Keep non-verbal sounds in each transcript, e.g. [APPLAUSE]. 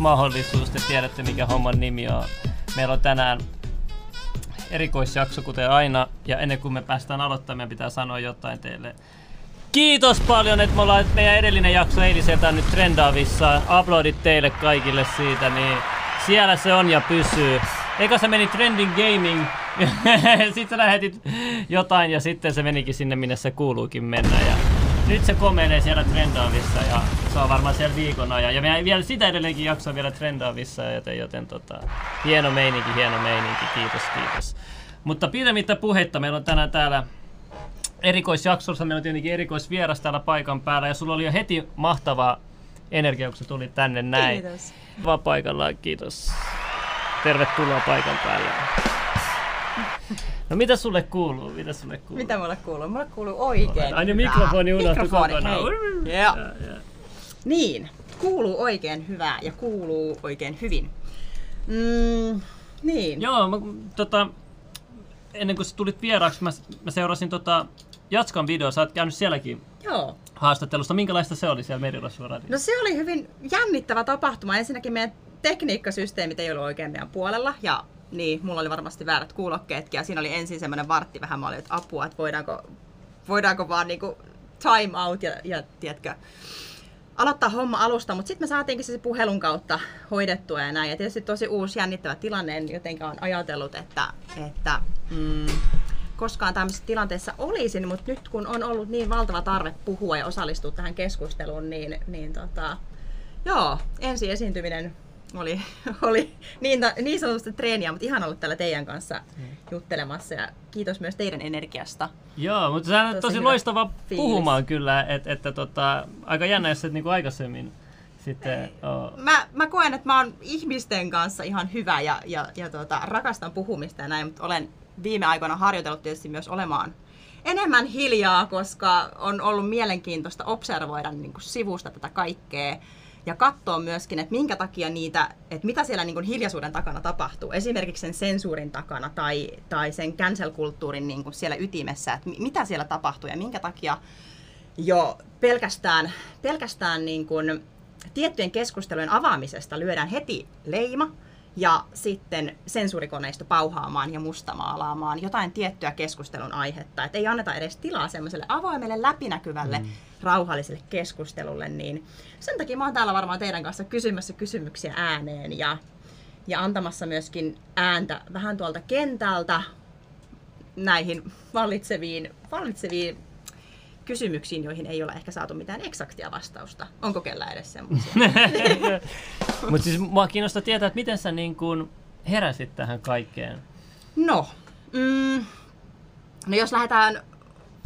mahdollisuus. Te tiedätte mikä homman nimi on. Meillä on tänään erikoisjakso kuten aina. Ja ennen kuin me päästään aloittamaan, meidän pitää sanoa jotain teille. Kiitos paljon, että me ollaan, meidän edellinen jakso eiliseltä on nyt trendaavissa. Uploadit teille kaikille siitä, niin siellä se on ja pysyy. Eikä se meni Trending Gaming. [LAUGHS] sitten sä lähetit jotain ja sitten se menikin sinne, minne se kuuluukin mennä. Ja nyt se komenee siellä trendaavissa ja se on varmaan siellä viikon ajan. Ja meidän vielä sitä edelleenkin jakso vielä trendaavissa, joten, joten tota, hieno meininki, hieno meininki, kiitos, kiitos. Mutta pidemmittä puhetta, meillä on tänään täällä erikoisjaksossa, meillä on tietenkin erikoisvieras täällä paikan päällä ja sulla oli jo heti mahtava energia, kun sä tulit tänne näin. Kiitos. Vaan paikallaan, kiitos. Tervetuloa paikan päälle. No mitä sulle kuuluu? Mitä sulle kuuluu? Mitä mulle kuuluu? Mulle kuuluu oikein Aina hyvää. mikrofoni unohtui kokonaan. Joo. Niin, kuuluu oikein hyvää ja kuuluu oikein hyvin. Mm, niin. Joo, mä, tota, ennen kuin sä tulit vieraaksi, mä, mä seurasin tota Jatskan video, sä oot käynyt sielläkin Joo. haastattelusta. Minkälaista se oli siellä Merirosvoradiossa? No se oli hyvin jännittävä tapahtuma. Ensinnäkin meidän tekniikkasysteemit ei ollut oikein meidän puolella ja niin, mulla oli varmasti väärät kuulokkeetkin ja siinä oli ensin semmoinen vartti vähän, mä olin, että apua, että voidaanko, voidaanko vaan niinku time out ja, ja tiedätkö, aloittaa homma alusta, mutta sitten me saatiinkin se puhelun kautta hoidettua ja näin. Ja tietysti tosi uusi jännittävä tilanne, en jotenkaan ajatellut, että, että mm, koskaan tämmöisessä tilanteessa olisin, mutta nyt kun on ollut niin valtava tarve puhua ja osallistua tähän keskusteluun, niin, niin tota, joo, ensi esiintyminen oli, [LAUGHS] oli niin, niin sanotusti treeniä, mutta ihan ollut täällä teidän kanssa juttelemassa ja kiitos myös teidän energiasta. Joo, mutta sehän on Tosi loistava fiilis. puhumaan kyllä, että, että tota, aika jännä, jos et niinku aikaisemmin sitten oo. Mä, mä koen, että mä oon ihmisten kanssa ihan hyvä ja, ja, ja tota, rakastan puhumista ja näin, mutta olen viime aikoina harjoitellut tietysti myös olemaan enemmän hiljaa, koska on ollut mielenkiintoista observoida niin kuin sivusta tätä kaikkea ja katsoa myöskin, että minkä takia niitä, että mitä siellä niin kuin hiljaisuuden takana tapahtuu, esimerkiksi sen sensuurin takana tai, tai sen cancel-kulttuurin niin kuin siellä ytimessä, että mi- mitä siellä tapahtuu ja minkä takia jo pelkästään, pelkästään niin kuin tiettyjen keskustelujen avaamisesta lyödään heti leima ja sitten sensuurikoneisto pauhaamaan ja mustamaalaamaan jotain tiettyä keskustelun aihetta. Et ei anneta edes tilaa semmoiselle avoimelle, läpinäkyvälle, mm. rauhalliselle keskustelulle. Niin sen takia mä oon täällä varmaan teidän kanssa kysymässä kysymyksiä ääneen ja, ja antamassa myöskin ääntä vähän tuolta kentältä näihin vallitseviin, vallitseviin kysymyksiin, joihin ei ole ehkä saatu mitään eksaktia vastausta. Onko kellä edes semmoisia? [LAUGHS] Mutta siis mua kiinnostaa tietää, että miten sä niin kun heräsit tähän kaikkeen. No, mm, no jos lähdetään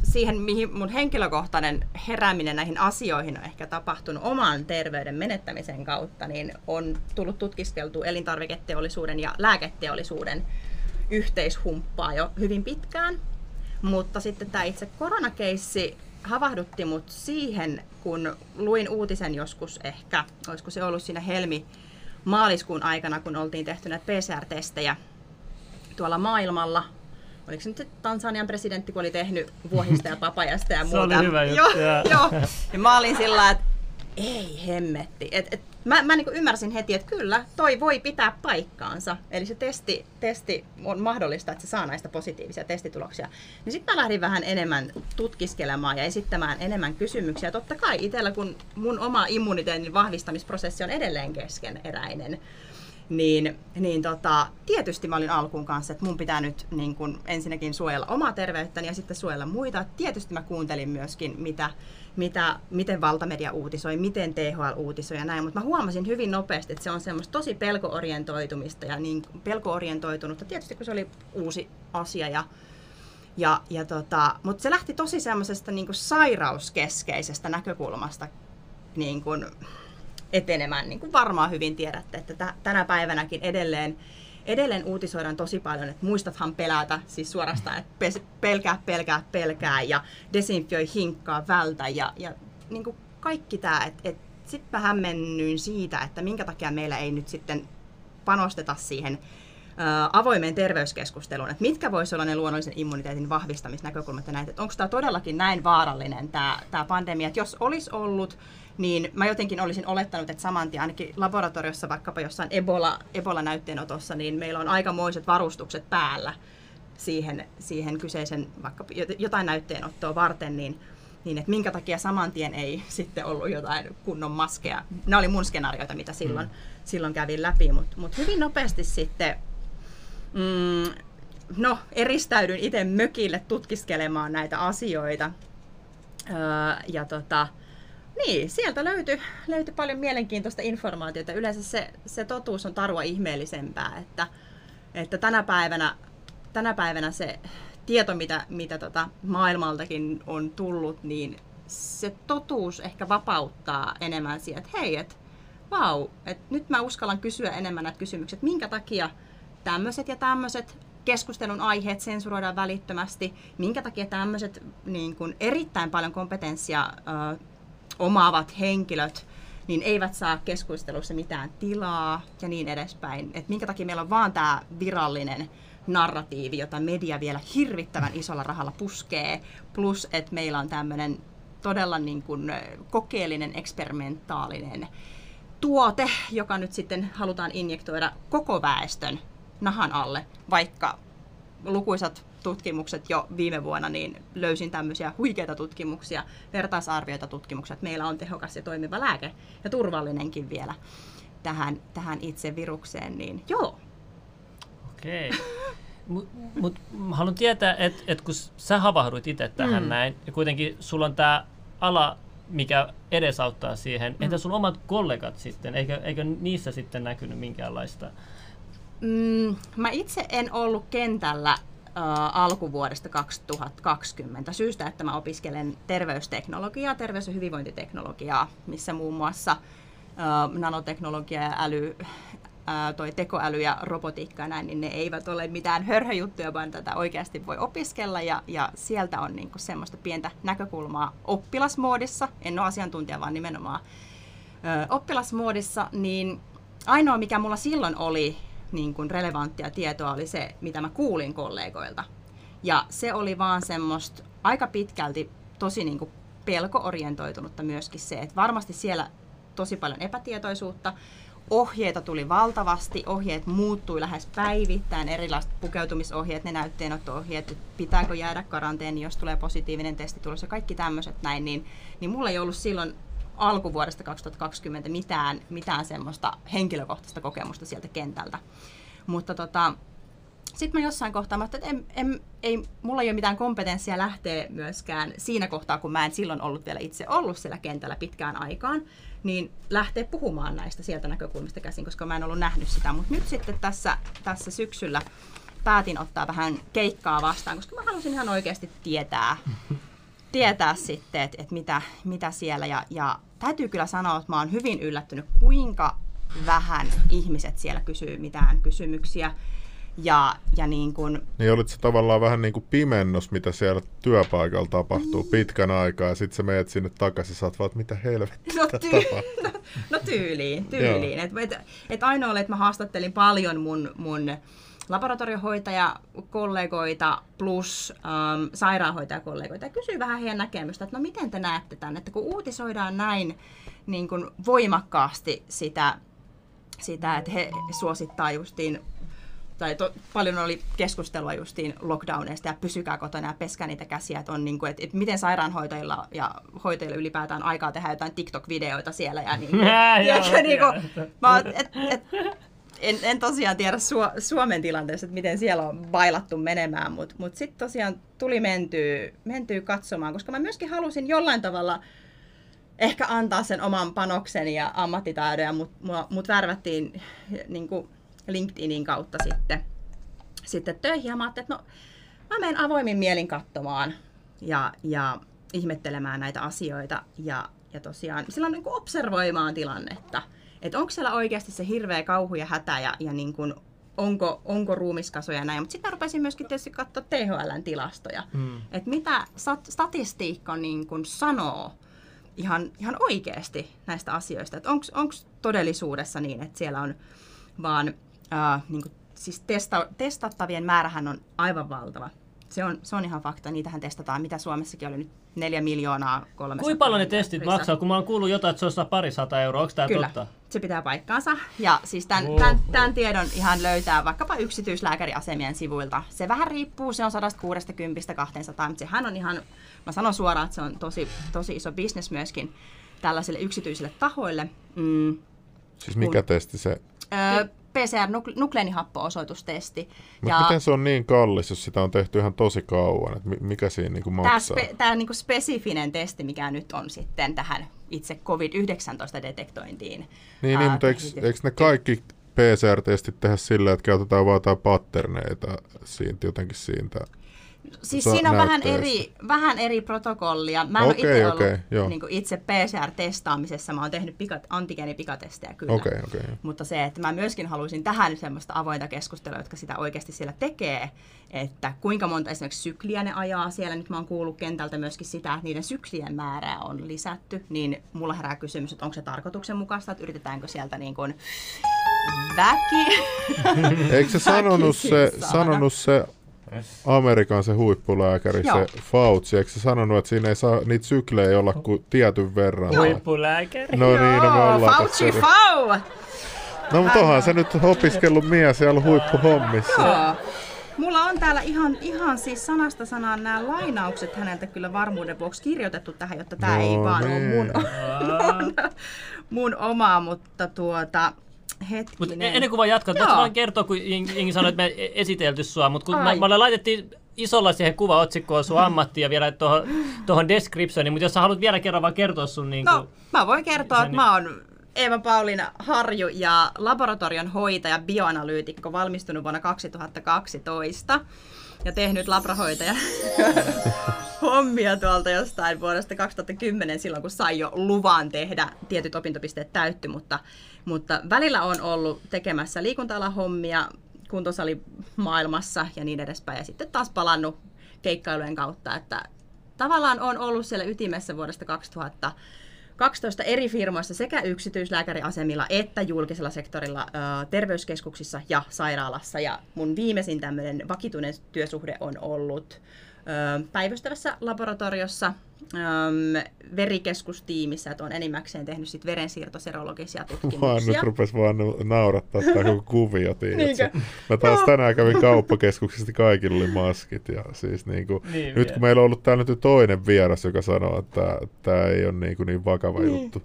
siihen, mihin mun henkilökohtainen herääminen näihin asioihin on ehkä tapahtunut oman terveyden menettämisen kautta, niin on tullut tutkiskeltu elintarviketeollisuuden ja lääketeollisuuden yhteishumppaa jo hyvin pitkään. Mutta sitten tämä itse koronakeissi havahdutti mut siihen, kun luin uutisen joskus ehkä, olisiko se ollut siinä helmi maaliskuun aikana, kun oltiin tehty näitä PCR-testejä tuolla maailmalla. Oliko se nyt se Tansanian presidentti, kun oli tehnyt vuohista ja [LAUGHS] papajasta ja Se muuta. oli hyvä juttu, Joo, joo. Ja mä olin sillä että ei hemmetti. Et, et, mä mä niin ymmärsin heti, että kyllä, toi voi pitää paikkaansa. Eli se testi, testi on mahdollista, että se saa näistä positiivisia testituloksia. Niin sitten mä lähdin vähän enemmän tutkiskelemaan ja esittämään enemmän kysymyksiä. Totta kai itsellä, kun mun oma immuniteetin vahvistamisprosessi on edelleen keskeneräinen, niin, niin tota, tietysti mä olin alkuun kanssa, että mun pitää nyt niin kun, ensinnäkin suojella omaa terveyttäni ja sitten suojella muita. Tietysti mä kuuntelin myöskin, mitä, mitä, miten valtamedia uutisoi, miten THL uutisoi ja näin, mutta mä huomasin hyvin nopeasti, että se on semmoista tosi pelkoorientoitumista ja niin pelkoorientoitunutta, tietysti kun se oli uusi asia ja ja, ja tota, mutta se lähti tosi semmoisesta niin sairauskeskeisestä näkökulmasta niin etenemään. Niin kuin varmaan hyvin tiedätte, että tä- tänä päivänäkin edelleen, edelleen uutisoidaan tosi paljon, että muistathan pelätä, siis suorastaan, että pelkää, pelkää, pelkää ja desinfioi, hinkkaa, vältä ja, ja niin kuin kaikki tämä. Et, et sitten mä hämmennyin siitä, että minkä takia meillä ei nyt sitten panosteta siihen avoimeen terveyskeskusteluun, että mitkä voisi olla ne luonnollisen immuniteetin vahvistamisnäkökulmat ja näitä, että onko tämä todellakin näin vaarallinen tämä, tämä pandemia, että jos olisi ollut, niin mä jotenkin olisin olettanut, että saman tien ainakin laboratoriossa vaikkapa jossain Ebola, Ebola-näytteenotossa, niin meillä on aikamoiset varustukset päällä siihen, siihen kyseisen vaikka jotain näytteenottoa varten, niin niin että minkä takia saman tien ei [LAUGHS] sitten ollut jotain kunnon maskeja. Nämä oli mun skenaarioita, mitä silloin, mm. silloin kävin läpi, mutta mut hyvin nopeasti sitten mm, no, eristäydyn itse mökille tutkiskelemaan näitä asioita. Öö, ja tota, niin, sieltä löytyi, löytyi paljon mielenkiintoista informaatiota. Yleensä se, se totuus on tarua ihmeellisempää, että, että tänä, päivänä, tänä päivänä se tieto, mitä, mitä tota maailmaltakin on tullut, niin se totuus ehkä vapauttaa enemmän siihen, että hei, että vau, että nyt mä uskallan kysyä enemmän näitä kysymyksiä, että minkä takia tämmöiset ja tämmöiset keskustelun aiheet sensuroidaan välittömästi, minkä takia tämmöiset niin erittäin paljon kompetenssia ö, omaavat henkilöt niin eivät saa keskustelussa mitään tilaa ja niin edespäin. Et minkä takia meillä on vaan tämä virallinen narratiivi, jota media vielä hirvittävän isolla rahalla puskee, plus että meillä on tämmöinen todella niin kuin kokeellinen, eksperimentaalinen tuote, joka nyt sitten halutaan injektoida koko väestön nahan alle, vaikka lukuisat tutkimukset jo viime vuonna, niin löysin tämmöisiä huikeita tutkimuksia, vertaisarvioita tutkimuksia, että meillä on tehokas ja toimiva lääke ja turvallinenkin vielä tähän, tähän itse virukseen, niin joo. Okei. Mutta [LAUGHS] mut, haluan tietää, että et kun sä havahduit itse tähän mm. näin, ja kuitenkin sulla on tämä ala, mikä edesauttaa siihen. Mm. Entä sun omat kollegat sitten? Eikö, eikö niissä sitten näkynyt minkäänlaista Mm, mä itse en ollut kentällä alkuvuodesta 2020 syystä, että mä opiskelen terveysteknologiaa, terveys- ja hyvinvointiteknologiaa, missä muun muassa äh, nanoteknologia ja äly, äh, toi tekoäly ja robotiikka ja näin, niin ne eivät ole mitään hörhöjuttuja, vaan tätä oikeasti voi opiskella. Ja, ja sieltä on niinku semmoista pientä näkökulmaa oppilasmoodissa, en ole asiantuntija, vaan nimenomaan ö, oppilasmoodissa, niin ainoa mikä mulla silloin oli niin kuin relevanttia tietoa oli se, mitä mä kuulin kollegoilta. Ja se oli vaan semmoista aika pitkälti tosi niin kuin pelkoorientoitunutta myöskin se, että varmasti siellä tosi paljon epätietoisuutta, ohjeita tuli valtavasti, ohjeet muuttui lähes päivittäin, erilaiset pukeutumisohjeet, ne näytteenotto-ohjeet, että pitääkö jäädä karanteeni, jos tulee positiivinen testi tulos ja kaikki tämmöiset näin, niin, niin mulla ei ollut silloin alkuvuodesta 2020 mitään, mitään semmoista henkilökohtaista kokemusta sieltä kentältä. Mutta tota, sitten mä jossain kohtaa, että en, en, ei, mulla ei ole mitään kompetenssia lähteä myöskään siinä kohtaa, kun mä en silloin ollut vielä itse ollut siellä kentällä pitkään aikaan, niin lähteä puhumaan näistä sieltä näkökulmista käsin, koska mä en ollut nähnyt sitä. Mutta nyt sitten tässä, tässä syksyllä päätin ottaa vähän keikkaa vastaan, koska mä halusin ihan oikeasti tietää, tietää sitten, että, että mitä, mitä siellä. Ja, ja täytyy kyllä sanoa, että mä oon hyvin yllättynyt, kuinka vähän ihmiset siellä kysyy mitään kysymyksiä. Ja, ja niin kun... Niin olit se tavallaan vähän niin kuin pimennus, mitä siellä työpaikalla tapahtuu niin. pitkän aikaa, ja sitten sä menet sinne takaisin, oot vaan, mitä helvettiä no, ty- [LAUGHS] no, no tyyliin, tyyliin. Että et, et ainoa oli, että mä haastattelin paljon mun, mun laboratoriohoitajakollegoita plus ähm, sairaanhoitajakollegoita. Ja kysyin vähän heidän näkemystä, että no miten te näette tämän, että kun uutisoidaan näin niin kuin voimakkaasti sitä, sitä, että he suosittaa justiin tai to, paljon oli keskustelua justiin lockdowneista ja pysykää kotona ja peskää niitä käsiä, että, on niin kuin, että, että miten sairaanhoitajilla ja hoitajilla ylipäätään aikaa tehdä jotain TikTok-videoita siellä ja niin kuin, [LAUGHS] ja, niin kuin, mä, et, et, en, en tosiaan tiedä Su- Suomen tilanteessa, että miten siellä on bailattu menemään, mutta mut, mut sitten tosiaan tuli mentyä, mentyä katsomaan, koska mä myöskin halusin jollain tavalla ehkä antaa sen oman panokseni ja ammattitaidon, mutta mut, mut värvättiin niin LinkedInin kautta sitten, sitten töihin. Ja mä ajattelin, että no mä menen avoimin mielin katsomaan ja, ja ihmettelemään näitä asioita ja, ja tosiaan silloin niin observoimaan tilannetta että onko siellä oikeasti se hirveä kauhu ja hätä ja, ja niin kuin, onko, onko ruumiskasoja ja näin. Mutta sitten rupesin myöskin tietysti katsoa THLn tilastoja, mm. että mitä stat- statistiikka niin kuin sanoo ihan, ihan oikeasti näistä asioista. Että onko todellisuudessa niin, että siellä on vaan äh, niin kuin siis testa, testattavien määrähän on aivan valtava. Se on, se on ihan fakta. Niitähän testataan, mitä Suomessakin oli nyt 4 miljoonaa 300. Kuinka paljon ne testit maksaa? Kun mä oon kuullut jotain, että se on pari sata euroa. Onko tämä totta? Se pitää paikkaansa. Ja siis tämän, Oho. tämän, tämän tiedon ihan löytää vaikkapa yksityislääkäriasemien sivuilta. Se vähän riippuu, se on 160-200, mutta sehän on ihan, mä sanon suoraan, että se on tosi, tosi iso bisnes myöskin tällaisille yksityisille tahoille. Mm, Siis mikä Kun- testi se? Öö, PCR-nukleenihappo-osoitustesti. Mutta miten se on niin kallis, jos sitä on tehty ihan tosi kauan? Et mi- mikä siinä niinku Tämä, maksaa? spe, tämä niin spesifinen testi, mikä nyt on sitten tähän itse COVID-19-detektointiin. Niin, ää, niin mutta eikö, eikö ne kaikki PCR-testit tehdä sillä, että käytetään vaan jotain patterneita siitä jotenkin siitä? Siis siinä on vähän eri, vähän eri protokollia. Mä en Okei, ole itse okei, ollut joo. niin itse PCR-testaamisessa. Mä oon tehnyt pikat, antigeenipikatestejä kyllä. Okei. joo. Mutta se, että mä myöskin haluaisin tähän semmoista avointa keskustelua, jotka sitä oikeasti siellä tekee, että kuinka monta esimerkiksi sykliä ne ajaa siellä. Nyt mä oon kuullut kentältä myöskin sitä, että niiden syklien määrää on lisätty, niin mulla herää kysymys, että onko se tarkoituksenmukaista, että yritetäänkö sieltä niin kuin väki... Eikö se sanonut [LAUGHS] se, sanonut se Amerikan se huippulääkäri, Joo. se Fauci, eikö se sanonut, että siinä ei saa niitä syklejä olla kuin tietyn verran? Huippulääkäri. No niin, no me ollaan Fauci tässä. Fau! No mutta onhan se nyt opiskellut mies siellä huippuhommissa. Joo. Mulla on täällä ihan, ihan siis sanasta sanaan nämä lainaukset häneltä kyllä varmuuden vuoksi kirjoitettu tähän, jotta tämä ei No vaan ole niin. mun, mun, [LAUGHS] mun omaa, mutta tuota, hetkinen. Mutta ennen kuin vaan jatkat, voitko vaan kertoa, kun Ingi sanoi, että me e- esitelty sua, mutta kun Ai. me, me laitettiin isolla siihen kuvaotsikkoon sun ammatti ja vielä tuohon, tuohon descriptioniin, mutta jos sä haluat vielä kerran vaan kertoa sun niin kuin, No, mä voin kertoa, että mä oon Eeva-Pauliina Harju ja laboratorion hoitaja, bioanalyytikko, valmistunut vuonna 2012 ja tehnyt labrahoitaja [LAUGHS] hommia tuolta jostain vuodesta 2010 silloin, kun sai jo luvan tehdä. Tietyt opintopisteet täytty, mutta, mutta välillä on ollut tekemässä liikunta hommia kuntosalimaailmassa ja niin edespäin. Ja sitten taas palannut keikkailujen kautta, että tavallaan on ollut siellä ytimessä vuodesta 2000 12 eri firmoissa sekä yksityislääkäriasemilla että julkisella sektorilla terveyskeskuksissa ja sairaalassa. Ja mun viimeisin tämmöinen vakituinen työsuhde on ollut päivystävässä laboratoriossa ö, verikeskustiimissä, että on enimmäkseen tehnyt sit verensiirtoserologisia Vaan tutkimuksia. nyt rupes vaan naurattaa tämä koko kuvio? Niinkö? Mä taas Joo. tänään kävin kauppakeskuksesta, kaikilla oli maskit. Ja siis niinku, Niin nyt vielä. kun meillä on ollut täällä nyt toinen vieras, joka sanoo, että tämä ei ole niinku niin vakava niin. juttu.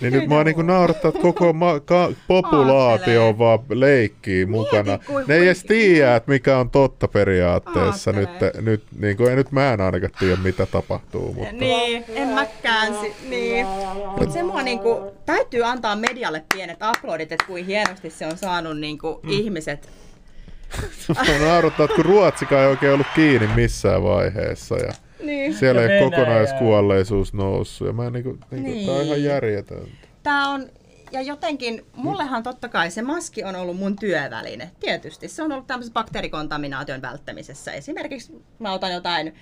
Niin nyt mua niinku naurattaa, että koko ma- ka- populaatio on vaan leikkii mukana. kuin- Ne ei edes tiedä, että mikä on totta periaatteessa. Nyt, Ajattele. nyt, niinku, ei nyt mä en ainakaan tiedä, mitä tapahtuu. Mutta... Niin, en mäkään. Si- niin. Mutta se mua niinku, täytyy antaa medialle pienet aplodit, että kuin hienosti se on saanut niinku mm. ihmiset. [LAUGHS] Mua naurattaa, että kun Ruotsikaan ei oikein ollut kiinni missään vaiheessa. Ja Niin. siellä Ja ei kokonaiskuolleisuus noussut. Ja mä niinku, niinku, Niin. tää on ihan järjetöntä. Tää on, ja jotenkin, mullehan totta kai se maski on ollut mun työväline. Tietysti se on ollut tämmöisessä bakteerikontaminaation välttämisessä. Esimerkiksi mä otan jotain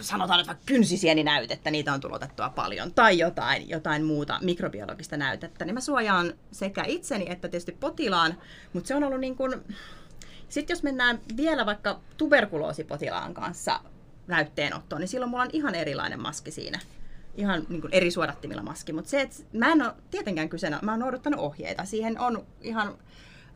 sanotaan nyt vaikka kynsisieninäytettä, niitä on tulotettua paljon, tai jotain, jotain muuta mikrobiologista näytettä, niin mä suojaan sekä itseni että tietysti potilaan, mutta se on ollut niin kuin... Sitten jos mennään vielä vaikka tuberkuloosipotilaan kanssa näytteenottoon, niin silloin mulla on ihan erilainen maski siinä. Ihan niin kuin eri suodattimilla maski, mutta se, että mä en ole tietenkään kyseenä, mä oon noudattanut ohjeita. Siihen on ihan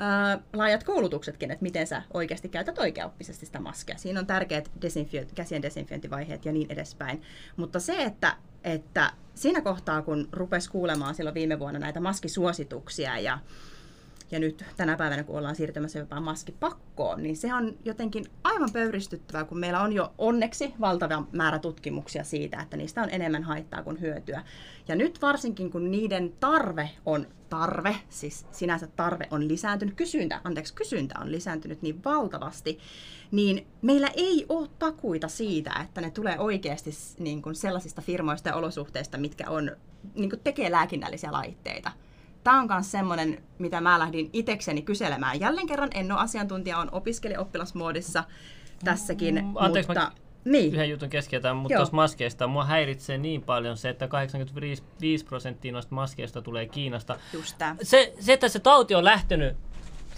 ää, laajat koulutuksetkin, että miten sä oikeasti käytät oikeaoppisesti sitä maskia. Siinä on tärkeät desinfio- käsien desinfiointivaiheet ja niin edespäin. Mutta se, että, että siinä kohtaa, kun rupes kuulemaan silloin viime vuonna näitä maskisuosituksia ja ja nyt tänä päivänä, kun ollaan siirtymässä jopa maskipakkoon, niin se on jotenkin aivan pöyristyttävää, kun meillä on jo onneksi valtava määrä tutkimuksia siitä, että niistä on enemmän haittaa kuin hyötyä. Ja nyt varsinkin, kun niiden tarve on tarve, siis sinänsä tarve on lisääntynyt, kysyntä, anteeksi, kysyntä on lisääntynyt niin valtavasti, niin meillä ei ole takuita siitä, että ne tulee oikeasti niin kuin sellaisista firmoista ja olosuhteista, mitkä on, niin kuin tekee lääkinnällisiä laitteita. Tämä on myös semmoinen, mitä mä lähdin itekseni kyselemään. Jälleen kerran en ole asiantuntija, on opiskelija-oppilasmoodissa tässäkin, Mm, anteeksi, mutta... mä- Niin, yhden jutun keskeytän, mutta tuossa maskeista mua häiritsee niin paljon se, että 85 prosenttia noista maskeista tulee Kiinasta. just tämä. Se, se, että se tauti on lähtenyt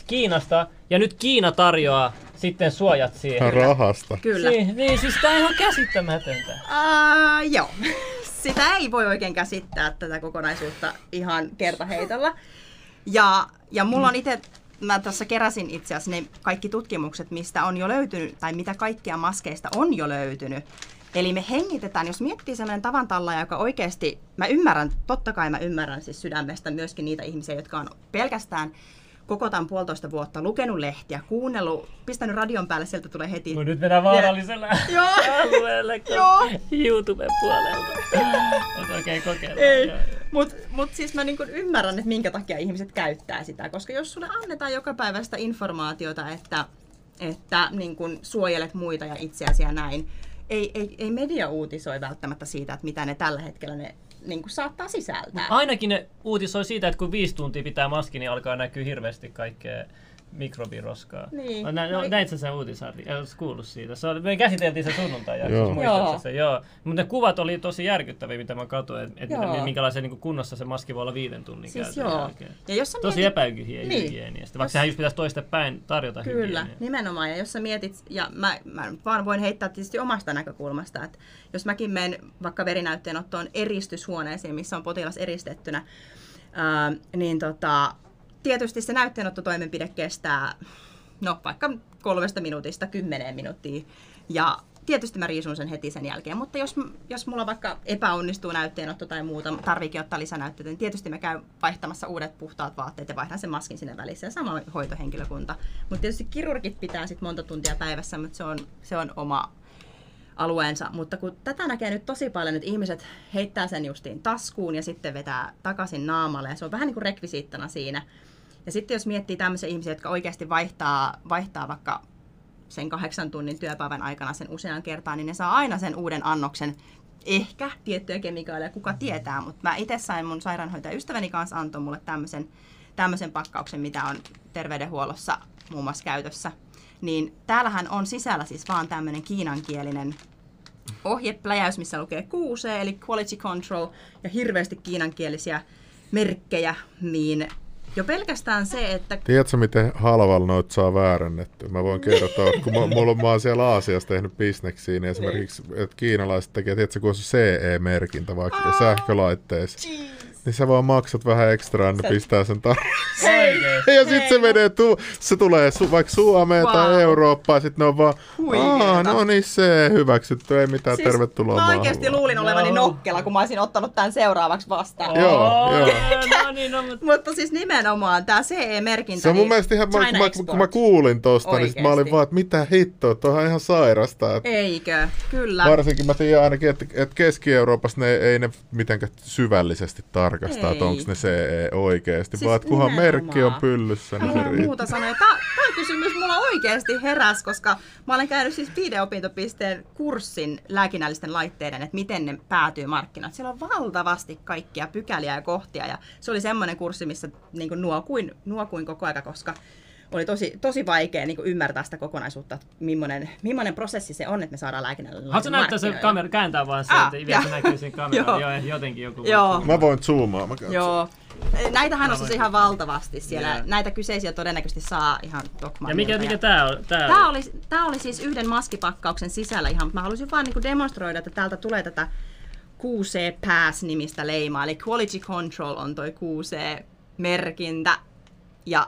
Kiinasta, ja nyt Kiina tarjoaa sitten suojat siihen. Rahasta. Kyllä. Niin, niin siis tää on ihan käsittämätöntä. Uh, joo. [LAUGHS] Sitä ei voi oikein käsittää tätä kokonaisuutta ihan kertaheitolla. Ja, ja mulla on itse, mä tässä keräsin itse asiassa ne kaikki tutkimukset, mistä on jo löytynyt, tai mitä kaikkia maskeista on jo löytynyt. Eli me hengitetään, jos miettii sellainen tavantalla, joka oikeasti, mä ymmärrän, totta kai mä ymmärrän siis sydämestä myöskin niitä ihmisiä, jotka on pelkästään koko tämän puolitoista vuotta lukenut lehtiä, kuunnellut, pistänyt radion päälle, sieltä tulee heti. No nyt mennään vaarallisella [LAUGHS] Joo. alueelle Joo. YouTuben puolelta. Et [LAUGHS] oikein kokeilla. Ei, Joo. mutta mut siis mä niinku ymmärrän, että minkä takia ihmiset käyttää sitä, koska jos sulle annetaan joka päivästä informaatiota, että, että niin kun suojelet muita ja itseäsi ja näin, ei, ei, ei media uutisoi välttämättä siitä, että mitä ne tällä hetkellä ne niin saattaa sisältää. Ainakin ne uutisoi siitä, että kun viisi tuntia pitää maski, niin alkaa näkyä hirveästi kaikkea mikrobiroskaa. Niin. No, nä, no, näit sä sen uutisarvi? Oletko kuullut siitä? Se oli, me käsiteltiin se sunnuntai jaksossa, muistatko Joo. se? Joo. Mutta ne kuvat oli tosi järkyttäviä, mitä mä katsoin, että et Joo. minkälaisen niin kunnossa se maski voi olla viiden tunnin Siis käytön joo. jälkeen. Ja jos Tosi mietit- epähygieniasta, vaikka Jos- sehän just pitäisi toista päin tarjota Kyllä, hygieniaa. nimenomaan. Ja jos sä mietit, ja mä, mä vaan voin heittää tietysti omasta näkökulmasta, että jos mäkin menen vaikka verinäytteenottoon eristyshuoneeseen, missä on potilas eristettynä, ää, niin tota, tietysti se näytteenottotoimenpide kestää no vaikka kolmesta minuutista kymmeneen minuuttia. Ja tietysti mä riisun sen heti sen jälkeen, mutta jos, jos mulla vaikka epäonnistuu näytteenotto tai muuta, tarviikin ottaa lisänäytteitä, niin tietysti mä käyn vaihtamassa uudet puhtaat vaatteet ja vaihdan sen maskin sinne välissä ja sama hoitohenkilökunta. Mutta tietysti kirurgit pitää sit monta tuntia päivässä, mutta se on, se on oma alueensa. Mutta kun tätä näkee nyt tosi paljon, että ihmiset heittää sen justiin taskuun ja sitten vetää takaisin naamalle ja se on vähän niin kuin rekvisiittana siinä. Ja sitten jos miettii tämmöisiä ihmisiä, jotka oikeasti vaihtaa, vaihtaa vaikka sen kahdeksan tunnin työpäivän aikana sen usean kertaan, niin ne saa aina sen uuden annoksen. Ehkä tiettyjä kemikaaleja, kuka tietää, mutta mä itse sain mun sairaanhoitaja ystäväni kanssa antoi mulle tämmöisen, tämmöisen pakkauksen, mitä on terveydenhuollossa muun muassa käytössä. Niin täällähän on sisällä siis vaan tämmöinen kiinankielinen ohjepläjäys, missä lukee QC, eli Quality Control, ja hirveästi kiinankielisiä merkkejä, niin jo pelkästään se, että Tiedätkö, miten halvalla noita saa väärännettyä? Mä voin kertoa, kun mä, mulla, mä oon siellä Aasiassa tehnyt bisneksiä, niin esimerkiksi, että kiinalaiset tekee, tiedätkö, kun on se CE-merkintä vaikka sähkölaitteissa, niin sä vaan maksat vähän ekstraa, niin Se- pistää sen tar- [LAUGHS] Oikeesti. Ja sitten se menee, tu- se tulee su- vaikka Suomeen wow. tai. Eurooppaan, sitten ne on vaan, Huikeeta. Aa, no niin se hyväksytty, ei mitään, siis tervetuloa Mä vaan." luulin olevani No. nokkela, kun mä olisin ottanut tämän seuraavaksi vastaan. Joo, Oh, joo. No niin, no, mutta Mutta siis nimenomaan tämä CE-merkintä. Se on mun niin mielestä ihan, China kun, mä, kun mä kuulin tosta, niin sit mä olin Oikeesti. vaan, että mitä hittoa, toi on ihan sairasta. Että Eikö? Kyllä. Varsinkin mä tiedän ainakin, että, että Keski-Euroopassa ne ei ne mitenkään syvällisesti tarkasta, Ei. että onko ne CE oikeasti, Siis vaan että kunhan merkki on pyllyssä, niin se riittää. muuta sanoa. Tämä, tämä kysymys mulla oikeasti heräs, koska mä olen käynyt siis videopintopisteen kurssin lääkinnällisten laitteiden, että miten ne päätyy markkinoille. Siellä on valtavasti kaikkia pykäliä ja kohtia ja se oli semmoinen kurssi, missä niin nuokuin, nuokuin koko aika, koska oli tosi, tosi vaikea niin ymmärtää sitä kokonaisuutta, että millainen, millainen prosessi se on, että me saadaan lääkinnällinen Haluatko näyttää se kamera, kääntää vaan se, Ah, että vielä näkyy siinä kameraan. Joo. Joo, jotenkin joku Joo. Mä voin zoomaa. Mä. Joo. Näitähän on siis ihan valtavasti siellä. Joo. Näitä kyseisiä todennäköisesti saa ihan Dokmanilta. Ja mikä, mikä tää on? Tää Tämä oli, tää oli siis yhden maskipakkauksen sisällä ihan, mutta mä halusin vaan niinku demonstroida, että täältä tulee tätä QC Pass-nimistä leimaa, eli Quality Control on toi QC-merkintä, ja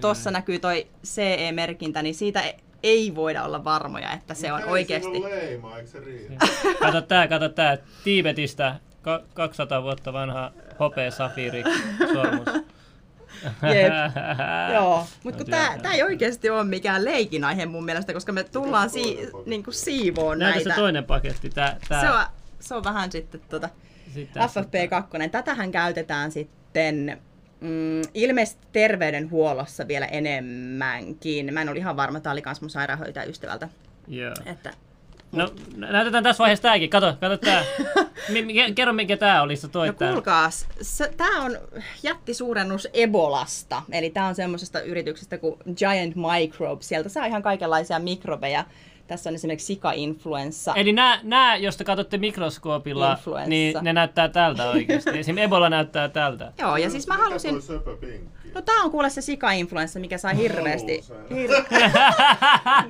tossa näkyy toi CE-merkintä, niin siitä e- ei voida olla varmoja, että se on oikeasti... leima, eikö se riitä? Kato tää, kato tää. Tiibetistä ka- 200 vuotta vanha hopea safiiri sormus. Jep. [LAUGHS] Joo, mutta No, kun tää ei oikeasti ole mikään leikin aihe mun mielestä, koska me tullaan si, niinku siivoon Näytä näitä. se toinen paketti. Tää, tää. se, on, se on vähän sitten tota, Sitten tässä. FFP2. Tätähän käytetään sitten mm, ilmeisesti terveydenhuollossa vielä enemmänkin. Mä en ole ihan varma, tämä oli kans mun sairaanhoitajaystävältä. Joo. Että No, nä- näytetään tässä vaiheessa tääkin. Kato, kato tää. [LAUGHS] Mi- kerro mikä tää oli, sä toit No tän. kuulkaas, tämä on jättisuurennus Ebolasta. Eli tämä on semmoisesta yrityksestä kuin Giant Microbes. Sieltä saa ihan kaikenlaisia mikrobeja. Tässä on esimerkiksi sika-influenssa. Eli nämä, nämä, jos te katsotte mikroskoopilla, Influenssa. niin ne näyttää tältä oikeasti. Esimerkiksi Ebola näyttää tältä. Joo, ja siis mä halusin... No tää on kuule se sika-influenssa, mikä sai hirveästi... Hir-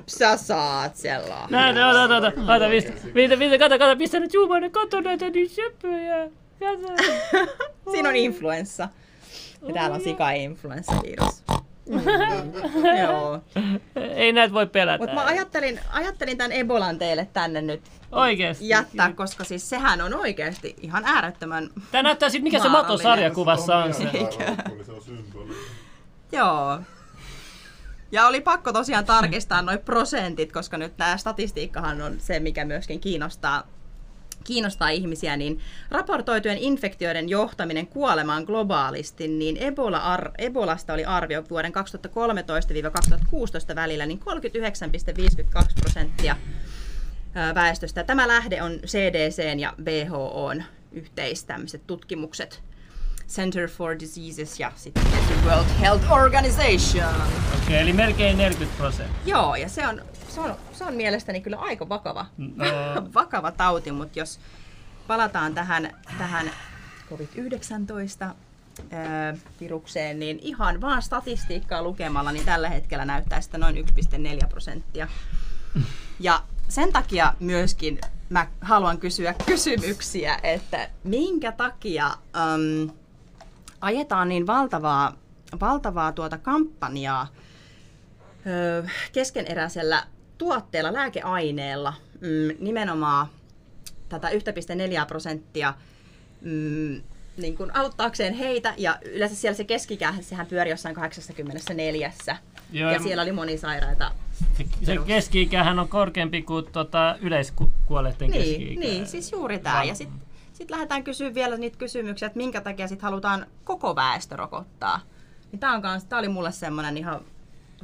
[LAUGHS] Sä saat sellainen. Näin, ota, ota, ota, ota, pistä, pistä, pistä, kato, kato, pistä nyt juumainen, kato näitä niin söpöjä. [LAUGHS] Siinä on influenssa. Ja täällä on sika-influenssavirus. Mm. [LAUGHS] Joo. Ei näitä voi pelätä. Mutta mä ajattelin, ajattelin tämän Ebolan teille tänne nyt Oikeesti. jättää, koska siis sehän on oikeasti ihan äärettömän... Tää näyttää sit, mikä se moto sarjakuvassa on se. Joo. Ja oli pakko tosiaan tarkistaa noin prosentit, koska nyt tämä statistiikkahan on se, mikä myöskin kiinnostaa, kiinnostaa ihmisiä, niin raportoitujen infektioiden johtaminen kuolemaan globaalisti, niin Ebola ar- Ebolasta oli arvio vuoden 2013-2016 välillä niin 39,52 prosenttia väestöstä. Tämä lähde on CDCn ja WHOn yhteistämiset tutkimukset. Center for Diseases ja sitten World Health Organization. Okei, eli melkein 40 prosenttia. Joo, ja se on, se on, se on mielestäni kyllä aika vakava, No. [LAUGHS] vakava tauti, mutta jos palataan tähän, tähän COVID-19 ää, virukseen, niin ihan vaan statistiikkaa lukemalla, niin tällä hetkellä näyttää sitä noin 1,4 prosenttia. Ja sen takia myöskin mä haluan kysyä kysymyksiä, että minkä takia äm, ajetaan niin valtavaa, valtavaa tuota kampanjaa ö, keskeneräisellä tuotteella, lääkeaineella, mm, nimenomaan tätä 1,4 prosenttia mm, niin kuin auttaakseen heitä, ja yleensä siellä se keskikähän, sehän pyöri jossain 84. Joo, ja siellä oli monisairaita. Se, se keski-ikähän on korkeampi kuin tota yleiskuolleiden Niin, keski-ikä. niin, siis juuri tämä. Ja sitten sit lähdetään kysyä vielä niitä kysymyksiä, että minkä takia sit halutaan koko väestö rokottaa. Niin tämä kans, tää oli mulle semmoinen ihan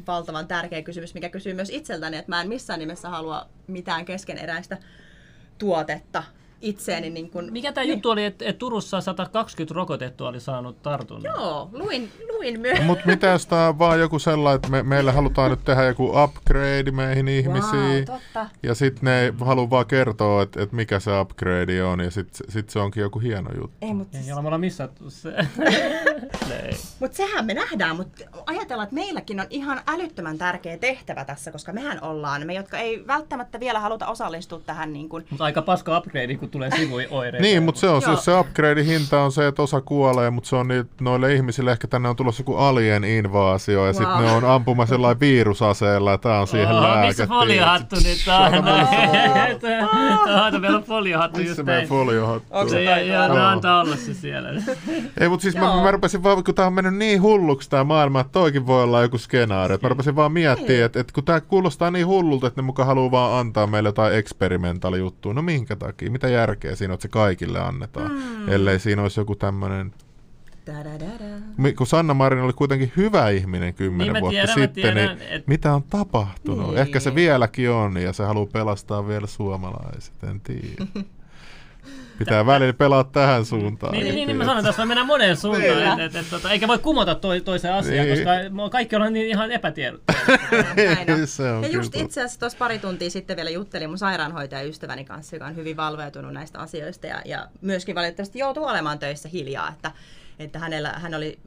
valtavan tärkeä kysymys, mikä kysyy myös itseltäni, että mä en missään nimessä halua mitään keskeneräistä tuotetta itseeni. Niin kun, Mikä tämä juttu oli, että et Turussa 120 rokotettua oli saanut tartunnan? Joo, luin, luin myös. Mutta mitä jos tää on vaan joku sellainen, että me, meille halutaan nyt tehdä joku upgrade meihin ihmisiin. Wow, totta. Ja sitten ne haluaa vaan kertoa, että et mikä se upgrade on, ja sitten sit se onkin joku hieno juttu. Ei, mutta Ei olla me ollaan missattu se. Ei. Mut sehän me nähdään, mutta ajatellaan, että meilläkin on ihan älyttömän tärkeä tehtävä tässä, koska mehän ollaan, me jotka ei välttämättä vielä haluta osallistua tähän niin kuin, Mutta aika paska upgrade, kun tulee sivuoireita. Niin, mutta se on Joo. siis se upgrade hinta on se, että osa kuolee, mutta se on niitä, noille ihmisille ehkä tänne on tulossa joku alien invaasio ja sitten Wow. ne on ampuma sellainen virusaseella ja tää on siihen Oo, lääke. missä foliohattu nyt on? Oota, meillä on foliohattu Missä just meidän näin. foliohattu? Onko se Se, ja, antaa olla se siellä. [LAUGHS] Ei, mutta siis mä, mä rupesin vaan, kun tää on mennyt niin hulluksi tää maailma, että toikin voi olla joku skenaario. Mä rupesin vaan miettimään, että, että kun tää kuulostaa niin hullulta, että ne muka haluaa vaan antaa meille jotain eksperimentaali juttua. No minkä takia? Mitä järkeä siinä on, että se kaikille annetaan? Mm. Ellei siinä olisi joku tämmöinen kun Sanna Marin oli kuitenkin hyvä ihminen kymmenen Niin vuotta tiedän, sitten, tiedän, niin et- mitä on tapahtunut? Niin. Ehkä se vieläkin on ja se haluaa pelastaa vielä suomalaiset, en tiedä. [LAUGHS] Pitää välillä pelaa tähän suuntaan. Niin, niin, niin, niin mä sanon, tässä voi mennä moneen suuntaan, et, et, et, tota, eikä voi kumota toi, toisen asian, Niin. koska kaikki ollaan niin ihan epätiedottomia. [LAUGHS] Ja just kyllä itse asiassa tuossa pari tuntia sitten vielä juttelin mun sairaanhoitajaystäväni kanssa, joka on hyvin valveutunut näistä asioista ja, ja myöskin valitettavasti joutuu olemaan töissä hiljaa, että, että hänellä, hän oli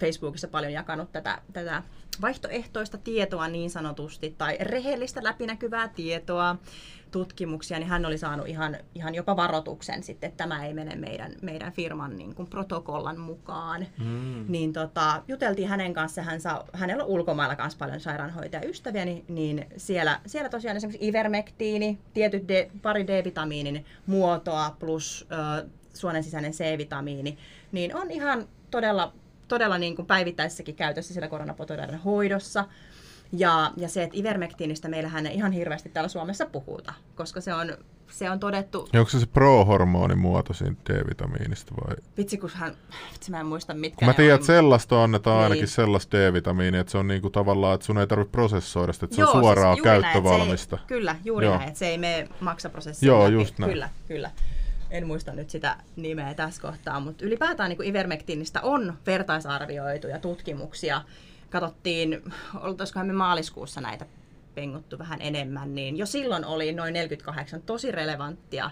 Facebookissa paljon jakanut tätä, tätä vaihtoehtoista tietoa niin sanotusti tai rehellistä läpinäkyvää tietoa, tutkimuksia, niin hän oli saanut ihan, ihan jopa varoituksen sitten, että tämä ei mene meidän, meidän firman niin kuin protokollan mukaan. Mm. Niin tota, juteltiin hänen kanssa, hän saa, hänellä on ulkomailla myös paljon sairaanhoitajaystäviä, niin, niin siellä, siellä tosiaan esimerkiksi ivermektiini, tietyt D, pari D-vitamiinin muotoa plus ö, suonen sisäinen C-vitamiini, niin on ihan todella, todella niin kuin päivittäisessäkin käytössä siellä koronapotilaiden hoidossa. Ja, ja se, että ivermektiinistä meillähän ei ihan hirveästi täällä Suomessa puhuta, koska se on, se on todettu, Onko se se pro-hormonimuoto siitä D-vitamiinista vai? vitsi kun hän, vitsi mä en muista mitkä Kun mä tiedän, on. että sellaista annetaan Niin. ainakin sellaista D-vitamiinia, että se on niinku tavallaan, että sun ei tarvitse prosessoida sitä, että se Joo, on suoraan siis juuri näin, ei- käyttövalmista. kyllä, juuri Joo. näin, että se ei mene maksaprosessiin Joo, läpi. just näin. Kyllä, kyllä. En muista nyt sitä nimeä tässä kohtaa, mutta ylipäätään niin ivermektiinistä on vertaisarvioituja tutkimuksia. Katsottiin, oltaisikohan me maaliskuussa näitä penguttu vähän enemmän, niin jo silloin oli noin 48 tosi relevanttia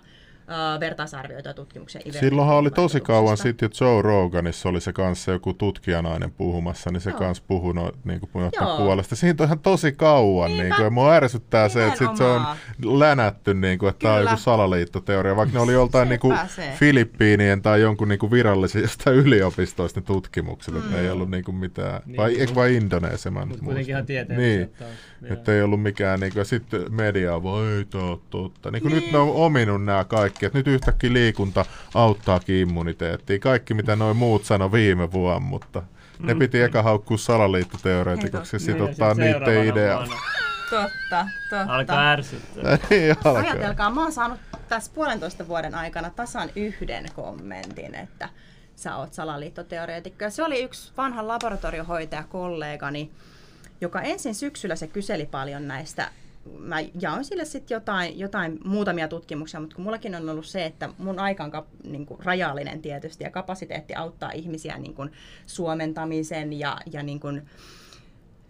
uh, vertaisarvioita tutkimuksia. Silloinhan oli tosi kauan sitten jo Joe Roganissa oli se kanssa joku tutkijanainen puhumassa, niin se Joo. kanssa puhui no, niin kuin puolesta. Siitä on ihan tosi kauan, Niinpä. niin kuin, ja mua ärsyttää se, että sit se on länätty, niin kuin, että tämä on Kyllä. joku salaliittoteoria, vaikka ne oli joltain niin kuin. Filippiinien tai jonkun niin kuin virallisista [LAUGHS] yliopistoista ne tutkimukset, mm. että ei ollut niin kuin mitään, Niin. vai, eikö vai Indonesia, mä Mutta kuitenkin ihan muista. tieteellisiä Niin. taas. Että ei ollut mikään, niin kuin, sitten media voi ei totta. Niin kuin nyt ne on ominut nämä kaikki, että nyt yhtäkkiä liikunta auttaakin immuniteettia. Kaikki mitä noin muut sanoi viime vuonna, mutta ne piti eka haukkua salaliittoteoreetikoksi ja sitten Niin, ottaa sit niiden seuraavana idea. vuonna Totta, totta. Alkaa ärsyttää. [LAUGHS] Ei alkaa. Ajatelkaa, mä oon saanut tässä puolentoista vuoden aikana tasan yhden kommentin, että sä oot salaliittoteoreetikko. Ja se oli yksi vanha laboratoriohoitaja kollegani, joka ensin syksyllä se kyseli paljon näistä mä jaoin sille sitten jotain, jotain muutamia tutkimuksia, mutta kun mullakin on ollut se, että mun aika on kap, niin kuin rajallinen tietysti ja kapasiteetti auttaa ihmisiä niin kuin suomentamisen ja, ja niin kuin,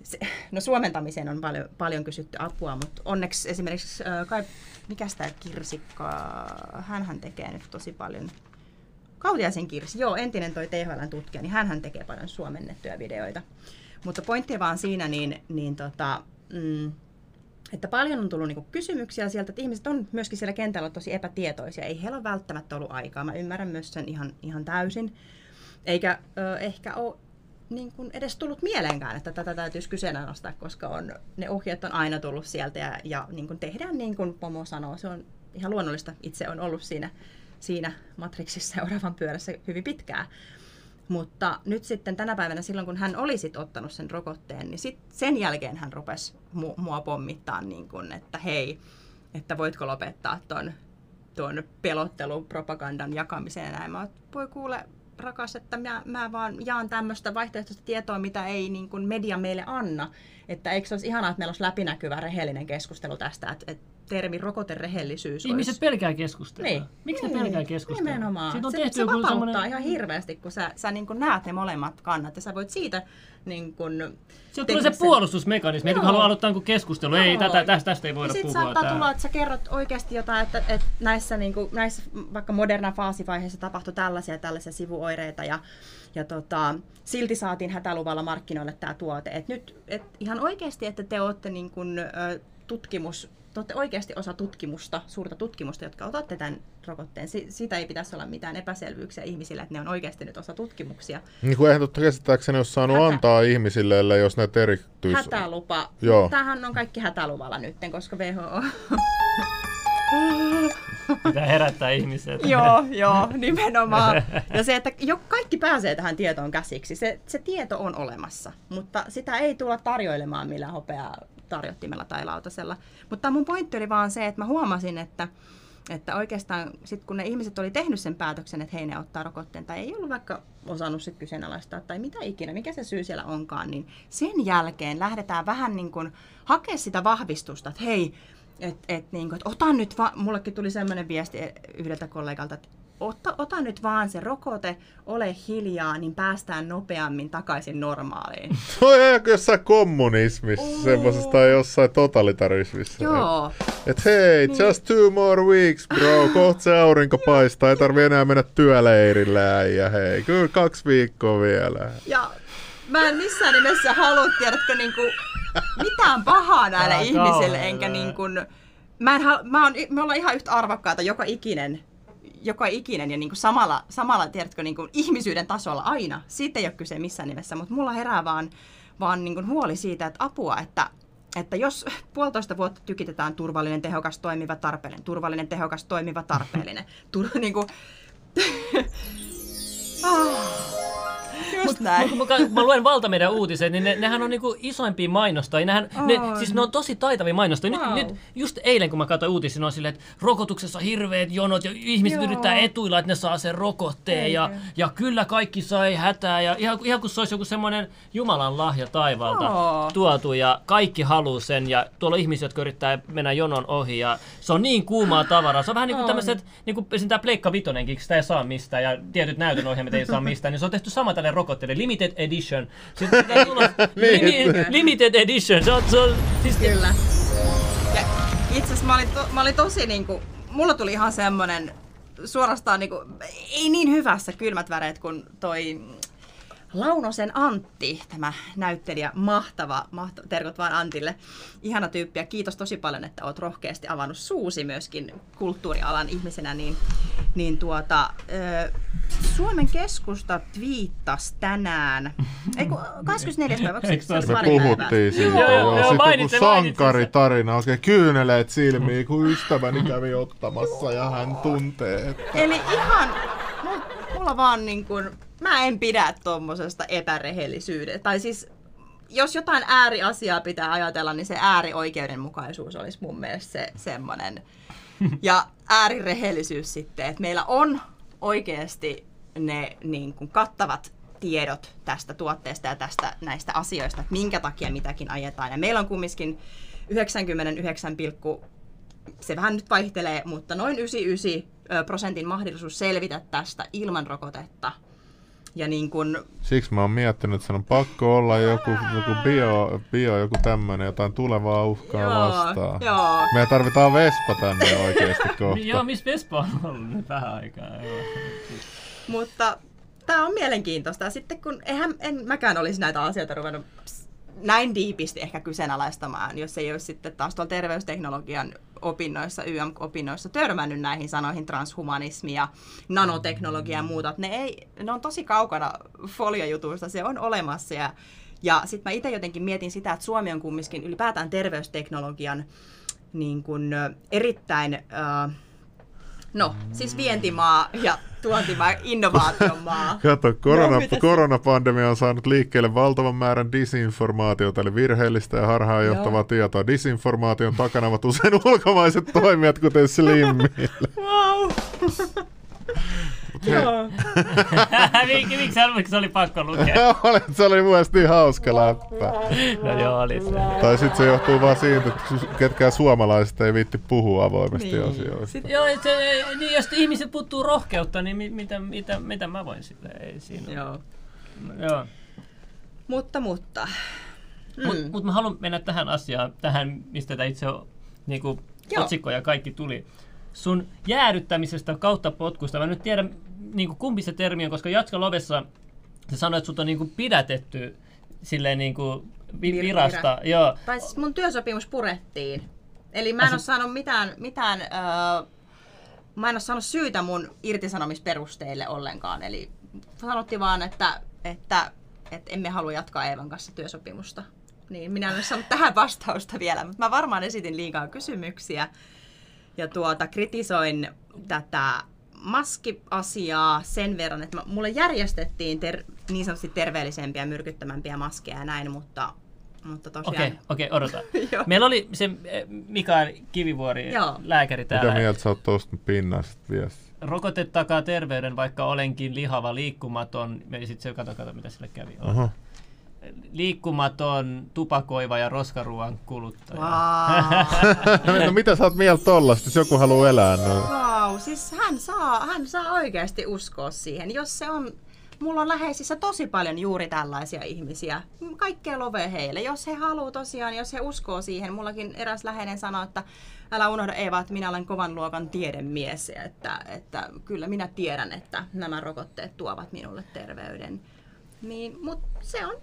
se, no suomentamiseen on paljon, paljon kysytty apua, mutta onneksi esimerkiksi, äh, kai, mikä tämä Kirsikka, hän tekee nyt tosi paljon, Kautiaisen Kirsi, joo, entinen toi THLn tutkija, niin hän tekee paljon suomennettuja videoita. Mutta pointti vaan siinä, niin, niin tota, mm, että paljon on tullut niinku kysymyksiä sieltä, että ihmiset on myöskin siellä kentällä tosi epätietoisia. Ei heillä ole välttämättä ollut aikaa. Mä ymmärrän myös sen ihan, ihan täysin. Eikä ö, ehkä ole niin kuin edes tullut mieleenkään, että tätä täytyisi kyseenalaistaa, koska on, ne ohjeet on aina tullut sieltä ja, ja niin kuin tehdään niin kuin Pomo sanoo. Se on ihan luonnollista. Itse on ollut siinä, siinä matriksissa seuraavan pyörässä hyvin pitkään. Mutta nyt sitten tänä päivänä silloin, kun hän oli sit ottanut sen rokotteen, niin sit sen jälkeen hän rupesi mu- mua pommittaa, niin kun, että hei, että voitko lopettaa ton, ton pelottelupropagandan jakamisen ja näin. Mä voi kuule, rakas, että mä, mä vaan jaan tämmöistä vaihtoehtoista tietoa, mitä ei niin kun media meille anna. Että eikö se olisi ihanaa, että meillä olisi läpinäkyvä, rehellinen keskustelu tästä, että, että termi rokoterehellisyys Ihmiset olisi... pelkää keskustelua. Niin. Miksi ne Niin, pelkää keskustelua? Nimenomaan. Siitä on se, tehty se joku vapauttaa semmoinen... ihan hirveästi, kun sä, sä niin näet ne molemmat kannat ja sä voit siitä niin kun, Se tehdä se puolustusmekanismi, että kun haluaa aloittaa jonkun keskustelu. Ei, Joo. tätä, tästä, tästä ei voida Sitten puhua. saattaa tää- tulla, että sä kerrot oikeasti jotain, että, että näissä, niin kuin, näissä vaikka moderna faasivaiheessa tapahtui tällaisia tällaisia sivuoireita ja, ja tota, silti saatiin hätäluvalla markkinoille tämä tuote. Et nyt et ihan oikeasti, että te olette niin kuin, ö, tutkimus, te olette oikeasti osa tutkimusta, suurta tutkimusta, jotka otatte tämän rokotteen. Si- siitä ei pitäisi olla mitään epäselvyyksiä ihmisille, että ne on oikeasti nyt osa tutkimuksia. Niin kuin eihän käsittääkseni olisi saanut Hätä. antaa ihmisille, ellei jos ne erittyisi. Hätälupa. Joo. Tämähän on kaikki hätäluvalla nyt, koska WHO [LAUGHS] [LAUGHS] Pitää herättää ihmisiä. joo, joo, nimenomaan. [LAUGHS] Ja se, että jo kaikki pääsee tähän tietoon käsiksi, se, se tieto on olemassa, mutta sitä ei tulla tarjoilemaan millään hopeaa tarjottimella tai lautasella. Mutta mun pointti oli vaan se, että mä huomasin, että, että oikeastaan sit kun ne ihmiset oli tehnyt sen päätöksen, että hei ne ottaa rokotteen tai ei ollut vaikka osannut sit kyseenalaistaa tai mitä ikinä, mikä se syy siellä onkaan, niin sen jälkeen lähdetään vähän niin kuin hakea sitä vahvistusta, että hei, et, et, niin kuin, et ota nyt vaan, mullekin tuli semmoinen viesti yhdeltä kollegalta, että ota, ota nyt vaan se rokote, ole hiljaa, niin päästään nopeammin takaisin normaaliin. [LAUGHS] No ei jossain kommunismissa, semmoisessa tai jossain totalitarismissa. Joo, Et hei, Niin. just two more weeks, bro. [GASPS] Kohta se aurinko paistaa, ei tarvi enää mennä työleirille ja hei, kyllä kaksi viikkoa vielä. ja mä en missään nimessä halua, tiedätkö, niin kuin, mitään pahaa näille Tää on ihmisille, enkä niin kuin, mä en, hal- mä oon, me ollaan ihan yhtä arvokkaita joka ikinen joka ikinen ja niin kuin samalla, samalla tiedätkö, niin kuin ihmisyyden tasolla aina. Siitä ei ole kyse missään nimessä, mutta mulla herää vaan, vaan niin kuin huoli siitä, että apua, että, että jos puolitoista vuotta tykitetään turvallinen, tehokas, toimiva, tarpeellinen, turvallinen, tehokas, toimiva, tarpeellinen, tur, [LAUGHS] niin kuin, [LAUGHS] ah, just näin. Kun mä, kun mä luen valtameidän uutiset, niin ne, nehän on niinku isoimpia mainostajia. Nehän, ne, On. siis ne on tosi taitavia mainostajia. Wow. Nyt, nyt, just eilen, kun mä katsoin uutisia, ne on silleen, että rokotuksessa on hirveät jonot ja ihmiset Joo. yrittää etuilla, että ne saa sen rokotteen. Ja, ja kyllä kaikki sai hätää. Ja ihan, ihan kuin se olisi joku semmoinen Jumalan lahja taivaalta Joo. tuotu ja kaikki haluaa sen. Ja tuolla on ihmisiä, jotka yrittää mennä jonon ohi. Ja se on niin kuumaa tavaraa. Se on vähän niin kuin tämmöiset, niin kuin tämä Pleikka Vitonenkin, kun sitä ei saa mistään ja tietyt näytön ohjelmat ei saa mistään, niin se on tehty sama tälle rokotteelle. Limited edition. Sitten [LAUGHS] pitää tulla Niin. limi, limited edition. Se on, se on, siis, Kyllä. Ja itse asiassa mä olin, to, mä olin tosi niinku, mulla tuli ihan semmonen, suorastaan niinku, ei niin hyvässä kylmät väreet kuin toi Launosen Antti, tämä näyttelijä, mahtava, mahtava, terkot vaan Antille, ihana tyyppi ja kiitos tosi paljon, että oot rohkeasti avannut suusi myöskin kulttuurialan ihmisenä, niin, niin tuota, ö, Suomen keskusta twiittasi tänään, ei kun 24. päivä, onko se, oli pari puhuttiin siitä. Joo, Joo, joo, mainitsin, sankaritarina, oikein kyyneleet silmiin, kun ystäväni kävi ottamassa ja hän tuntee, että Eli ihan, mulla, mulla vaan niin kuin, mä en pidä tuommoisesta epärehellisyydestä. Tai siis, jos jotain ääriasiaa pitää ajatella, niin se äärioikeudenmukaisuus olisi mun mielestä se semmoinen. Ja äärirehellisyys sitten, että meillä on oikeasti ne niin kuin, kattavat tiedot tästä tuotteesta ja tästä näistä asioista, että minkä takia mitäkin ajetaan. Ja meillä on kumminkin 99, se vähän nyt vaihtelee, mutta noin 99 ö, prosentin mahdollisuus selvitä tästä ilman rokotetta. Ja niin kun, siksi mä oon miettinyt, että sen on pakko olla joku, joku bio, bio, joku tämmönen, jotain tulevaa uhkaa Joo, vastaan. joo. Me tarvitaan Vespa tänne oikeasti kohta. Joo, missä Vespa on ollut nyt vähän aikaa. Joo. mutta tämä on mielenkiintoista. Ja sitten kun, eihän, en mäkään olisi näitä asioita ruvennut näin diipisti ehkä kyseenalaistamaan, jos ei olisi sitten taas tuolla terveysteknologian opinnoissa, YM-opinnoissa törmännyt näihin sanoihin transhumanismi ja nanoteknologia ja muuta. Ne, ei, ne on tosi kaukana foliojutuista, se on olemassa ja ja sitten mä itse jotenkin mietin sitä, että Suomi on kumminkin ylipäätään terveysteknologian niin kun, erittäin, ö, no siis vientimaa ja tuontimaa, innovaatiomaa. [LAUGHS] Kato, korona, No, koronapandemia on saanut liikkeelle valtavan määrän disinformaatiota, eli virheellistä ja harhaanjohtavaa Joo. tietoa. Disinformaation takana ovat usein [LAUGHS] ulkomaiset toimijat, kuten Slimmi. Wow. [LAUGHS] Joo. [LAUGHS] Miksi, se oli pakko lukea? se oli mun mielestä niin hauska läppä. No joo, oli se. Tai sitten se johtuu vaan siitä, että ketkään suomalaiset ei viitti puhua avoimesti Niin. asioista. Sit- Joo, se, niin jos ihmiset puuttuu rohkeutta, niin mi, mitä, mitä, mitä mä voin sille? Ei siinä. Joo. Joo. Mutta, mutta. Mm. Mutta mut mä haluan mennä tähän asiaan, tähän mistä tämä itse niin Joo. otsikko ja kaikki tuli. Sun jäädyttämisestä kautta potkusta. Mä en nyt tiedä niin kuin kumpi se termi on, koska Jatska Lovessa se sanoi, että sut on niin kuin pidätetty silleen niin kuin vi- Vir- virasta. Joo. Tai siis mun työsopimus purettiin. Eli mä en ole saanut mitään, mitään öö, mä en ole saanut syytä mun irtisanomisperusteille ollenkaan. Eli sanottiin vaan, että, että, että emme halua jatkaa Eevan kanssa työsopimusta. Niin minä en ole saanut tähän vastausta vielä, mutta mä varmaan esitin liikaa kysymyksiä. Ja tuota, kritisoin tätä maskiasiaa sen verran, että mulle järjestettiin ter- niin sanotusti terveellisempiä, myrkyttämämpiä maskeja ja näin, mutta, mutta tosiaan... Okei, okei, odota. [LAUGHS] Meillä oli se eh, Mikael Kivivuori, Joo. lääkäri Mitä täällä. mieltä sä oot tosta pinnasta viesti? Rokote takaa terveyden, vaikka olenkin lihava, liikkumaton. Ja sitten se, kato, kato, mitä sille kävi. On. Oho. Liikkumaton, tupakoiva ja roskaruoan kuluttaja. Wow. [LAUGHS] no mitä sä oot mieltä tollasta, jos joku haluaa elää noin? wow. Siis hän saa, hän saa oikeasti uskoa siihen, jos se on... Mulla on läheisissä tosi paljon juuri tällaisia ihmisiä. Kaikkea love heille. Jos he haluaa tosiaan, jos he uskoo siihen. Mullakin eräs läheinen sanoi, että älä unohda Eeva, että minä olen kovan luokan tiedemies. Että, että kyllä minä tiedän, että nämä rokotteet tuovat minulle terveyden. Niin, mutta se on,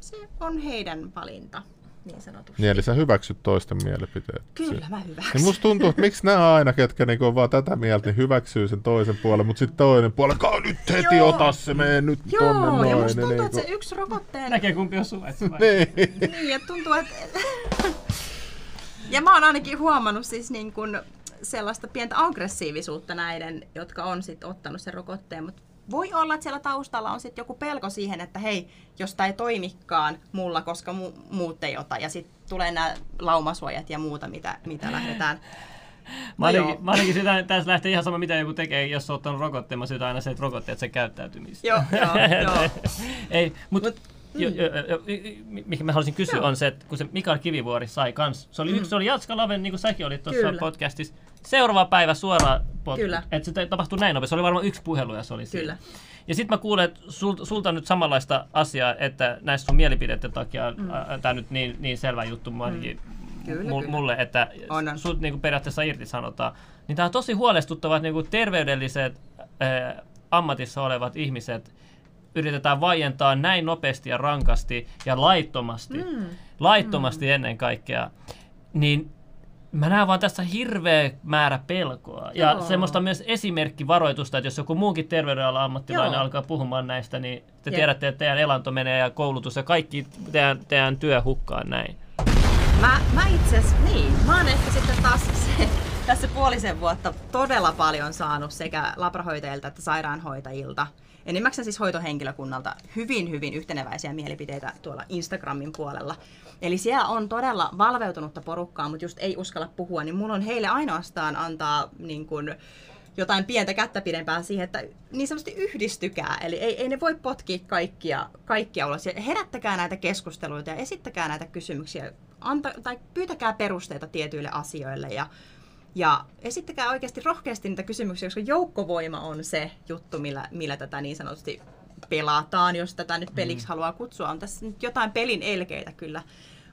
se on heidän valinta, niin sanotusti. Niin, eli sä hyväksyt toisten mielipiteet. Kyllä mä hyväksyn. Niin musta tuntuu, että miksi nämä aina, ketkä niinku on vaan tätä mieltä, niin hyväksyy sen toisen puolen, mutta sitten toinen puoli, kaa nyt heti Joo. ota se, mene nyt Joo, tonne noin. ja musta tuntuu, niin että se yksi rokotteen... Näkee kumpi on suvaitsevainen. [LAUGHS] Niin. Niin, että tuntuu, että... ja mä oon ainakin huomannut siis niin kun sellaista pientä aggressiivisuutta näiden, jotka on sit ottanut sen rokotteen, mutta voi olla, että siellä taustalla on sitten joku pelko siihen, että hei, jos tämä ei toimikaan mulla, koska mu- muut ei ota, ja sitten tulee nämä laumasuojat ja muuta, mitä, mitä lähdetään. Mä No ainakin, joo. mä ainakin sitä, tässä lähtee ihan sama mitä joku tekee, jos on ottanut rokotteen, mä syytän aina se, että rokotteet se käyttäytymistä. Joo, joo, [LAUGHS] joo. Ei, mutta Mut- jo, jo, jo, mikä mä haluaisin kysyä Joo. on se, että kun se Mikael Kivivuori sai kans, se oli yksi, se oli Jatska Laven, niin kuin säkin olit tuossa podcastissa, seuraava päivä suoraan podcast, Kyllä. että se tapahtui näin nopeasti, se oli varmaan yksi puhelu ja se oli siinä. Kyllä. Ja sitten mä kuulen, että sulta, sulta on nyt samanlaista asiaa, että näistä sun mielipiteiden takia mm. tämä nyt niin, niin selvä juttu, mä ainakin Kyllä, mul- kyllä. mulle, että On, on. sut niinku periaatteessa irtisanotaan. Niin tämä on tosi huolestuttavaa, että niinku terveydelliset äh, ammatissa olevat ihmiset yritetään vaientaa näin nopeasti ja rankasti ja laittomasti. Mm. Laittomasti mm. ennen kaikkea. Niin mä näen vaan tässä hirveä määrä pelkoa. Ja Joo. semmoista myös esimerkkivaroitusta, että jos joku muukin terveydenala ammattilainen Joo. alkaa puhumaan näistä, niin te Jep. tiedätte, että teidän elanto menee ja koulutus ja kaikki teidän, teidän työ hukkaan näin. Mä, mä itse niin, mä oon ehkä sitten taas [LAUGHS] se, tässä puolisen vuotta todella paljon saanut sekä labrahoitajilta että sairaanhoitajilta, enimmäkseen siis hoitohenkilökunnalta, hyvin hyvin yhteneväisiä mielipiteitä tuolla Instagramin puolella. Eli siellä on todella valveutunutta porukkaa, mutta just ei uskalla puhua, niin mulla on heille ainoastaan antaa niin kun, jotain pientä kättä pidempää siihen, että niin sanotusti yhdistykää. Eli ei, ei ne voi potkia kaikkia, kaikkia ulos. Ja herättäkää näitä keskusteluita ja esittäkää näitä kysymyksiä. Anta, tai pyytäkää perusteita tietyille asioille ja, ja esittäkää oikeasti rohkeasti niitä kysymyksiä, koska joukkovoima on se juttu, millä, millä tätä niin sanotusti pelataan, jos tätä nyt peliksi mm. haluaa kutsua. On tässä nyt jotain pelin elkeitä kyllä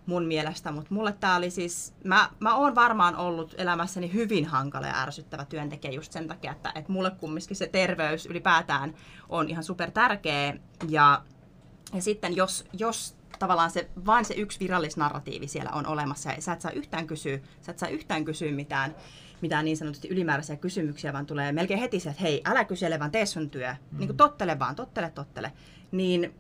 mun mielestä, mutta mulle tää oli siis, mä, mä oon varmaan ollut elämässäni hyvin hankala ja ärsyttävä työntekijä just sen takia, että, että mulle kumminkin se terveys ylipäätään on ihan super tärkeä ja, ja sitten jos, jos tavallaan se, vain se yksi virallisnarratiivi siellä on olemassa ja sä et saa yhtään kysyä, sä et saa yhtään kysyä mitään, mitään niin sanotusti ylimääräisiä kysymyksiä, vaan tulee melkein heti se, että hei, älä kysele, vaan tee sun työ. Mm. Niin kuin tottele vaan, tottele, tottele. Niin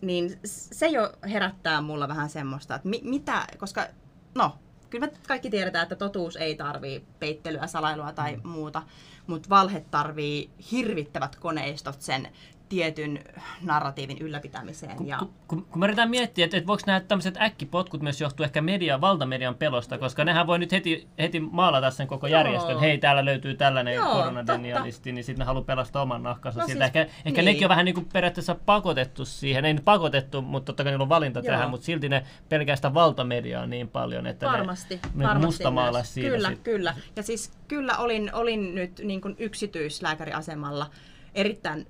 niin se jo herättää mulla vähän semmoista, että mi- mitä, koska no, kyllä me kaikki tiedetään, että totuus ei tarvii peittelyä, salailua tai mm. muuta, mutta valhe tarvii hirvittävät koneistot sen tietyn narratiivin ylläpitämiseen. Ja... Kun, kun, kun mä yritän miettiä, että, että voiko nämä tämmöiset äkkipotkut myös johtua ehkä median, valtamedian pelosta, koska nehän voi nyt heti, heti maalata sen koko Joo. järjestön. Hei, täällä löytyy tällainen Joo, koronadenialisti, niin sitten ne haluaa pelastaa oman nahkansa No siltä. siis, ehkä, ehkä niin. nekin on vähän niin kuin periaatteessa pakotettu siihen. Ei nyt pakotettu, mutta totta kai niillä on valinta Joo. tähän, mutta silti ne pelkästään valtamediaa niin paljon, että Varmasti, ne, ne varmasti mustamaalaa myös. siinä. Kyllä, sit. kyllä. Ja siis kyllä olin, olin nyt niin kuin yksityislääkäriasemalla erittäin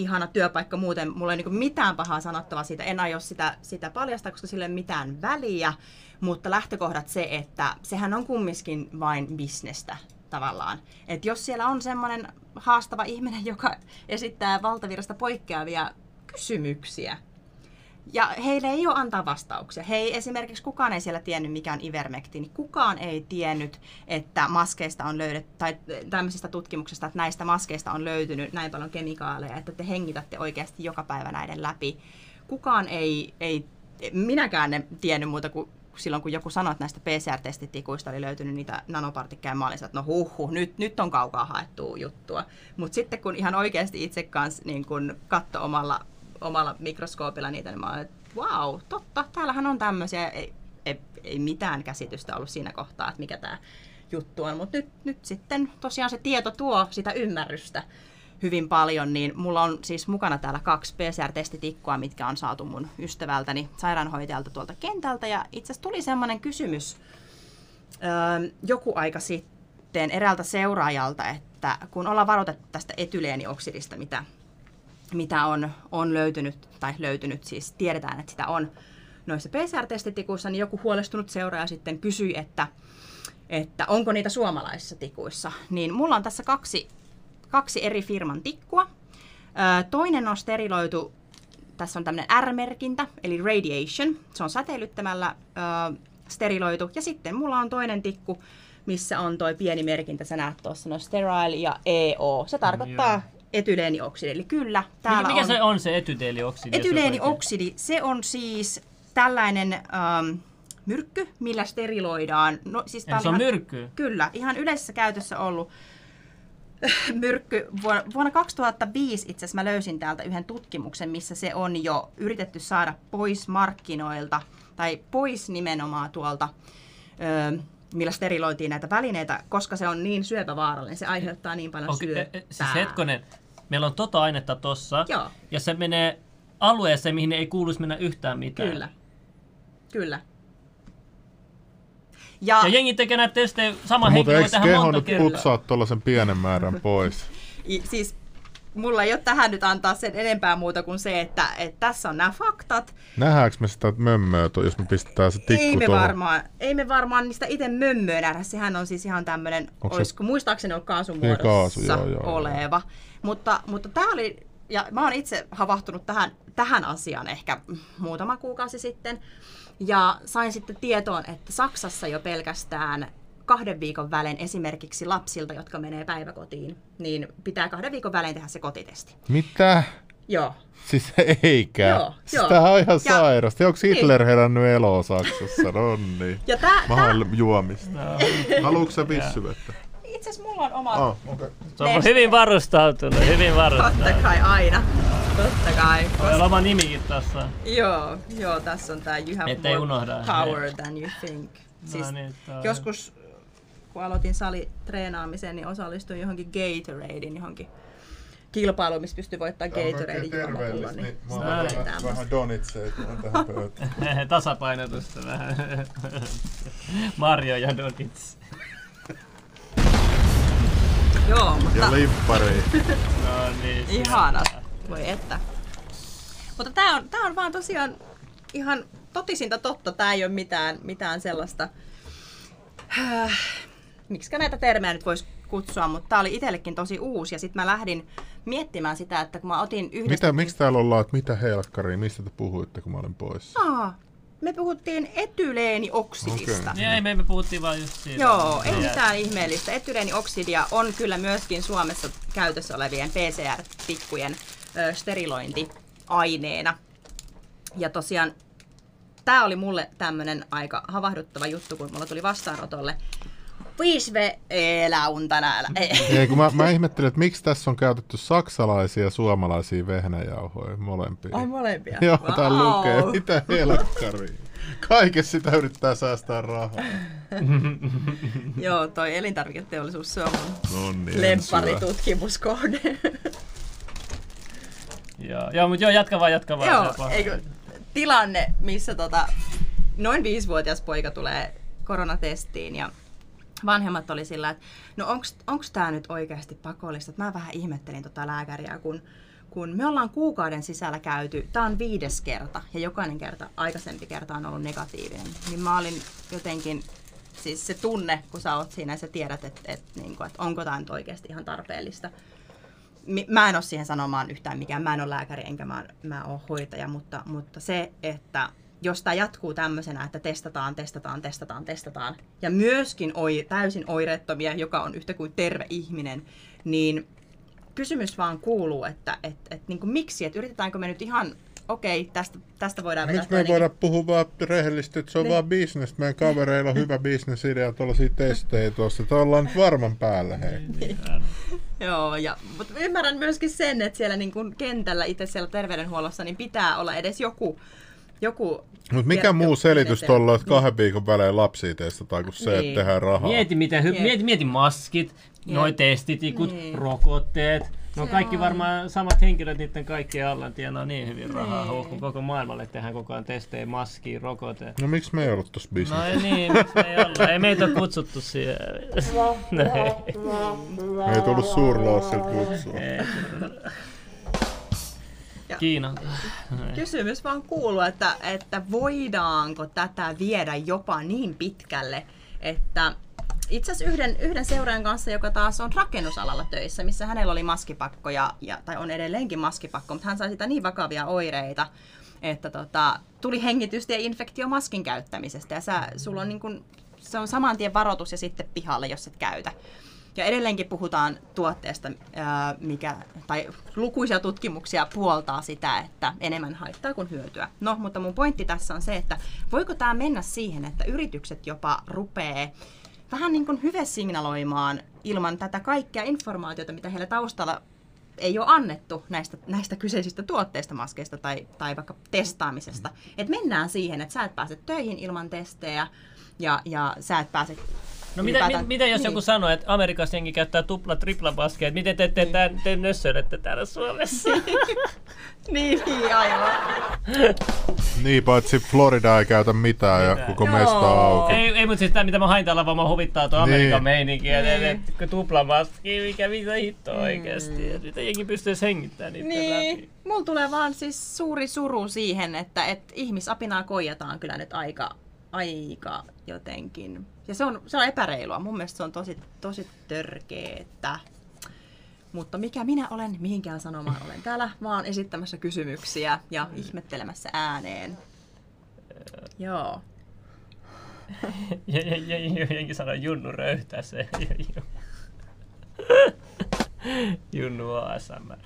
ihana työpaikka muuten. Mulla ei niin mitään pahaa sanottavaa siitä. En aio sitä, sitä paljastaa, koska sillä ei mitään väliä. Mutta lähtökohdat se, että sehän on kumminkin vain bisnestä tavallaan. Et jos siellä on semmoinen haastava ihminen, [LAUGHS] joka esittää valtavirrasta poikkeavia kysymyksiä, ja heille ei ole antaa vastauksia. Hei, esimerkiksi kukaan ei siellä tiennyt, mikä on ivermektiini. Kukaan ei tiennyt, että maskeista on löydetty, tai tämmöisistä tutkimuksista, että näistä maskeista on löytynyt näin paljon kemikaaleja, että te hengitätte oikeasti joka päivä näiden läpi. Kukaan ei, ei minäkään en tiennyt muuta kuin silloin, kun joku sanoi, että näistä PCR-testitikuista oli löytynyt niitä nanopartikkeja, mä olin että no huhhuh, nyt, nyt on kaukaa haettua juttua. Mutta sitten kun ihan oikeasti itse kanssa niin kun katso omalla omalla mikroskoopilla niitä, niin mä olin, että wow, totta, täällähän on tämmöisiä, ei, ei, ei mitään käsitystä ollut siinä kohtaa, että mikä tämä juttu on, mutta nyt, nyt sitten tosiaan se tieto tuo sitä ymmärrystä hyvin paljon, niin mulla on siis mukana täällä kaksi PCR-testitikkua, mitkä on saatu mun ystävältäni sairaanhoitajalta tuolta kentältä, ja itse asiassa tuli semmoinen kysymys öö, joku aika sitten eräältä seuraajalta, että kun ollaan varoitettu tästä etyleenioksidista, mitä mitä on, on löytynyt, tai löytynyt siis tiedetään, että sitä on noissa PCR-testitikuissa, niin joku huolestunut seuraaja sitten kysyi, että, että onko niitä suomalaisissa tikuissa. Niin mulla on tässä kaksi, kaksi eri firman tikkua. Toinen on steriloitu, tässä on tämmöinen R-merkintä, eli radiation, se on säteilyttämällä ö, steriloitu. Ja sitten mulla on toinen tikku, missä on toi pieni merkintä, sä näet tuossa, no sterile ja EO. Se tarkoittaa. Etyleenioksidi, eli kyllä, täällä mikä on... se on se etyteelioksidi? jos Etyleenioksidi, se on siis tällainen ähm, myrkky, millä steriloidaan. No, siis se on ihan- myrkky. Kyllä, ihan yleisessä käytössä ollut [LAUGHS] myrkky. Vuonna, vuonna 2005 itse asiassa mä löysin täältä yhden tutkimuksen, missä se on jo yritetty saada pois markkinoilta, tai pois nimenomaan tuolta, ö, millä steriloitiin näitä välineitä, koska se on niin syöpävaarallinen, se aiheuttaa niin paljon Okei, syöpää. e- e- siis hetkonen, meillä on tota ainetta tossa, Joo. ja se menee alueeseen, mihin ei kuuluisi mennä yhtään mitään. Kyllä. Kyllä. Ja, Ja jengi tekee näitä testejä, sama Mutta henkilö voi eikö tehdä keho monta nyt kertaa. putsaa tuollaisen pienen määrän pois? [LAUGHS] i- siis mulla ei ole tähän nyt antaa sen enempää muuta kuin se, että, että tässä on nämä faktat. Nähdäänkö me sitä mömmöä, jos me pistetään se tikku Ei me, tuohon? varmaan, ei me varmaan niistä itse mömmöä nähdä. Sehän on siis ihan tämmöinen, Onko se- olisiko muistaakseni ollut kaasumuodossa Niin, kaasu, joo, joo, joo. oleva. Mutta, mutta tämä oli, ja mä oon itse havahtunut tähän, tähän asiaan ehkä muutama kuukausi sitten. Ja sain sitten tietoon, että Saksassa jo pelkästään kahden viikon välein esimerkiksi lapsilta, jotka menee päiväkotiin, niin pitää kahden viikon välein tehdä se kotitesti. Mitä? Joo. Siis eikä. Joo, siis joo. tämähän on ihan Ja- sairasta. Onko Hitler Niin. herännyt eloon Saksassa? No niin. Ja tää, tää, Mahdoll juomista. No, Haluatko sä pissyvettä? itse asiassa mulla on oma... Ah, okay. se on hyvin varustautunut, hyvin Totta varustautunut. kai aina. Totta kai. Meillä on oma nimikin tässä. Joo, joo, tässä on tää You have Ettei more unohda. power than you think. Siis No niin, joskus kun aloitin salitreenaamiseen, niin osallistuin johonkin Gatoradein johonkin kilpailuun, missä pystyi voittamaan Gatoradein juomapullon. Niin Mä No oon niin. vähän, vähän donitseja tähän pöytään. [LAUGHS] Tasapainotusta vähän. [LAUGHS] Mario ja Donits. Joo, mutta Ja lippari. [LAUGHS] No niin. ihanat. Voi että. Mutta tää on, tää on vaan tosiaan ihan totisinta totta. Tää ei ole mitään, mitään sellaista... Äh, Miksikä näitä termejä nyt voisi kutsua, mutta tää oli itsellekin tosi uusi. Ja sitten mä lähdin miettimään sitä, että kun mä otin yhdestä... Mitä, miksi täällä ollaan, että mitä helkkari, mistä te puhuitte, kun mä olin poissa? Aa, me puhuttiin etyleenioksidista. Okei. Niin ei, me, me puhuttiin vaan just siitä. Joo, ei mitään ihmeellistä. Etyleenioksidia on kyllä myöskin Suomessa käytössä olevien PCR-tikkujen ö, sterilointiaineena. Ja tosiaan tämä oli mulle tämmönen aika havahduttava juttu, kun mulla tuli vastaanotolle 5V, elä unta näällä. Ei. Ei, kun mä, mä ihmettelin, että miksi tässä on käytetty saksalaisia ja suomalaisia vehnäjauhoja molempia. Ai molempia. Joo, tää Vau. lukee. Mitä helkkari? Kaikessa sitä yrittää säästää rahaa. Joo, toi elintarviketeollisuus, se on mun No niin, lempparitutkimuskohde. Joo, joo mutta joo, jatka vaan, jatka vaan. Joo, eikö, tilanne, missä tota, noin viisivuotias poika tulee koronatestiin ja vanhemmat oli sillä, että no onks tää nyt oikeasti pakollista? Mä vähän ihmettelin tota lääkäriä, kun, kun me ollaan kuukauden sisällä käyty, tää on viides kerta ja jokainen kerta, aikaisempi kerta on ollut negatiivinen, niin mä olin jotenkin, siis se tunne, kun sä oot siinä ja sä tiedät, että et, niinku, et onko tämä nyt oikeasti ihan tarpeellista. Mä en ole siihen sanomaan yhtään mikään, mä en ole lääkäri enkä mä, mä ole hoitaja, mutta, mutta se, että jos tämä jatkuu tämmöisenä, että testataan, testataan, testataan, testataan, ja myöskin oi, täysin oireettomia, joka on yhtä kuin terve ihminen, niin kysymys vaan kuuluu, että et, et, niin kuin miksi, että yritetäänkö me nyt ihan, okei, tästä, tästä voidaan vetää Miksi me ei voida puhua vaan rehellisesti, että se on Niin. vaan bisnes. Meidän kavereilla on hyvä bisnesidea, tuollaisia testejä tuossa. Että ollaan nyt varman päällä, hei. Niin. [LAUGHS] Joo, ja, mutta ymmärrän myöskin sen, että siellä niin kuin kentällä itse siellä terveydenhuollossa niin pitää olla edes joku, joku Mutta mikä tiedätkö, muu selitys tuolla, että kahden viikon välein lapsia testataan, kuin se, Niin. että tehdään rahaa? Mieti, miten hy- mieti, mieti maskit, noi Jep. testitikut, Niin. rokotteet. No kaikki on. varmaan samat henkilöt niiden kaikkien alla tienaa niin hyvin rahaa, Niin. kun koko maailmalle tehdään koko ajan testejä, maskiin, rokote. No miksi me ei ollut tuossa No bisnes? ei niin, miksi me ei olla? Ei meitä ole kutsuttu siihen. Me [LAUGHS] ei tullut suurlaassilta kutsua. Ja- Kiina. [LAUGHS] Kysymys vaan kuuluu, että, että voidaanko tätä viedä jopa niin pitkälle, että itse asiassa yhden, yhden seuraajan kanssa, joka taas on rakennusalalla töissä, missä hänellä oli maskipakko, ja, ja, tai on edelleenkin maskipakko, mutta hän sai sitä niin vakavia oireita, että tota, tuli hengitystä ja infektio maskin käyttämisestä. Ja sä, sulla on niin kun, se on saman tien varoitus ja sitten pihalle, jos et käytä. Ja edelleenkin puhutaan tuotteesta, mikä, tai lukuisia tutkimuksia puoltaa sitä, että enemmän haittaa kuin hyötyä. No, mutta mun pointti tässä on se, että voiko tämä mennä siihen, että yritykset jopa rupee vähän niin kuin hyvesignaloimaan ilman tätä kaikkea informaatiota, mitä heillä taustalla ei ole annettu näistä, näistä kyseisistä tuotteista, maskeista tai, tai vaikka testaamisesta. Et mennään siihen, että sä et pääse töihin ilman testejä ja, ja sä et pääse No mitä, mit, mitä jos niin. joku sanoo, että Amerikassa jengi käyttää tupla, tripla baskeja, miten te, te, te, te nössöilette täällä Suomessa? [LAUGHS] Niin, niin, aivan. Niin, paitsi Florida ei käytä mitään ja Mitään. koko Joo. mesta on auki. ei, ei mutta siis tämä mitä mä hain täällä, vaan mä huvittaa tuo Niin. Amerikan meininki, että Niin. et, et, tupla baski, mikä mitä hitto oikeesti. Et Mitä jengi pystyisi hengittämään niitä läpi. Niin, mulla tulee vaan siis suuri suru siihen, että, että ihmisapinaa koijataan kyllä nyt aika, aika jotenkin. Ja se on, se on epäreilua. Mun mielestä se on tosi, tosi törkeetä. Mutta mikä minä olen, mihinkään sanomaan olen täällä vaan esittämässä kysymyksiä ja ihmettelemässä ääneen. Joo. Ja, [LAUGHS] ja, ja, ja jengi sanoo Junnu röyhtää se. [LAUGHS] Junnu ASMR.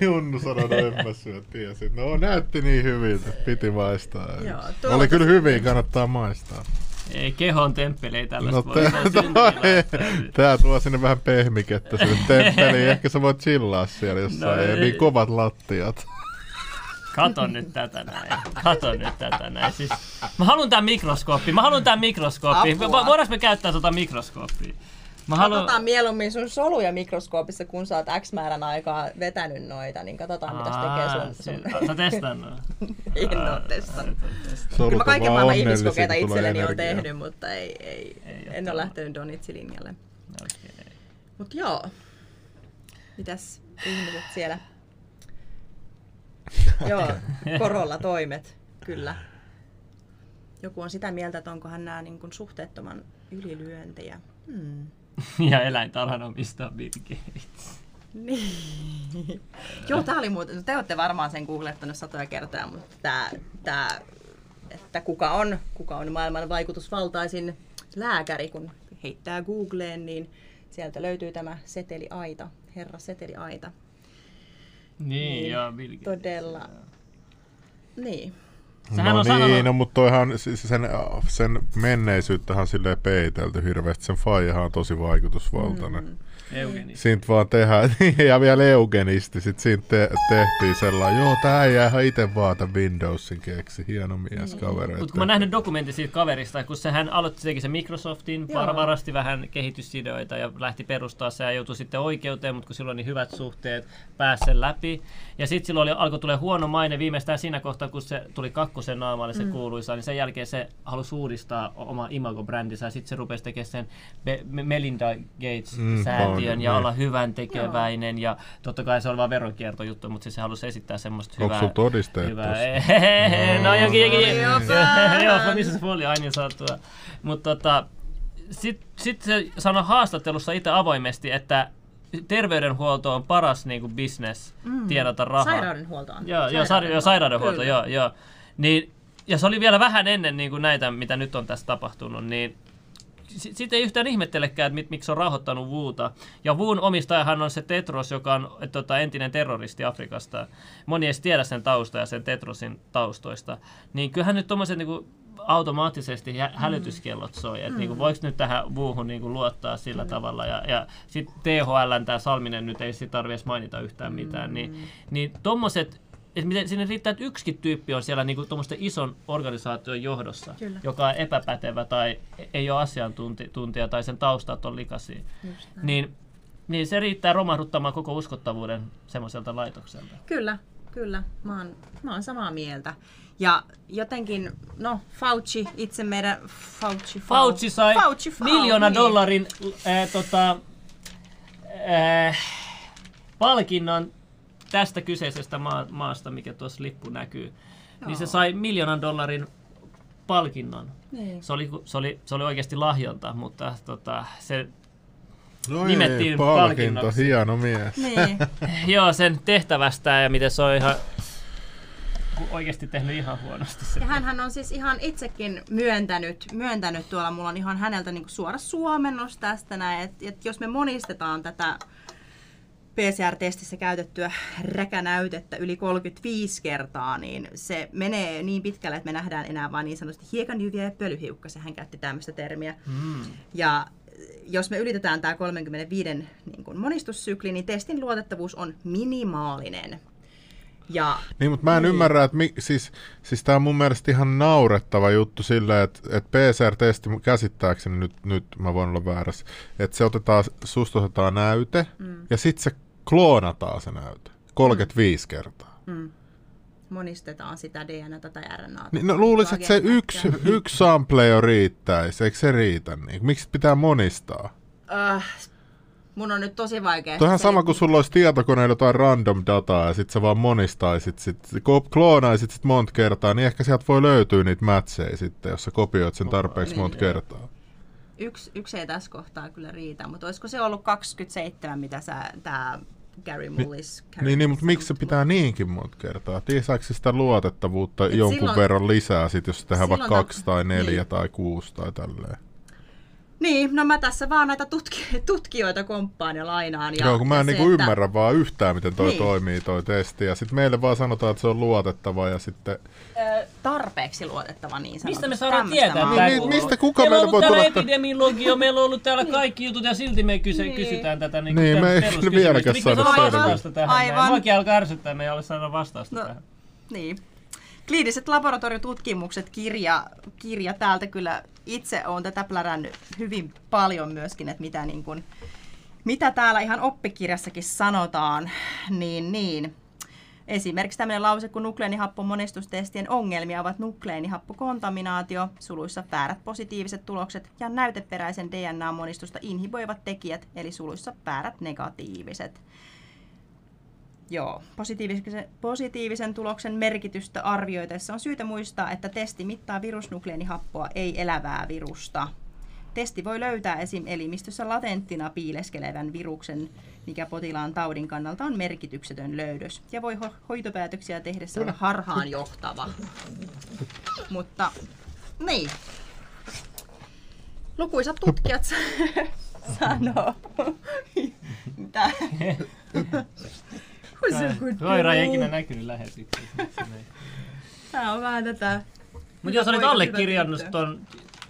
Junnu sanoi, no en mä syö, tiesin. No näytti niin hyviltä, piti maistaa. Joo, Oli tuo- kyllä hyvin, kannattaa maistaa. Ei, kehon temppeli ei No tällaista voi. tää, syntilaista. [LAUGHS] tää tuo sinne vähän pehmikettä sinne temppeliin. Ehkä sä voit chillaa siellä jossain. No ei niin kovat lattiat. Kato nyt tätä näin. Kato nyt tätä näin. Siis, mä haluan tää mikroskooppi. Mä haluan tää mikroskooppi. Voidaanko me käyttää tota mikroskooppia? Mä haluan... Katsotaan mieluummin sun soluja mikroskoopissa, kun sä oot X määrän aikaa vetänyt noita, niin katsotaan mitä se tekee sun... sun... sun... Sä testannut? [LAUGHS] en oo testannut. Kyllä mä on kaiken maailman ihmiskokeita itselleni on tehnyt, mutta ei, ei, Ei en ole lähtenyt Donitsi-linjalle. Okei. Mut joo. Mitäs ihmiset siellä? [LAUGHS] joo, [LAUGHS] korolla toimet, kyllä. Joku on sitä mieltä, että onkohan nämä niin kuin suhteettoman ylilyöntejä. Hmm. [LAUGHS] Ja eläintarhan omistaa Bill Gates. Niin. Joo, tää oli muuten, te olette varmaan sen googlettanut satoja kertaa, mutta tää, tää että kuka on, kuka on maailman vaikutusvaltaisin lääkäri, kun heittää Googleen, niin sieltä löytyy tämä seteliaita, herra seteliaita. Niin, Niin, joo, Bill Gates. Todella. Niin. Sehän no on niin, sanonut- no, mutta toihan, siis sen, sen menneisyyttähän on silleen peitelty hirveästi. Sen faijahan on tosi vaikutusvaltainen. Mm. Eugeni. Siitä vaan tehdään, [LAUGHS] ja vielä eugenisti, sit siitä te, tehtiin sellainen, joo tää ei ihan ite vaan tämän Windowsin keksi, hieno mies kaveri. Mutta kun mä nähnyt dokumentin siitä kaverista, kun se hän aloitti teki se Microsoftin, var, varasti vähän kehitysideoita ja lähti perustaa se ja joutui sitten oikeuteen, mutta kun silloin oli hyvät suhteet, pääsi sen läpi. Ja sitten silloin oli, alkoi tulee huono maine viimeistään siinä kohtaa, kun se tuli kakkosen naamalle se mm. kuuluisa, niin sen jälkeen se halusi uudistaa oma imago-brändinsä ja sitten se rupesi tekemään sen Be- Me- Melinda Gates-säätiön Mm, ja niin. olla hyvän tekeväinen ja totta kai se oli vaan veronkiertojuttu, mutta siis se halusi esittää semmoista Onko hyvää... sulla todisteet Hyvä. tossa? [LAUGHS] No jokin, jokin. Joo, [LAUGHS] missä se folio aina saatua. Mutta tota, sitten sit se sanoi haastattelussa itse avoimesti, että terveydenhuolto on paras niinku business mm. tienata rahaa. Sairaudenhuolto on. Joo, joo, saira- joo sairaudenhuolto, joo, joo. Niin, ja se oli vielä vähän ennen niin kuin näitä, mitä nyt on tässä tapahtunut, niin sitten ei yhtään ihmettelekään, että mit, miksi on rahoittanut Wuuta. Ja Wuun omistajahan on se Tetros, joka on et, tota, entinen terroristi Afrikasta. Moni ei edes tiedä sen tausta ja sen Tetrosin taustoista. Niin kyllähän nyt tuommoiset niin automaattisesti hä- hälytyskellot soi. Että niin voiko nyt tähän Wuuhun niin kuin, luottaa sillä tavalla. Ja, ja sitten THL, tämä Salminen nyt ei siitä tarvitse mainita yhtään mitään. Niin, niin tuommoiset että miten sinne riittää, että yksikin tyyppi on siellä niinku ison organisaation johdossa, Kyllä. joka on epäpätevä tai ei ole asiantuntija tai sen taustat on likaisia, niin, niin se riittää romahduttamaan koko uskottavuuden semmoiselta laitokselta. Kyllä, kyllä. Mä oon, mä oon samaa mieltä. Ja jotenkin, no Fauci, itse meidän Fauci, Fau- Fauci sai Fauci, Fau, miljoona niin. dollarin äh, tota, äh, palkinnon tästä kyseisestä maa, maasta, mikä tuossa lippu näkyy. Niin se Joo. sai miljoonan dollarin palkinnon. Niin. Se oli, se oli, se oli oikeasti lahjonta, mutta tota, se, No Nimettiin ei, palkinto, palkinnoksi. hieno mies. Niin. [LAUGHS] joo, sen tehtävästä ja miten se on ihan oikeasti tehnyt ihan huonosti. Se. Ja hänhän on siis ihan itsekin myöntänyt, myöntänyt tuolla, mulla on ihan häneltä niin suora suomennos tästä näin, että, että jos me monistetaan tätä PCR-testissä käytettyä räkänäytettä yli 35 kertaa, niin se menee niin pitkälle, että me nähdään enää vain niin sanotusti hiekanjyviä ja pölyhiukkasia. Hän käytti tämmöistä termiä. Mm. Ja jos me ylitetään tämä 35 niin kuin monistussykli, niin testin luotettavuus on minimaalinen. Ja Niin, mutta mä en niin. ymmärrä, että mi, siis, siis tämä on mun mielestä ihan naurettava juttu sillä, että, että PCR-testi käsittääkseni, nyt, nyt mä voin olla väärässä, että se otetaan, susta otetaan näyte mm. ja sitten se kloonataan se näyte 35 mm. kertaa. mm, monistetaan sitä DNAta tai RNAta. Niin, no luulisin, että se yksi, yksi sample jo riittäisi, eikö se riitä? Niin? Miksi pitää monistaa? Äh, mun on nyt tosi vaikea. Tuohan sama kuin sulla olisi tietokoneella jotain random dataa ja sitten sä vaan monistaisit, sit, kloonaisit sit monta kertaa, niin ehkä sieltä voi löytyä niitä matcheja sitten, jos sä kopioit sen tarpeeksi monta kertaa. Yksi, yksi ei tässä kohtaa kyllä riitä, mutta olisiko se ollut 27, mitä sä, tää Gary Mullis... Gary Niin, niin mutta miksi se pitää niinkin monta kertaa? Tiesääkö sitä luotettavuutta Et jonkun silloin- verran lisää, sit, jos tehdään vaikka kaksi ta- tai neljä niin. tai kuusi tai tälleen? Niin, no mä tässä vaan näitä tutki- tutkijoita komppaan ja lainaan. Ja, Joo, kun mä en se, niinku että- ymmärrä vaan yhtään, miten toi Niin. toimii toi testi. Ja sitten meille vaan sanotaan, että se on luotettava ja sitten... Ö, tarpeeksi luotettava niin sanotusti. Mistä me saadaan tietää Niin, kuullut. mistä kuka meillä on meillä ollut voi täällä tulla... epidemiologia, meillä on ollut täällä kaikki jutut ja silti me kyse, Niin. kysytään tätä niin Niin, me ei vieläkään saada vastausta tähän? Aivan. Aivan. Muakin alkaa ärsyttää, me ei ole saada vastausta No, tähän. Niin. Kliiniset laboratoriotutkimukset, kirja, kirja täältä kyllä itse olen tätä plärännyt hyvin paljon myöskin, että mitä, niin kuin, mitä täällä ihan oppikirjassakin sanotaan, niin, niin. Esimerkiksi tämmöinen lause kuin nukleinihappomonnistustestien ongelmia ovat nukleinihapokontaminaatio, suluissa väärät positiiviset tulokset ja näyteperäisen DNA-monistusta inhiboivat tekijät, eli suluissa väärät negatiiviset. Joo, positiivisen, positiivisen tuloksen merkitystä arvioitaessa on syytä muistaa, että testi mittaa virusnukleenihappoa, ei elävää virusta. Testi voi löytää esim. elimistössä latenttina piileskelevän viruksen, mikä potilaan taudin kannalta on merkityksetön löydös, ja voi ho- hoitopäätöksiä tehdessä olla harhaan johtava. Mutta, niin. Lukuisat tutkijat sa- [LAUGHS] sanoo. Mitä? [LAUGHS] A good Koira ei ikinä näkynyt lähetyksessä. Tää on vähän tätä... Mutta jos olit allekirjannut ton,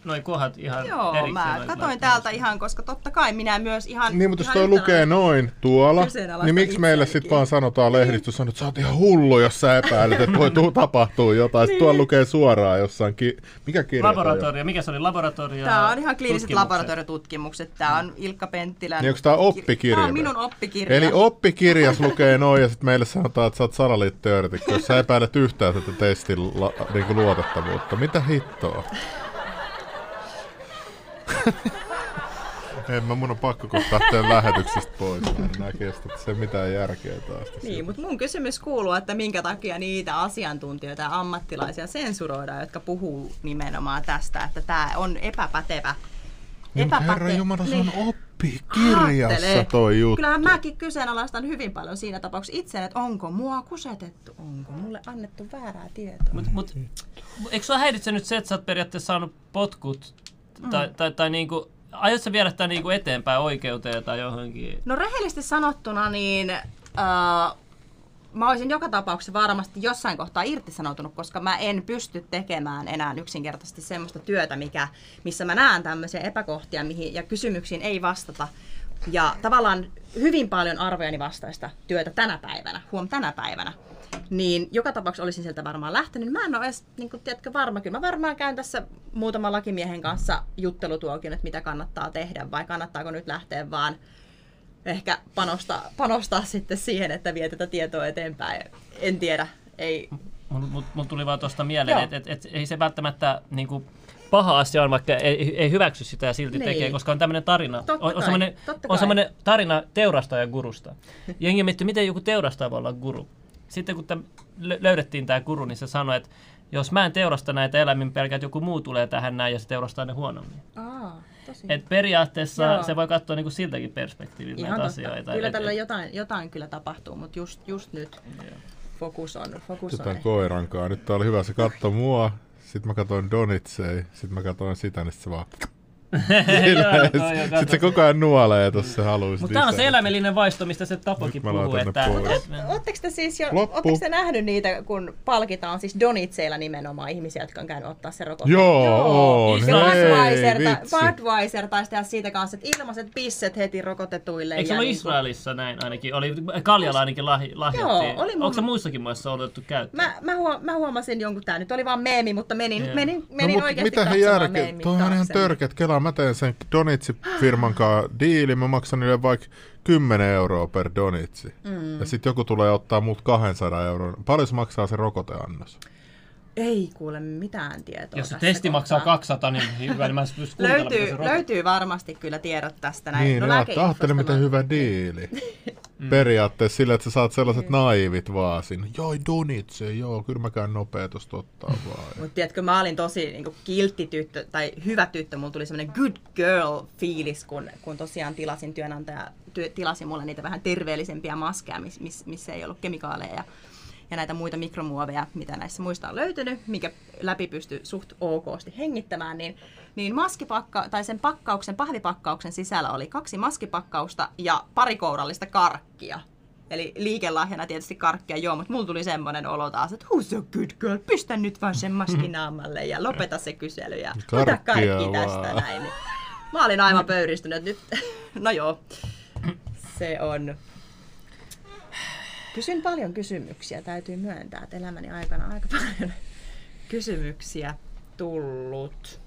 noi kohdat ihan Joo, erikseen. mä katoin täältä ihan, koska totta kai minä myös ihan... Niin, mutta jos toi lukee noin tuolla, niin miksi meille sitten vaan sanotaan lehdistössä, että sä oot ihan hullu, jos sä epäilet, että voi tuu [LAUGHS] tapahtuu jotain. Sitten tuolla lukee suoraan jossain, ki- mikä kirja? Laboratorio, mikä se oli? Laboratorio. Tää on ihan kliiniset tutkimukset. laboratoriotutkimukset. Tää on Ilkka Penttilän... Niin onko tää oppikirja? Tää on minun oppikirja. Eli oppikirjas lukee noin ja sitten meille sanotaan, että sä oot salaliittoteoreetikko, jos sä epäilet yhtään tätä testin la, niinku luotettavuutta. Mitä hittoa? En mä, mun on pakko kohta lähteä lähetyksistä pois. Mä en kestä se mitään järkeä taas. Niin, mutta mun kysymys kuuluu, että minkä takia niitä asiantuntijoita ja ammattilaisia sensuroidaan, jotka puhuu nimenomaan tästä, että tämä on epäpätevä. Niin, mutta herra Jumala, se on oppikirjassa Aattele. toi juttu. Kyllähän mäkin kyseenalaistan hyvin paljon siinä tapauksessa itse, että onko mua kusetettu, onko mulle annettu väärää tietoa. Mut, mut, eikö sua häiritse nyt se, että sä oot periaatteessa saanut potkut? Tai, Mm. tai, tai niinku, aiotko sä viedä tää niinku eteenpäin oikeuteen tai johonkin? No rehellisesti sanottuna, niin äh, mä olisin joka tapauksessa varmasti jossain kohtaa irtisanoutunut, koska mä en pysty tekemään enää yksinkertaisesti semmoista työtä, mikä, missä mä näen tämmöisiä epäkohtia mihin, ja kysymyksiin ei vastata. Ja tavallaan hyvin paljon arvojeni vastaista työtä tänä päivänä, huom tänä päivänä. Niin joka tapauksessa olisin sieltä varmaan lähtenyt. Mä en ole edes, niin kuin, tiedätkö, varma. Kyllä mä varmaan käyn tässä muutaman lakimiehen kanssa juttelutuokin, että mitä kannattaa tehdä, vai kannattaako nyt lähteä vaan ehkä panostaa, panostaa sitten siihen, että vie tätä tietoa eteenpäin. En tiedä. Ei. Mun, mun, mun tuli vaan tuosta mieleen, että et, et, ei se välttämättä niinku, paha asia on, vaikka ei, ei hyväksy sitä ja silti Niin. tekee, koska on tämmöinen tarina. Totta on, on semmoinen, on semmoinen tarina teurastajan gurusta. Jengi miettii, miten joku teurastaja voi olla guru. Sitten kun löydettiin tämä guru, niin se sanoi, että jos mä en teurasta näitä eläimiä, pelkää, että joku muu tulee tähän näin ja se teurastaa ne huonommin. Aa, tosi. Et periaatteessa Joo. se voi katsoa niinku siltäkin perspektiiviltä Ihan näitä totta. asioita. Kyllä Et- tällä et- jotain, jotain kyllä tapahtuu, mutta just, just nyt fokus on, fokus on Jotain ehkä- koirankaa. Nyt tää oli hyvä, se katsoi mua, sitten mä katsoin Donitsei, sitten mä katsoin sitä, niin se vaan... Joo. Sitten se koko ajan nuolee tossa haluaisi Mutta tämä on se eläimellinen vaisto, mistä se Tapokin puhuu. Että, Oletteko te siis jo, Loppu. te nähnyt niitä, kun palkitaan siis donitseilla nimenomaan ihmisiä, jotka on käynyt ottaa se rokote? Joo, on. Budweiser, taisi tehdä siitä kanssa, että ilmaiset pisset heti rokotetuille. eikö se ja ollut niin Israelissa näin ainakin? Oli, Kaljala ainakin lahj, lahjoitti. Joo, oli mun- Onko se muissakin maissa otettu käyttöön? Mä, mä, mä huomasin jonkun, tää nyt oli vaan meemi, mutta menin, Joo. menin, No menin mut oikeasti mitä he järke... Toi on ihan törkeät. Kelaa, mä teen sen Donitsi-firman kanssa diili, mä maksan niille vaikka 10 euroa per Donitsi. Mm. Ja sitten joku tulee ottaa mut 200 euroa. Paljon se maksaa se rokoteannos? Ei kuule mitään tietoa Jos se tässä testi maksaa kohtaa. 200, niin hyvä, niin mä en pysty [LAUGHS] kuuntelemaan, mitä se Löytyy, löytyy varmasti kyllä tiedot tästä näin. Niin, no, no, ajattele miten hyvä diili. Periaatteessa sillä, että sä saat sellaiset naivit vaan sinne. Joo, Donitse, joo, kyllä mä käyn nopea tosta ottaa vaan. Mutta tiedätkö, mä olin tosi niin kiltti tyttö, tai hyvä tyttö, mulla tuli semmoinen good girl fiilis, kun, kun tosiaan tilasin työnantaja, työ, tilasi mulle niitä vähän terveellisempiä maskeja, miss, miss, missä ei ollut kemikaaleja ja, ja näitä muita mikromuoveja, mitä näissä muista on löytynyt, mikä läpi pystyy suht okosti hengittämään, niin, niin maskipakka, tai sen pakkauksen, pahvipakkauksen sisällä oli kaksi maskipakkausta ja pari kourallista karkkia. Eli liikelahjana tietysti karkkia joo, mutta mulla tuli semmoinen olo taas, että who's a good girl, pistä nyt vaan sen maskin naamalle ja lopeta se kysely ja ota kaikki tästä näin. Mä olin aivan pöyristynyt nyt. [LAUGHS] No joo, se on. Kysyn paljon kysymyksiä, täytyy myöntää, että elämäni aikana aika paljon [LAUGHS] kysymyksiä tullut.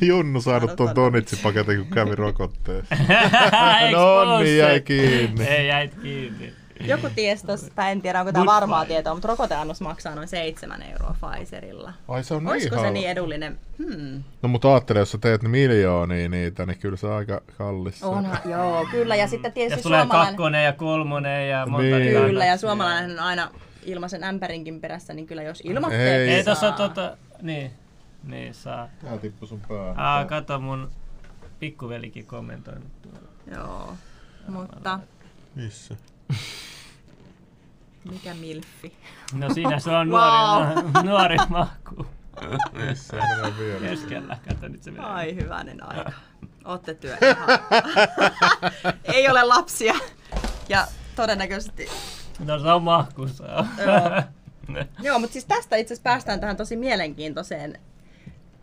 Junnu saanut ton Sanotaan. Donitsi-paketin, kun kävi rokotteessa. [LAUGHS] No niin, jäi kiinni. Ei, jäit kiinni. Joku ties tossa, tai en tiedä onko tämä varmaa fight. tietoa, mutta rokoteannos maksaa noin 7 euroa Pfizerilla. Ai se on niin Olisiko se halpa. niin edullinen? Hmm. No mutta ajattele, jos sä teet miljoonia niitä, niin kyllä se on aika kallis. Onhan, joo, kyllä. Ja sitten tietysti Jos tulee suomalainen... kakkonen ja kolmonen ja monta Niin. Kyllä, ja suomalainen on aina ilmaisen ämpärinkin perässä, niin kyllä jos ilmoitteeksi Ei. Ei saa- tossa tota... Niin. Niin saa. Tää tippu sun päähän. Aa, kato mun pikkuvelikin kommentoinut tuolla. Joo, mutta Missä? Mikä milfi? No siinä se on Wow. nuori, nuori mahku. Missä? Keskellä, kato nyt se menee. Ai hyvänen aika. Ootte työ. [LAUGHS] Ei ole lapsia. Ja todennäköisesti... No se on mahkussa. Joo. [LAUGHS] Joo, mutta siis tästä itse asiassa päästään tähän tosi mielenkiintoiseen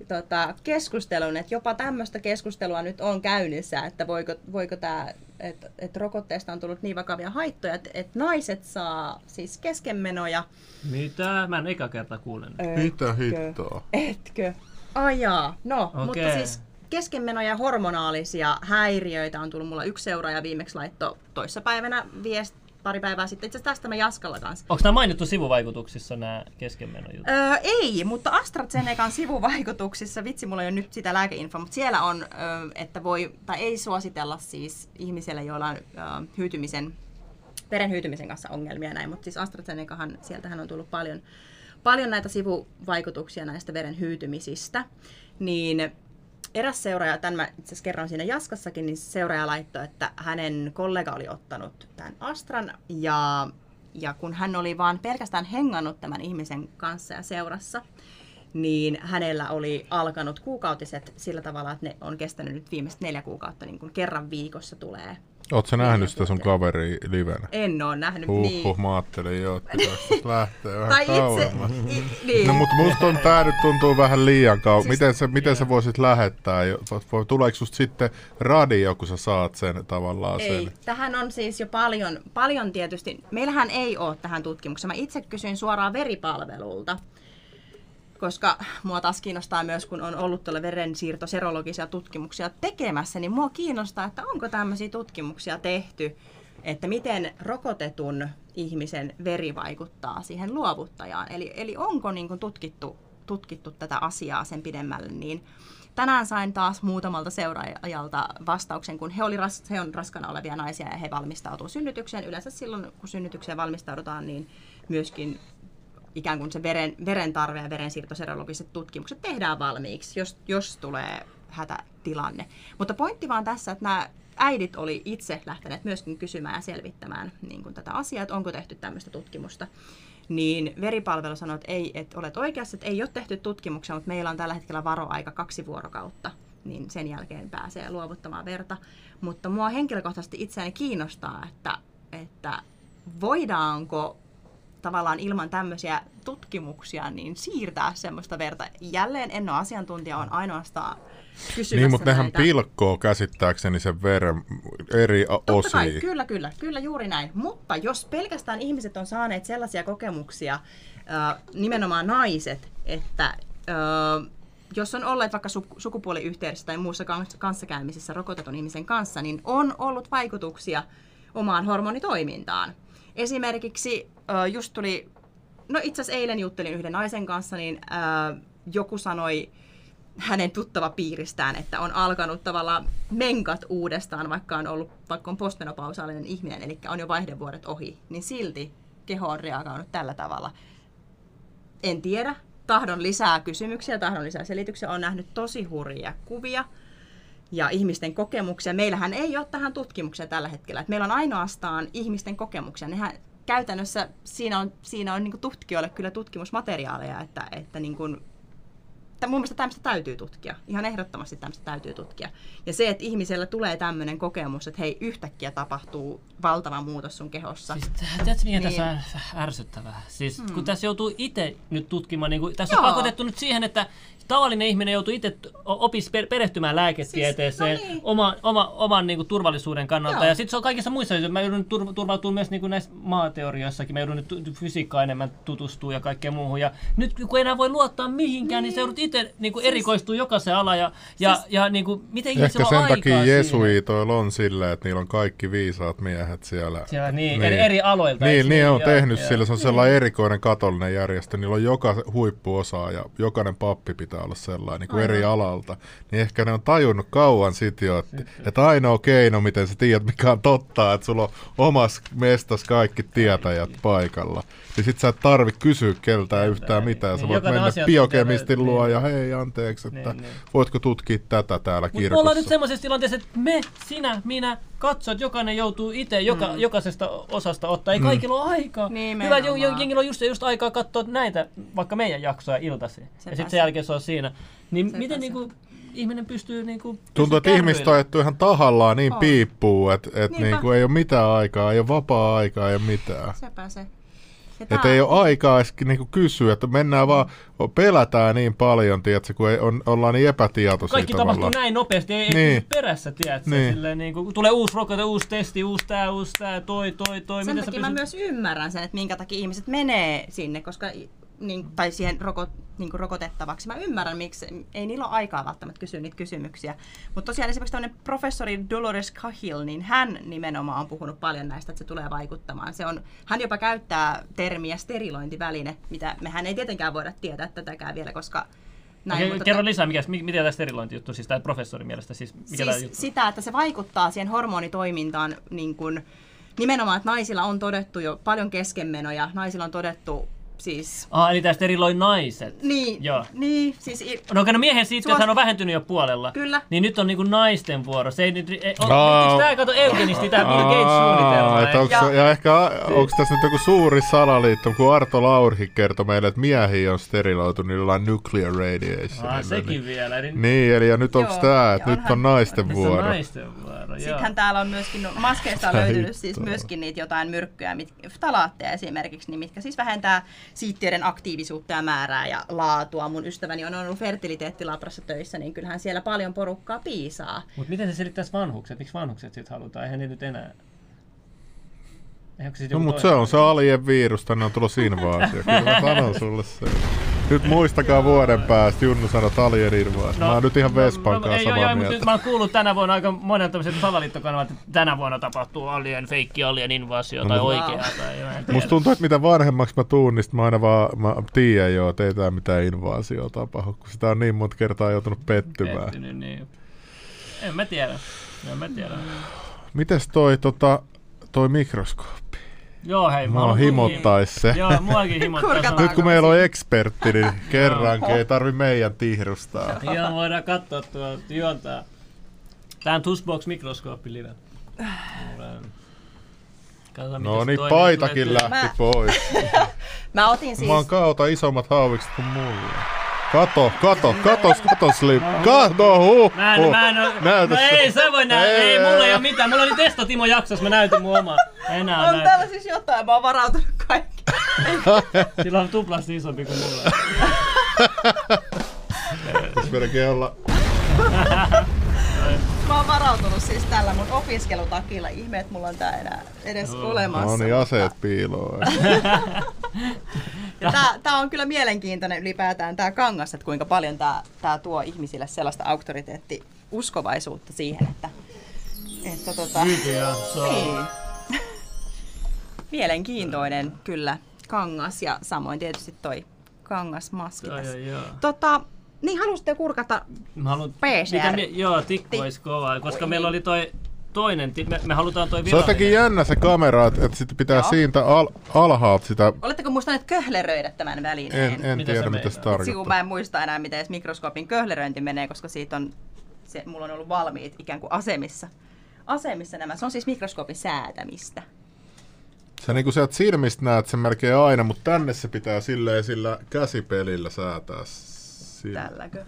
tota, keskusteluun, että jopa tämmöistä keskustelua nyt on käynnissä, että voiko, voiko tämä, että et rokotteesta on tullut niin vakavia haittoja, että et naiset saa siis keskenmenoja. Mitä? Mä en eka kerta kuulen. Mitä Etkö? hittoa? Etkö? Ajaa. No, okay. mutta siis keskenmenoja ja hormonaalisia häiriöitä on tullut mulla yksi seuraaja viimeksi laitto toissapäivänä viest, pari päivää sitten. Itse asiassa tästä mä Jaskalla kanssa. Onko nämä mainittu sivuvaikutuksissa nämä keskenmenojutut? Öö, ei, mutta AstraZenecan [LAUGHS] sivuvaikutuksissa, vitsi mulla ei ole nyt sitä lääkeinfoa, mutta siellä on, öö, että voi, tai ei suositella siis ihmisille, joilla on öö, hyytymisen, veren hyytymisen kanssa ongelmia näin, mutta siis AstraZenecahan, sieltähän on tullut paljon, paljon näitä sivuvaikutuksia näistä veren hyytymisistä, niin eräs seuraaja, tämän mä itse asiassa kerron siinä Jaskassakin, niin seuraaja laittoi, että hänen kollega oli ottanut tämän Astran ja, ja kun hän oli vaan pelkästään hengannut tämän ihmisen kanssa ja seurassa, niin hänellä oli alkanut kuukautiset sillä tavalla, että ne on kestänyt nyt viimeiset neljä kuukautta, niin kuin kerran viikossa tulee. Oot sä nähnyt sitä sun kaveri livenä? En ole nähnyt Huh, niin. mä ajattelin jo, että pitäisi [LAUGHS] lähteä vähän Tai itse, kauemmas. i, niin. No mutta musta on, tää nyt tuntuu vähän liian kauan. Siis- miten sä, miten sä voisit lähettää? Tuleeko susta sitten radio, kun sä saat sen tavallaan Ei, sen? tähän on siis jo paljon, paljon tietysti. Meillähän ei ole tähän tutkimukseen. Mä itse kysyin suoraan veripalvelulta, koska mua taas kiinnostaa myös, kun on ollut tuolla verensiirtoserologisia tutkimuksia tekemässä, niin mua kiinnostaa, että onko tämmöisiä tutkimuksia tehty, että miten rokotetun ihmisen veri vaikuttaa siihen luovuttajaan. Eli, eli onko niin kuin tutkittu, tutkittu tätä asiaa sen pidemmälle, niin tänään sain taas muutamalta seuraajalta vastauksen, kun he, oli ras, he on raskana olevia naisia ja he valmistautuu synnytykseen. Yleensä silloin, kun synnytykseen valmistaudutaan, niin myöskin ikään kuin se veren, veren tarve ja verensiirtoserologiset tutkimukset tehdään valmiiksi, jos, jos tulee hätätilanne. Mutta pointti vaan tässä, että nämä äidit oli itse lähteneet myöskin kysymään ja selvittämään niin kuin tätä asiaa, että onko tehty tämmöistä tutkimusta. niin veripalvelu sanoi, että, ei, että olet oikeassa, että ei ole tehty tutkimuksia, mutta meillä on tällä hetkellä varoaika kaksi vuorokautta, niin sen jälkeen pääsee luovuttamaan verta. Mutta mua henkilökohtaisesti itseäni kiinnostaa, että, että voidaanko tavallaan ilman tämmöisiä tutkimuksia niin siirtää semmoista verta. Jälleen en ole asiantuntija, on ainoastaan kysymässä Niin, mutta nehän näitä. pilkkoo käsittääkseni sen veren eri Totta kai, kyllä, kyllä, kyllä juuri näin. Mutta jos pelkästään ihmiset on saaneet sellaisia kokemuksia, nimenomaan naiset, että jos on olleet vaikka su- sukupuoliyhteydessä tai muussa kans- kanssakäymisessä rokotetun ihmisen kanssa, niin on ollut vaikutuksia omaan hormonitoimintaan. Esimerkiksi äh, just tuli, no itse asiassa eilen juttelin yhden naisen kanssa, niin äh, joku sanoi hänen tuttava piiristään, että on alkanut tavallaan menkat uudestaan, vaikka on ollut, vaikka on postmenopausaalinen ihminen, eli on jo vaihdevuodet ohi, niin silti keho on reagoinut tällä tavalla. En tiedä, tahdon lisää kysymyksiä, tahdon lisää selityksiä, on nähnyt tosi hurjia kuvia ja ihmisten kokemuksia. Meillähän ei ole tähän tutkimuksia tällä hetkellä. Et meillä on ainoastaan ihmisten kokemuksia. Nehän käytännössä siinä on, siinä on niin tutkijoille kyllä tutkimusmateriaaleja, että, että niin kuin Tä- mun mielestä tämmöistä täytyy tutkia. Ihan ehdottomasti tämmöistä täytyy tutkia. Ja se, että ihmisellä tulee tämmöinen kokemus, että hei, yhtäkkiä tapahtuu valtava muutos sun kehossa. Siis tiedätkö mikä Niin. tässä on ärsyttävää? Siis hmm. kun tässä joutuu itse nyt tutkimaan, niin kuin, tässä Joo. on pakotettu nyt siihen, että tavallinen ihminen joutuu itse opis per- perehtymään lääketieteeseen Siis, no niin. oma, oma, oman niin kuin, turvallisuuden kannalta. Joo. Ja sitten se on kaikissa muissa, asioissa. mä joudun nyt tur- turvautumaan myös niin kuin näissä maateorioissakin, mä joudun nyt tu- fysiikkaan enemmän tutustua ja kaikkeen muuhun. Ja nyt kun enää voi luottaa mihinkään, niin, niin se joudut itse niin kuin, erikoistua jokaiseen alaan. Ja, ja, Siis- ja niin kuin, miten Ehkä sen takia siihen? jesuitoilla on sillä, että niillä on kaikki viisaat miehet siellä. Siellä, niin, Eri, eri aloilta. Niin, niin on Joo, tehnyt joo. sillä. Se on sellainen erikoinen katolinen järjestö. Niillä on joka huippuosaaja. Jokainen pappi pitää olla sellainen niin kuin eri alalta. Niin ehkä ne on tajunnut kauan sitten jo, että, että ainoa keino, miten sä tiedät, mikä on totta, että sulla on omassa mestas kaikki tietäjät paikalla. Niin sit sä et tarvi kysyä keltään yhtään mitään. Sä Niin, voit mennä biokemistin luo niin. ja hei anteeksi, että Niin, niin. voitko tutkia tätä täällä Mutta me ollaan nyt kirkossa. semmoisessa tilanteessa, että me, sinä, minä, katsojat, jokainen joutuu itse joka, Mm. jokaisesta osasta ottaa. Ei kaikilla ole aikaa. Hyvä, jengillä on just, just aikaa katsoa näitä, vaikka meidän jaksoja iltaisin. Ja Sepä sitten se. sen jälkeen se on siinä. Niin Sepä miten se. niinku, ihminen pystyy niinku... Tuntuu, että pystyy ihmiset ajettu ihan tahallaan niin On. piippuu, että et Niinpä. niinku ei ole mitään aikaa, ei ole vapaa-aikaa, ei ole mitään. Sepä se. Että ei ole aikaa edes niinku kysyä, että mennään vaan, pelätään niin paljon, tiedätkö, kun ei, on, ollaan niin epätietoisia Kaikki tavallaan. tapahtuu näin nopeasti, ei Niin. perässä, tiedätkö? Niin. Niin. Silleen, niin kuin, tulee uusi rokote, uusi testi, uusi tää, uusi tää, toi, toi, toi. Sen takia mä myös ymmärrän sen, että minkä takia ihmiset menee sinne, koska niin, tai siihen roko, niin kuin rokotettavaksi. Mä ymmärrän, miksi ei niillä ole aikaa välttämättä kysyä niitä kysymyksiä. Mutta tosiaan esimerkiksi tämmöinen professori Dolores Cahill, niin hän nimenomaan on puhunut paljon näistä, että se tulee vaikuttamaan. Se on, hän jopa käyttää termiä sterilointiväline, mitä mehän ei tietenkään voida tietää tätäkään vielä, koska näin, Okei, mutta Kerro lisää, mikä, mi- mitä tämä sterilointijuttu, siis tämä professorin mielestä, siis mikä tämä siis juttu? sitä, että se vaikuttaa siihen hormonitoimintaan niin kuin, nimenomaan, että naisilla on todettu jo paljon keskenmenoja, naisilla on todettu siis... Ah, eli tämä steriloi naiset. Niin, Joo. niin siis i- No okei, no miehen siitä, hän on vähentynyt jo puolella. Kyllä. Niin nyt on niinku naisten vuoro. Se ei nyt... Ei, on, Aa. Tämä kato eugenisti, tämä Bill Gates-suunnitelma. että onks, Ja- ja, ja ehkä onko tässä nyt joku suuri salaliitto, kun Arto Laurikin kertoi meille, että miehiä on steriloitu niillä nuclear radiation. Ah, sekin vielä. Eli Niin, eli ja nyt onko tämä, ja että nyt on naisten nyt on vuoro. naisten vuoro. Sittenhän täällä on myöskin, no, maskeista on löytynyt siis myöskin niitä jotain myrkkyjä, mit, ftalaatteja esimerkiksi, niin mitkä siis vähentää siittiöiden aktiivisuutta ja määrää ja laatua. Mun ystäväni on ollut fertiliteettilabrassa töissä, niin kyllähän siellä paljon porukkaa piisaa. Mutta miten se selittäisi vanhukset? Miksi vanhukset sitten halutaan? Eihän ne nyt enää... No mutta se on se alien virus, tänne on tulossa invaasio. Kyllä mä sanon sulle se. Nyt muistakaa vuoden päästä, Junnu sanoi alien invaasio. mä oon nyt ihan Vespan no, kanssa ei, samaa joo, mutta mieltä. nyt mä oon kuullut tänä vuonna aika monen tämmöiset salaliittokanavat, että tänä vuonna tapahtuu alien, feikki alien invasio No, tai mut- oikea. Tai. Musta tuntuu, että mitä vanhemmaksi mä tuun, niin mä aina vaan mä tiedän jo, että ei tää mitään invaasioa tapahdu, kun sitä on niin monta kertaa joutunut pettymään. Pettynyt, niin. En mä tiedä. En mä tiedä. Mites toi, tota, toi mikroskooppi? Joo, hei. Mua haluan himottais se. Joo, muakin [LAUGHS] himottaa. Kurkataan. Nyt kun meillä on ekspertti, niin [LAUGHS] kerrankin ei tarvi meidän tihrustaa. [LAUGHS] Joo, voidaan katsoa tuo juontaa. Tää on Tushbox mikroskooppi live. No niin, paitakin lähti Mä- pois. Mä otin siis... Mä oon kauta isommat haavikset kuin mulla. Kato, kato, katos, katos, Slim. Kato, huh, Mä en, huh. mä en oo, Näytä no se. ei, sä voi nähdä, ei, Ei, mulla ei ei. oo mitään. Mulla oli Testo Timo jaksossa, mä näytin mun omaa. Enää On näytä. täällä siis jotain, mä oon varautunut kaikki. [LAUGHS] Sillä on tuplasti isompi kuin mulla. [LAUGHS] Pitäis melkein olla... [LAUGHS] Mä oon varautunut siis tällä mun opiskelutakilla. Ihme, että mulla on tää enää edes Joo. olemassa. No niin, aseet piiloon. [LAUGHS] Ja tää, tää on kyllä mielenkiintoinen ylipäätään tää kangas, että kuinka paljon tää, tää tuo ihmisille sellaista auktoriteetti uskovaisuutta siihen, että, että tota, niin. [LAUGHS] mielenkiintoinen kyllä kangas ja samoin tietysti toi kangasmaski tässä. joo, joo. Tota, niin halusitte kurkata Mä haluan, PCR. Mie, joo, tikku Ti- olisi kova, koska Oi, meillä niin. oli toi toinen, me, me halutaan toi Se on virallinen. jotenkin jännä se kamera, että, että sitten pitää Joo. siitä al- alhaalta sitä... Oletteko muistaneet köhleröidä tämän välineen? En, en Mitä tiedä, se mitä se meinaa? Sivu, tarkoittaa. mä en muista enää, miten edes mikroskoopin köhleröinti menee, koska siitä on, se, mulla on ollut valmiit ikään kuin asemissa. Asemissa nämä. Se on siis mikroskoopin säätämistä. Sä niinku sieltä silmistä näet sen melkein aina, mutta tänne se pitää silleen sillä käsipelillä säätää. Sillä. Tälläkö?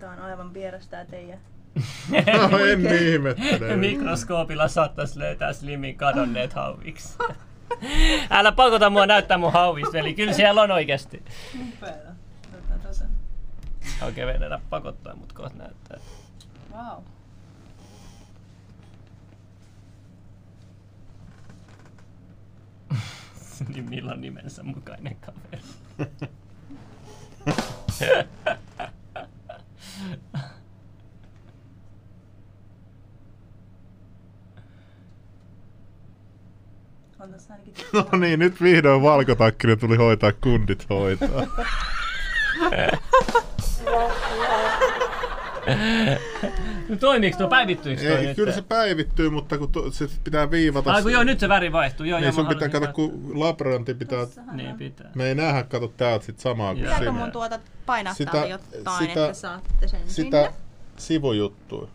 Tää on aivan vieras tää teidän. [LAUGHS] No, en ihmettele. Mikroskoopilla saattaisi löytää Slimin kadonneet hauviksi. [LAUGHS] Älä pakota mua näyttää mun hauvista, eli kyllä siellä on oikeasti. Upeeta. Okei, okay, venäjä pakottaa, mut kohta näyttää. Wow. Niin milloin nimensä mukainen kaveri. [LAUGHS] No niin, nyt vihdoin valkotakkinen tuli hoitaa kundit hoitaa. [LAUGHS] [LAUGHS] No toimiiks tuo, päivittyykö toi Ei, nyt? kyllä se päivittyy, mutta kun to, se pitää viivata... Ai kun joo, nyt se väri vaihtuu. Joo, Niin joo, sun pitää kato, kun labrarantti pitää... Niin pitää. Me ei nähdä, kato täältä sit samaa kuin sinne. mun tuota painattaa Sitä- jotain, sitä- että saatte sen Sitä sinne? sivujuttuja.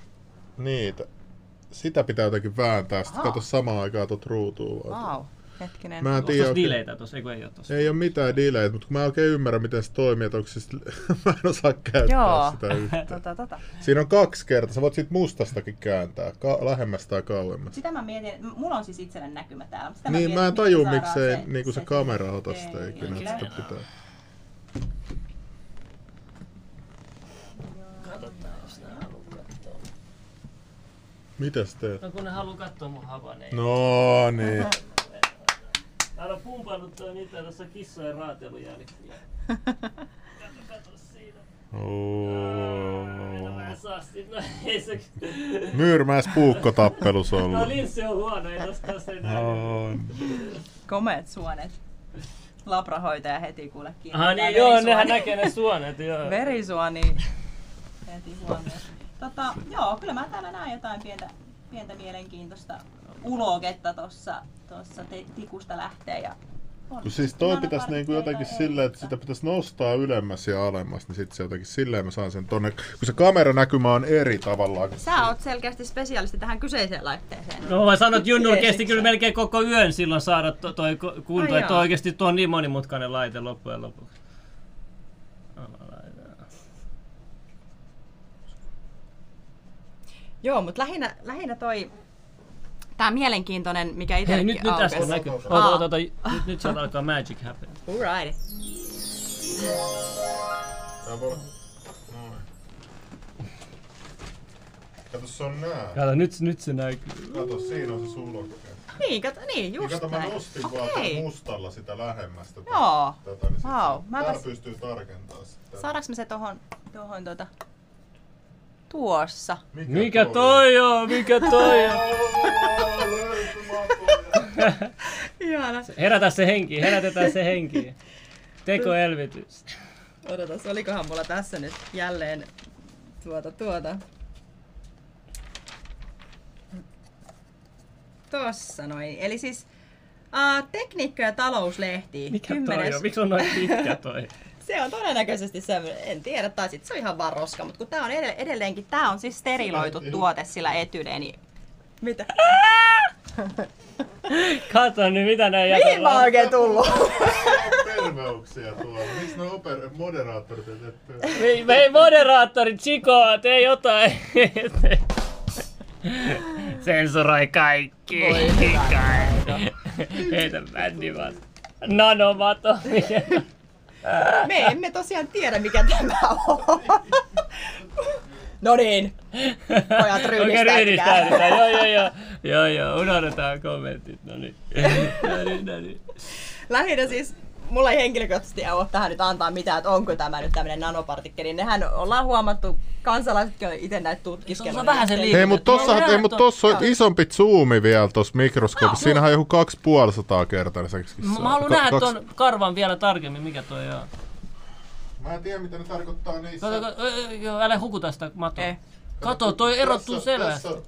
Niitä. Sitä pitää jotenkin vääntää, sitten kato samaan aikaan tuot ruutuun. Wow, hetkinen. Mä en Onko tiedä tossa oikein- dileitä tossa? Ei kun ei oo tossa. Ei ole mitään delayt, mutta kun mä en oikein ymmärrä, miten se toimii, että onko se sit... [LAUGHS] mä en osaa käyttää Joo. sitä yhtään. Tota, tota. Siinä on kaksi kertaa, sä voit siitä mustastakin kääntää, ka- lähemmäs tai kauemmas. Sitä mä mietin, mulla on siis itselle näkymä täällä. Sitä Niin, mietin, mä en miten taju, saadaan miksei se, niinku se, se kamera ota Ei, sitä ikinä, kyllä. että sitä pitää. Mitä sä teet? No kun ne haluu kattoo mun havaneen. No niin. [LAUGHS] Täällä on pumpannut toi niitä tässä kissojen raatelujälkiä. Kato, kato siinä. No Oh. saa sit, no se... Myyrmäis puukkotappelussa No ollut. linssi on huono, ei tosta näy. On. Komeet suonet. Labrahoitaja heti kuule kiinni. Aha niin joo, nehän näkee ne suonet, joo. Verisuoni heti huomioon. Tota, joo, kyllä mä täällä näen jotain pientä, pientä mielenkiintoista uloketta tossa te, tikusta lähtee. Ja on Kun siis toi pitäisi niinku jotenkin silleen, että sitä pitäisi nostaa ylemmäs ja alemmas, niin sit se jotenkin silleen mä saan sen tonne, kun se kameranäkymä on eri tavallaan. Sä oot selkeästi spesialisti tähän kyseiseen laitteeseen. No mä sanon, että Jeesiksä. kesti kyllä melkein koko yön silloin saada to, toi kunto, että joo. oikeesti tuo on niin monimutkainen laite loppujen lopuksi. Joo, mutta lähinnä, lähinnä toi... Tää mielenkiintoinen, mikä Hei, itsellekin nyt, nyt aukesi. näkyy. Ota, Aa. ota, ota, nyt, nyt sieltä alkaa magic happen. Alright. Tää voi olla... Noin. Kato, se on nää. Kato, nyt, nyt se näkyy. Kato, siinä on se sulke. Niin, kato, niin, Niin just kato, mä näin. nostin vaan Okei. tän mustalla sitä lähemmästä. Joo. Tätä, niin se- mä Täällä pääs- pystyy tarkentamaan sitä. Saadaanko me se tohon, tohon tuota, tuossa? Mikä toi on? Mikä toi on? [LAUGHS] Ihana. Herätä se henki, herätetään se henki. Tekoelvytys. Odotas, olikohan mulla tässä nyt jälleen tuota tuota. Tossa noin. Eli siis uh, tekniikka- ja talouslehti. Mikä kymmenes- toi on? Miksi on noin pitkä toi? [LAUGHS] Se on todennäköisesti se, en tiedä, tai sit se on ihan vaan roska, mutta kun tää on edell- edelleenkin, tää on siis steriloitu tuote sillä etyleen, niin... Mitä? [LAUGHS] Kato nyt, mitä näin Mihin mä oon oikein tullut? [LAUGHS] Terveuksia tuolla. Miksi ne oper- moderaattorit ei? Me, ei moderaattori, Chico, tee jotain. [LAUGHS] Sensuroi kaikki. Voi hyvä. Heitä bändi vaan. Nanomato. Me emme tosiaan tiedä, mikä tämä on. No niin. Pojat Okei, ryhdistäytykää. ryhdistäydytään. Joo, joo, joo. Joo, joo, unohdetaan kommentit. No niin. [LAUGHS] No niin, no niin. Lähinnä siis mulla ei henkilökohtaisesti ole tähän nyt antaa mitään, että onko tämä nyt tämmöinen nanopartikkeli. Nehän ollaan huomattu, kansalaisetkin on itse näitä tutkiskelua. Se on vähän se liike- Hei, mutta tossa, Mulla on ei, mut tossa on isompi zoomi vielä tossa mikroskoopissa. Siinähän on joku 250 kertaiseksi. Mä mä haluan nähdä ton karvan vielä tarkemmin, mikä toi on. Mä en tiedä, mitä ne tarkoittaa niissä. Kato, kato, joo, älä hukuta sitä matoa. Ei. Kato, toi erottuu Tässä- selvästi. Tässä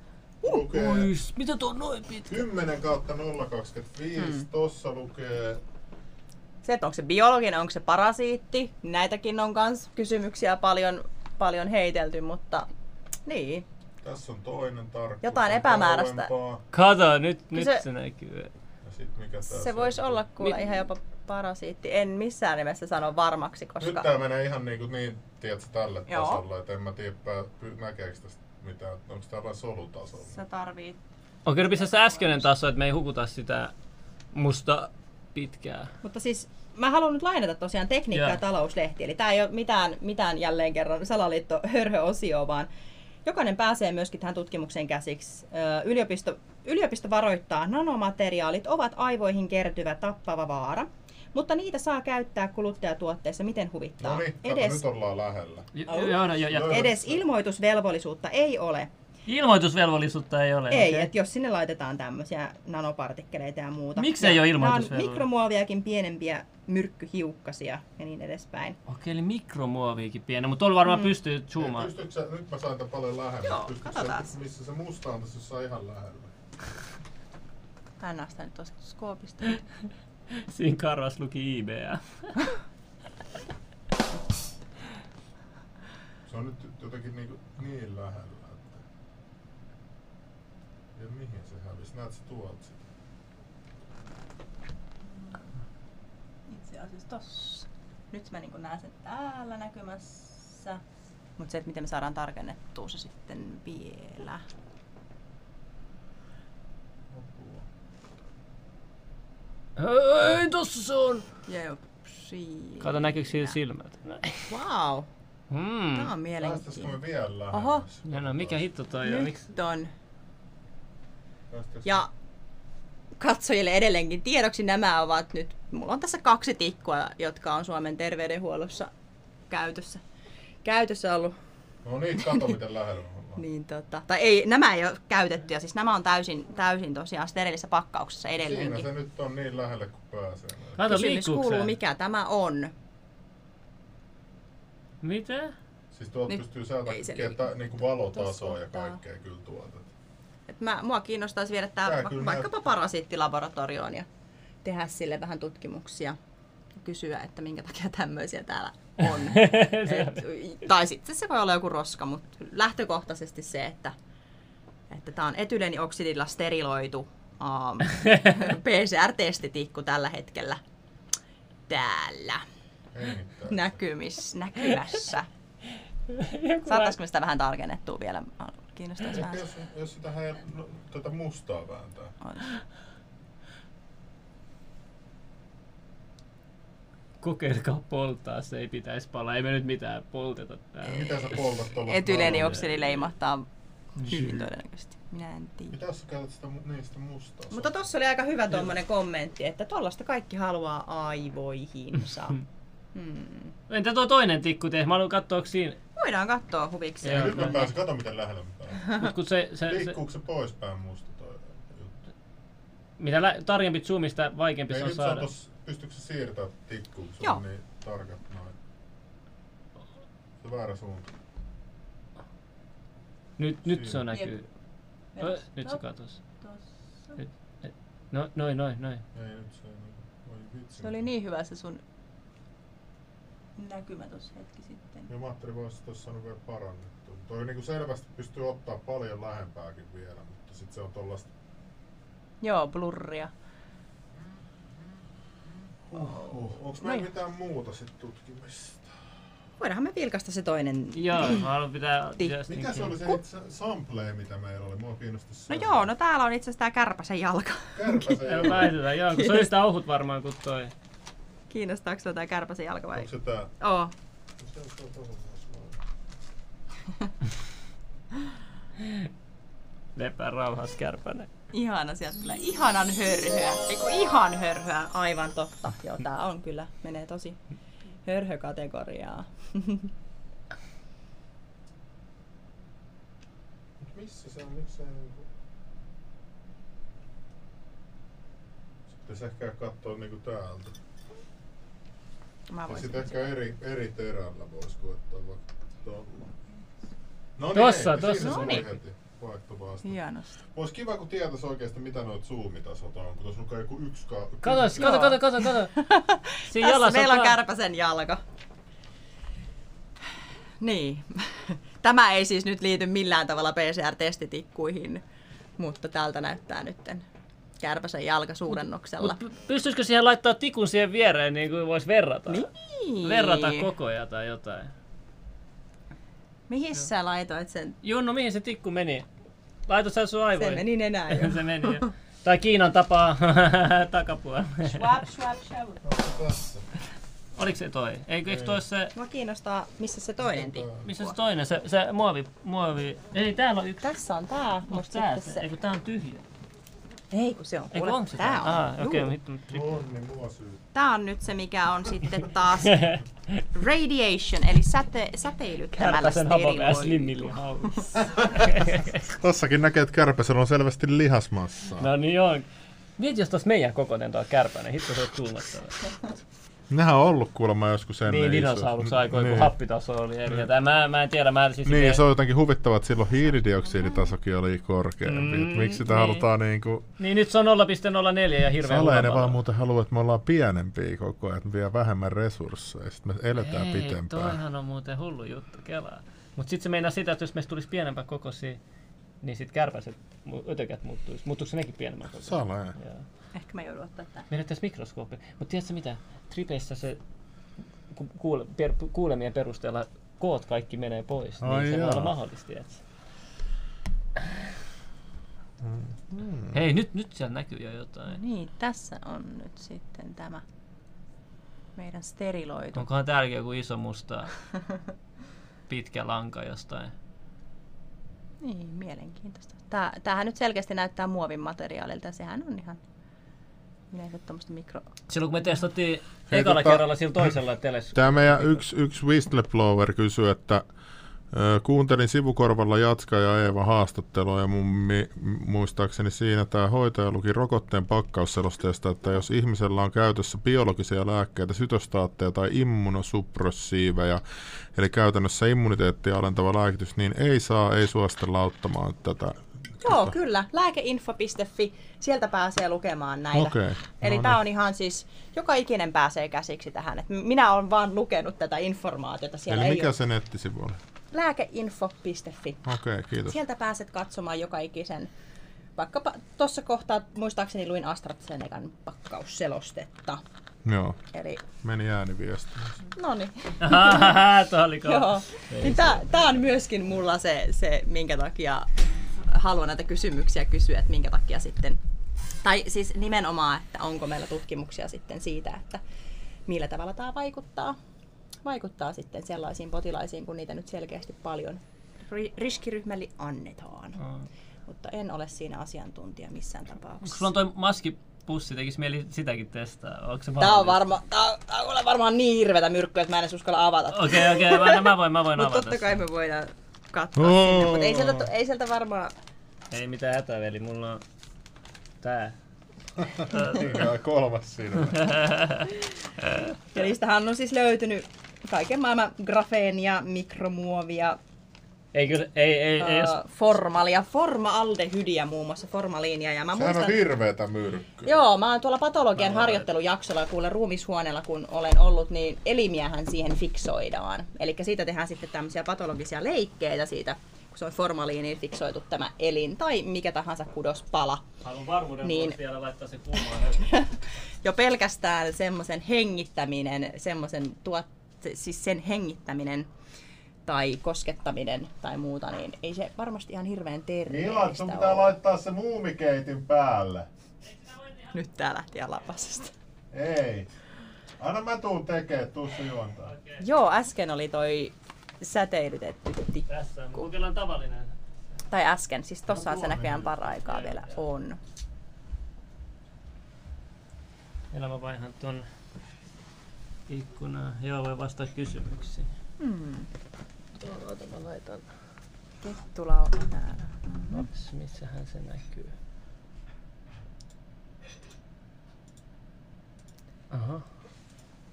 lukee Ui, mitä tuo on noin pitkä? 10 kautta 025. Hmm. Tossa lukee Se, että onko se biologinen, onko se parasiitti, näitäkin on myös kysymyksiä paljon, paljon heitelty, mutta niin. Tässä on toinen tarkkuus. Jotain epämääräistä. Kato, nyt, nyt se- se näkyy. Ja sit mikä Se voisi olla kuule Mi- ihan jopa parasiitti. En missään nimessä sano varmaksi, Nyt koska... tää menee ihan niinku niin, tiedätkö, tälle Joo. tasolle, että en mä tiedä, näkeekö tästä mitään, onko täällä solutasolla. Sä tarvit... Okei, no pistä se äskeinen taso, että me ei hukuta sitä musta pitkää. Mutta siis mä haluan nyt lainata tosiaan tekniikka- ja talouslehti. Eli tää ei ole mitään, mitään jälleen kerran salaliitto [LAUGHS] hörhö-osio, vaan jokainen pääsee myöskin tähän tutkimukseen käsiksi. Yliopisto, yliopisto varoittaa, nanomateriaalit ovat aivoihin kertyvä tappava vaara, mutta niitä saa käyttää kuluttajatuotteissa miten huvittaa. No niin, edes, nyt ollaan lähellä. J- joo, no, Joo. ja. edes ilmoitusvelvollisuutta ei ole. Ilmoitusvelvollisuutta ei ole. Ei, okei. että jos sinne laitetaan tämmöisiä nanopartikkeleita ja muuta. Miksi ei ole nämä on ilmoitusvelvollisuutta? mikromuoviakin pienempiä myrkkyhiukkasia ja niin edespäin. Okei, eli mikromuoviikin pieni, mutta tuolla varmaan Mm. pystyy zoomaan. Pystytkö sä, nyt mä sain tän paljon lähemmäs. Joo, Pystytkö katsotaan. sä, missä se musta on tässä jossain ihan lähellä? Mä en sitä nyt tuosta skoopista. [LAUGHS] Siinä karvas luki IBA. Se on nyt jotenkin niinku niin lähellä. Ja mihin se hävisi? Näet sä tuolta sitä? Itse asiassa tossa. Nyt mä niin näen sen täällä näkymässä. Mutta se, että miten me saadaan tarkennettua se sitten vielä. Apua. Ei, tossa se on! Joo, siinä. Kato, näkyykö siitä silmät? Wow, Hmm. tää on Päästäisikö mielenkiintoinen. me vielä lähemmäs? Oho. No, no, mikä hitto toi on? Miksi? Nyt on. Ja katsojille edelleenkin tiedoksi nämä ovat nyt, mulla on tässä kaksi tikkua, jotka on Suomen terveydenhuollossa käytössä, käytössä ollut. No niin, kato miten lähellä. [LAUGHS] Niin, tota, tai ei, nämä ei ole käytettyjä, siis nämä on täysin, täysin tosiaan steriilissä pakkauksessa Siinä edelleenkin. se nyt on niin lähelle kuin pääsee. Kato, Kysymys kuuluu, mikä tämä on. Mitä? Siis tuolta pystyy se ketä, niinku valotasoa ja kaikkea kyllä tuolta. Et mä, mua kiinnostaisi viedä Tää tämä kyllä vaikkapa parasiittilaboratorioon ja tehdä sille vähän tutkimuksia ja kysyä, että minkä takia tämmöisiä täällä on. [LAUGHS] Et, tai sitten se voi olla joku roska, mutta lähtökohtaisesti se, että että tämä on etyleenioksidilla steriloitu um, [LAUGHS] PCR-testitikku tällä hetkellä täällä näkymis, näkyvässä. Saataisiko me sitä vähän tarkennettua vielä? Kiinnostaisi vähän. jos, jos sitä hän no, tuota mustaa vääntää. Kokeilkaa polttaa, se ei pitäisi palaa. Ei me nyt mitään polteta täällä. Mitä sä poltat tuolla? Etyleenioksidi leimahtaa hyvin todennäköisesti. Minä en tiedä. Mitä sä käytät sitä, niin, sitä mustaa? Mutta tossa oli aika hyvä tuommoinen kommentti, että tollasta kaikki haluaa aivoihinsa. [LAUGHS] Hmm. Entä tuo toinen tikku tee? Mä haluan katsoa, onko siinä... Voidaan katsoa Ei, huvikseen. nyt mä pääsen, kato miten lähellä mä. Mut kun se, se, se, Liikkuuko se poispäin musta toi juttu? mitä lä- tarkempi zoomista, vaikeampi Ei, se on nyt se on saada. tossa, pystyykö se siirtää tikkuun, kun se on niin tarkat noin. Se on väärä suunta. Nyt, nyt se on näkyy. Ö, nyt se katos. Nyt, et- no, noin, noin, noin. Ei nyt se niinku, voi vitsi. Se oli niin hyvä se sun näkymä tossa hetki sitten. Ja mä ajattelin, vois tossa saanut vielä parannettua. Toi niinku selvästi pystyy ottaa paljon lähempääkin vielä, mutta sit se on tollasta Joo, blurria. Oh, onko meillä mitään muuta sit tutkimista? Voidaanhan me vilkaista se toinen. [CLEARS THROAT] Joo, mä haluan pitää... Mikä se oli se itse sample, mitä meillä oli? Mua kiinnostaa No se. joo, no täällä on itse asiassa tää kärpäsen jalka. Kärpäsen Ei päätetä, joo, kun se oli [LAUGHS] sitä auhut varmaan kuin toi. Kiinnostaako sinua tää kärpäsen jalka vai? Onko se tää? Oo. [LAUGHS] Se tuolla Lepää rauhas kärpänen. Ihana, sieltä tulee ihanan hörhyä. Eiku ihan hörhyä, aivan totta. Joo, tää on kyllä, menee tosi hörhökategoriaa. Missä se on? Miksei niinku... Sitten ehkä katsoa niinku täältä. Mä voisin. sitten ehkä eri, eri terällä voisi koettaa vaikka tuolla. No niin, Tossa, eikö tossa siinä se se on. voi heti vaihto vasta. Hienosti. Olisi kiva, kun tietäisi oikeasti, mitä noita zoomitasot on, kun tuossa lukee joku yksi ka... Kato, kato, kato, kato, [LAUGHS] kato. Siinä Tässä meillä on ka- kärpäsen jalka. Niin. [LAUGHS] Tämä ei siis nyt liity millään tavalla PCR-testitikkuihin, mutta tältä näyttää nytten kärpäsen jalka suurennuksella. Mut py- pystyisikö siihen laittaa tikun siihen viereen, niin kuin voisi verrata? Niin. Verrata kokoja tai jotain. Mihin sä laitoit sen? Junnu, mihin se tikku meni? Laita sä sun aivoihin. Se meni nenään [LAUGHS] jo. se meni jo. Tai Kiinan tapaa [LAUGHS] takapuolella. Swap, swap, swap. [LAUGHS] Oliko se toi? Eikö, eikö toi se... Mua kiinnostaa, missä se toinen tikku. Missä se toinen? Se, se muovi, muovi... Ei, täällä on yksi. Tässä on tää, Onko mutta tää sitten se? se... Eikö tää on tyhjä? Ei kun se on. Eikö Kuule, onko se tää on. Ah, okei, okay, vittu. On. Tää on nyt se, mikä on sitten taas radiation, eli säte, säteilyttämällä Kärpäsen. [LAUGHS] Tossakin näkee, että kärpäsellä on selvästi lihasmassaa. No niin on. Mieti, jos tos meidän kokoinen tuo kärpänen. Hitto se on tuumattava. Nehän on ollut kuulemma joskus ennen Niin, dinosauruksen aikoina, kun niin. happitaso oli eri. Tai mä, mä en tiedä, mä siis... Niin, ja se on jotenkin huvittavaa, että silloin hiilidioksiditasokin oli korkeampi. Mm, miksi sitä niin. halutaan niinku... niin nyt se on 0,04 ja hirveän Saleinen vaan muuten haluaa, että me ollaan pienempiä koko ajan, että me vie vähemmän resursseja, sitten me eletään Ei, pitempään. toihan on muuten hullu juttu, kelaa. Mut sit se meinaa sitä, että jos meistä tulisi pienempää kokoisia, niin sit kärpäset, ötökät muuttuisi. Muuttuuko se nekin pienemmän kokoisia? Salainen. Joo. Ehkä mä joudun ottaa tää. Meidän tässä mikroskoopi. Mutta tiedätkö mitä? Tripeissä se ku- kuule, per, kuulemien perusteella koot kaikki menee pois. Ai niin se voi jaa. olla mahdollista, tiedätkö? Hei, nyt, nyt siellä näkyy jo jotain. Niin, tässä on nyt sitten tämä meidän steriloitu. Onkohan täälläkin joku iso musta [LAUGHS] pitkä lanka jostain? Niin, mielenkiintoista. Tää, tämähän nyt selkeästi näyttää muovin materiaalilta ja sehän on ihan yleensä tuommoista mikro... Silloin kun me testattiin Hei, ekalla tota- kerralla sillä toisella teles... Tämä meidän yksi, yksi whistleblower kysyy, että kuuntelin sivukorvalla Jatska ja Eeva haastattelua ja mun mi, muistaakseni siinä tämä hoitaja luki rokotteen pakkausselosteesta, että jos ihmisellä on käytössä biologisia lääkkeitä, sytostaatteja tai immunosuppressiiveja, eli käytännössä immuniteettia alentava lääkitys, niin ei saa, ei suostella auttamaan tätä. Joo, kyllä. Lääkeinfo.fi, sieltä pääsee lukemaan näitä. Okei, Eli no tämä niin. on ihan siis, joka ikinen pääsee käsiksi tähän. Et minä olen vaan lukenut tätä informaatiota. Siellä Eli ei mikä ole. se nettisivu oli? Lääkeinfo.fi. Okei, kiitos. Sieltä pääset katsomaan joka ikisen, vaikkapa tuossa kohtaa muistaakseni luin AstraZenecan pakkausselostetta. Joo, Eli, meni ääniviesti. no niin, oli kova. joo. Niin tää, tää on myöskin mulla se, se, minkä takia haluan näitä kysymyksiä kysyä, että minkä takia sitten, tai siis nimenomaan, että onko meillä tutkimuksia sitten siitä, että millä tavalla tämä vaikuttaa, vaikuttaa sitten sellaisiin potilaisiin, kun niitä nyt selkeästi paljon ri- riskiryhmälle annetaan. Mm. Mutta en ole siinä asiantuntija missään tapauksessa. sulla on toi maskipussi, tekis mieli sitäkin testaa. Onko se Tää on, varma, tää, on, tää on varmaan niin hirvetä myrkkyä, että mä en edes uskalla avata. Okei, okei, mä, mä voin, mä voin Mutta avata totta kai me voidaan katsoa Oo. sinne, mutta ei sieltä, ei sieltä varmaan... Ei mitään hätää, veli, mulla on tää. Ja kolmas siinä. [LAUGHS] Ja niistähän on siis löytynyt kaiken maailman grafeenia, mikromuovia, Ei kyllä, ei, ei, ei, formalia, formaldehydiä muun muassa, formaliinia. Ja mä Sehän muistan, on hirveetä myrkkyä. Joo, mä oon tuolla patologian Mä harjoittelujaksolla kuule ruumishuoneella, kun olen ollut, niin elimiähän siihen fiksoidaan. Eli siitä tehdään sitten tämmöisiä patologisia leikkeitä siitä kun se on formaliiniin fiksoitu tämä elin tai mikä tahansa kudospala. Haluan varmuuden Niin. niin. vielä laittaa se [LAUGHS] kuumaan. Jo pelkästään semmoisen hengittäminen, semmoisen tuot, siis sen hengittäminen tai koskettaminen tai muuta, niin ei se varmasti ihan hirveän terveellistä Milan, sun pitää ole. laittaa se muumikeitin päälle. Nyt tää lähti ihan lapasesta. Ei. Anna mä tuun tekee, tuu se juontaa. Joo, äsken oli toi säteilytetty tikku. Tässä on tavallinen. Tai äsken, siis tossa se näköjään paraikaa vielä on. Vielä mä vaihan ton ikkunaa. Joo, voi vastata kysymyksiin. Hmm. Tuolta mä laitan. Kettulauma täällä. Ops, missähän se näkyy? Aha,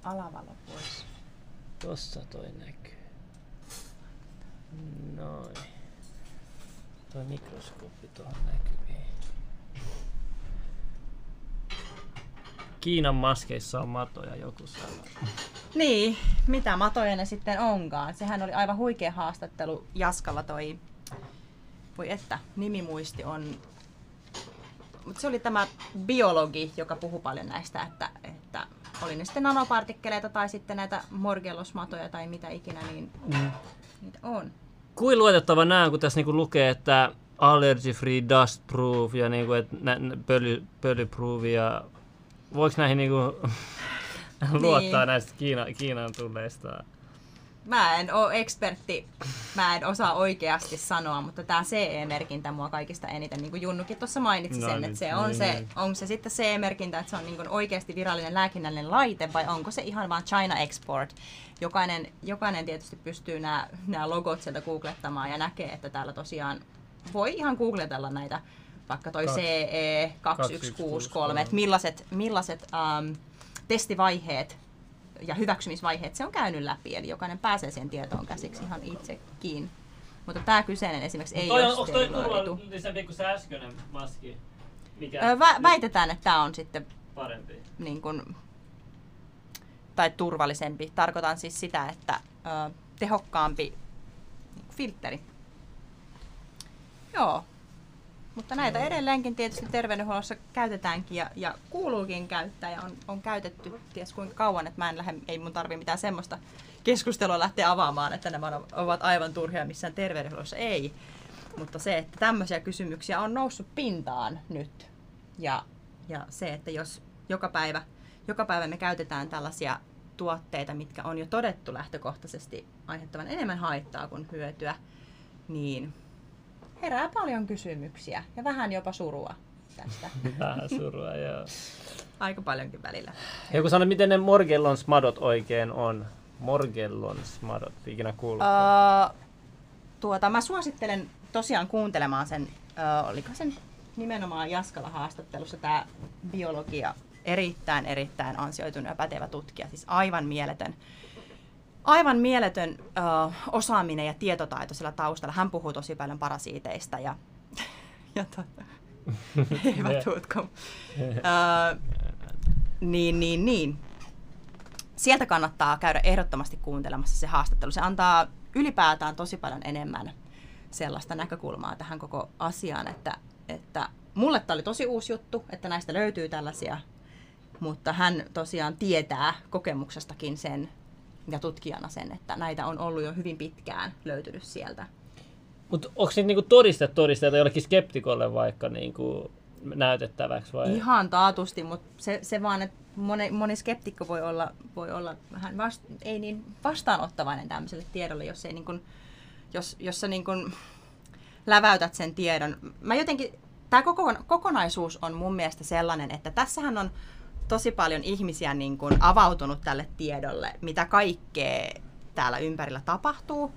Alavalo pois. tossa toi näkyy. Noin. Toi mikroskooppi tuohon näkyviin. Kiinan maskeissa on matoja joku sanoo. Niin, mitä matoja ne sitten onkaan. Sehän oli aivan huikea haastattelu Jaskalla toi, voi että, nimimuisti on, mutta se oli tämä biologi, joka puhui paljon näistä, että, että oli ne sitten nanopartikkeleita tai sitten näitä morgellosmatoja tai mitä ikinä, niin Mm. niitä on. Kuin luotettava nämä kun tässä niinku lukee, että allergy free, dust proof ja niinku, nä, nä, pöly, pölyproof ja voiko näihin niinku [LAUGHS] luottaa näistä Kiina, Kiinan tulleista? Mä en ole ekspertti, mä en osaa oikeasti sanoa, mutta tämä CE-merkintä mua kaikista eniten, niin kuin Junnukin tuossa mainitsi No sen, niin, että se on niin, se, niin. onko se sitten CE-merkintä, että se on niin kuin oikeasti virallinen lääkinnällinen laite vai onko se ihan vaan China Export. Jokainen, jokainen tietysti pystyy nämä logot sieltä googlettamaan ja näkee, että täällä tosiaan voi ihan googletella näitä, vaikka toi Kaksi- CE 2163, että millaiset, millaiset um, testivaiheet ja hyväksymisvaiheet se on käynyt läpi, eli jokainen pääsee siihen tietoon käsiksi ihan itsekin. Mutta tämä kyseinen esimerkiksi ei toi ole on, onko toi turvallisempi kuin se äskeinen maski? Mikä Vä, väitetään, että tämä on sitten parempi? niin kuin, tai turvallisempi. Tarkoitan siis sitä, että ö, tehokkaampi filtteri. Joo. Mutta näitä edelleenkin tietysti terveydenhuollossa käytetäänkin ja, ja kuuluukin käyttää ja on, on käytetty ties kuinka kauan, että mä en lähde, ei mun tarvi mitään semmoista keskustelua lähteä avaamaan, että nämä ovat aivan turhia missään terveydenhuollossa. Ei. Mutta se, että tämmöisiä kysymyksiä on noussut pintaan nyt. Ja, ja se, että jos joka päivä, joka päivä me käytetään tällaisia tuotteita, mitkä on jo todettu lähtökohtaisesti aiheuttavan enemmän haittaa kuin hyötyä, niin herää paljon kysymyksiä ja vähän jopa surua tästä. [LAUGHS] Vähän surua, joo. Aika paljonkin välillä. Joku sanoi, miten ne Morgellons madot oikein on. Morgellons madot, ikinä kuullut. Uh, tuota, mä suosittelen tosiaan kuuntelemaan sen, uh, oliko sen nimenomaan Jaskala haastattelussa tämä biologia, erittäin erittäin ansioitunut ja pätevä tutkija, siis aivan mieletön. Aivan mieletön uh, osaaminen ja tietotaito sillä taustalla. Hän puhuu tosi paljon parasiiteista ja, [LAUGHS] ja tota, hyvä tutko. Uh, niin, niin, niin sieltä kannattaa käydä ehdottomasti kuuntelemassa se haastattelu. Se antaa ylipäätään tosi paljon enemmän sellaista näkökulmaa tähän koko asiaan, että, että mulle tämä oli tosi uusi juttu, että näistä löytyy tällaisia, mutta hän tosiaan tietää kokemuksestakin sen ja tutkijana sen, että näitä on ollut jo hyvin pitkään löytynyt sieltä. Mutta onko niitä niinku todiste todisteita jollekin skeptikolle vaikka niinku näytettäväksi vai? Ihan taatusti, mutta se, se vaan, että moni, moni skeptikko voi olla, voi olla vähän vast, ei niin vastaanottavainen tämmöiselle tiedolle, jos, ei niin kuin, jos, jos sä niin läväytät sen tiedon. Mä jotenkin, tämä koko, kokonaisuus on mun mielestä sellainen, että tässähän on tosi paljon ihmisiä niin kuin avautunut tälle tiedolle, mitä kaikkea täällä ympärillä tapahtuu.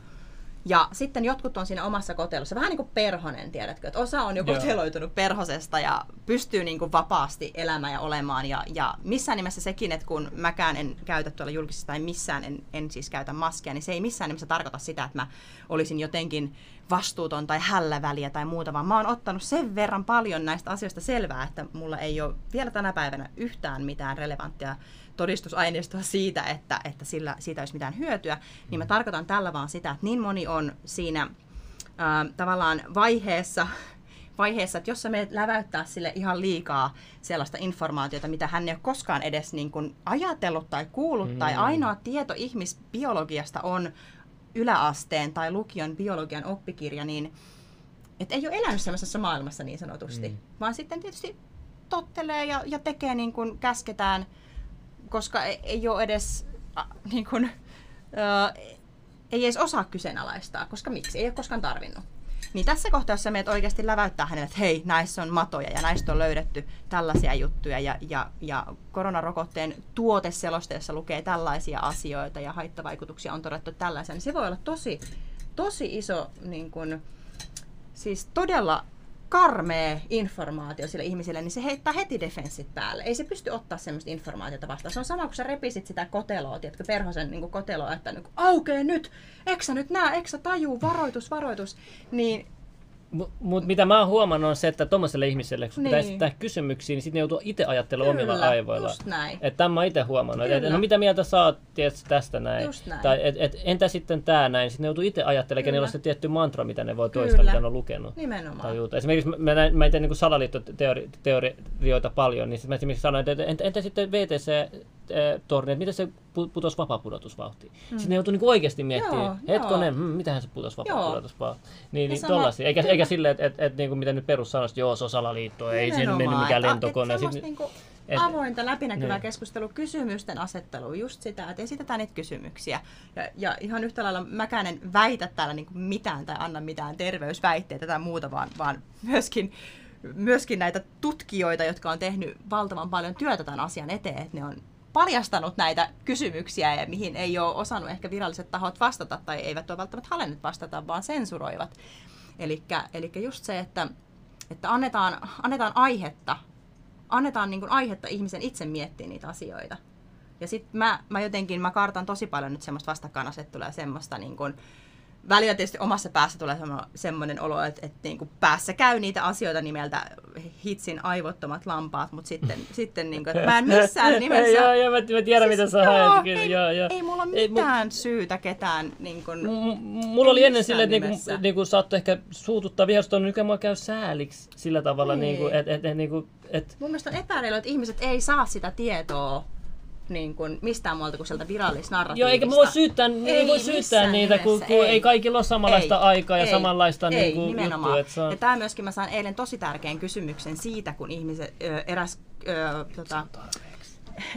Ja sitten jotkut on siinä omassa kotelossa, vähän niin kuin perhonen, tiedätkö, että osa on jo koteloitunut perhosesta ja pystyy niin kuin vapaasti elämään ja olemaan. Ja, ja missään nimessä sekin, että kun mäkään en käytä tuolla julkisessa tai missään en, en siis käytä maskia, niin se ei missään nimessä tarkoita sitä, että mä olisin jotenkin vastuuton tai hälläväliä tai muuta, vaan mä oon ottanut sen verran paljon näistä asioista selvää, että mulla ei ole vielä tänä päivänä yhtään mitään relevanttia todistusaineistoa siitä, että, että sillä, siitä olisi mitään hyötyä, niin mä tarkoitan tällä vaan sitä, että niin moni on siinä ää, tavallaan vaiheessa, vaiheessa, että jos sä menet läväyttää sille ihan liikaa sellaista informaatiota, mitä hän ei ole koskaan edes niin kuin ajatellut tai kuullut, mm. tai ainoa tieto ihmisbiologiasta on yläasteen tai lukion biologian oppikirja, niin et ei ole elänyt sellaisessa maailmassa niin sanotusti, mm. vaan sitten tietysti tottelee ja, ja tekee niin kuin käsketään, koska ei, ei ole edes äh, niin kuin, äh, ei edes osaa kyseenalaistaa, koska miksi, ei ole koskaan tarvinnut. Niin tässä kohtaa, jos sä menet oikeasti läväyttää hänelle, että hei, näissä on matoja ja näistä on löydetty tällaisia juttuja ja, ja, ja koronarokotteen tuoteselosteessa lukee tällaisia asioita ja haittavaikutuksia on todettu tällaisia, niin se voi olla tosi, tosi iso, niin kun, siis todella karmea informaatio sille ihmiselle, niin se heittää heti defenssit päälle. Ei se pysty ottaa semmoista informaatiota vastaan. Se on sama, kun sä repisit sitä koteloa, tiedätkö, perhosen niin koteloa, että niin aukee nyt, eksä nyt nää, eksä tajuu, varoitus, varoitus. Niin mutta mut mitä mä oon huomannut on se, että tuommoiselle ihmiselle, kun niin. pitää esittää kysymyksiä, niin sitten ne joutuu itse ajattelemaan omilla aivoilla. Että tämän mä itse huomannut. Että no mitä mieltä sä oot tiedät, tästä näin? Just näin. Tai et, et, entä sitten tämä näin? Sitten ne joutuu itse ajattelemaan, kenellä on se tietty mantra, mitä ne voi Kyllä. toistaa, mitä ne on lukenut. Nimenomaan. Tajuuta. Esimerkiksi mä, näin, mä teen niin salaliittoteorioita paljon, niin sitten mä esimerkiksi sanoin, että entä, entä sitten VTC-torni, että miten se pu- putosi vapaapudotusvauhtiin? Mm. Sitten ne joutuu niin oikeasti miettimään, Joo, hetkonen, joo. hmm, mitähän se putosi vapaapudotusvauhtiin? Niin, niin tollasia. Eikä, eikä silleen, että et, et, niin kuin mitä nyt perus sanoisi, että joo, se on salaliitto, ei siinä mennyt mikään lentokone. Että Sitten- semmoista niinku et- avointa, läpinäkyvää Niin. keskustelua, kysymysten asettelu, just sitä, että esitetään niitä kysymyksiä. Ja, ja ihan yhtä lailla mäkään en väitä täällä niinku mitään tai anna mitään terveysväitteitä tai muuta, vaan, vaan myöskin, myöskin näitä tutkijoita, jotka on tehnyt valtavan paljon työtä tämän asian eteen, että ne on paljastanut näitä kysymyksiä, ja mihin ei ole osannut ehkä viralliset tahot vastata tai eivät ole välttämättä halenneet vastata, vaan sensuroivat. Eli just se, että, että annetaan, annetaan aihetta, annetaan niin kuin aihetta ihmisen itse miettiä niitä asioita. Ja sitten mä, mä jotenkin, mä kartan tosi paljon nyt semmoista vastakkainasettelua ja semmoista niin kuin, välillä tietysti omassa päässä tulee semmo- semmoinen olo, että, että niin kuin päässä käy niitä asioita nimeltä hitsin aivottomat lampaat, mutta sitten, [LAUGHS] sitten niin kuin, että mä en missään nimessä... [LAUGHS] joo, joo, mä, mä tiedän mitä sä joo, haet. Kyllä, ei, joo, joo. ei mulla ole Ei, mitään syytä ketään niin kuin, M- Mulla oli Ei ennen silleen, että niinku, niinku saattoi ehkä suututtaa vihastua, nykyään mua käy sääliksi sillä tavalla, Niin. niinku, että et, et, niinku, et, Mun mielestä on epäreilu, että ihmiset ei saa sitä tietoa niin kuin mistään muualta kuin sieltä virallisnarratiivista. Joo, eikä voi syyttää, ei, Ei, voi syyttää niitä, kun, nimessä, kun ei. ei. kaikilla ole samanlaista Ei, aikaa ja ei, samanlaista ei, niinku, nimenomaan. juttua. Että on, Ja tämä myöskin mä sain eilen tosi tärkeän kysymyksen siitä, kun ihmiset, ö, eräs, ö, tota,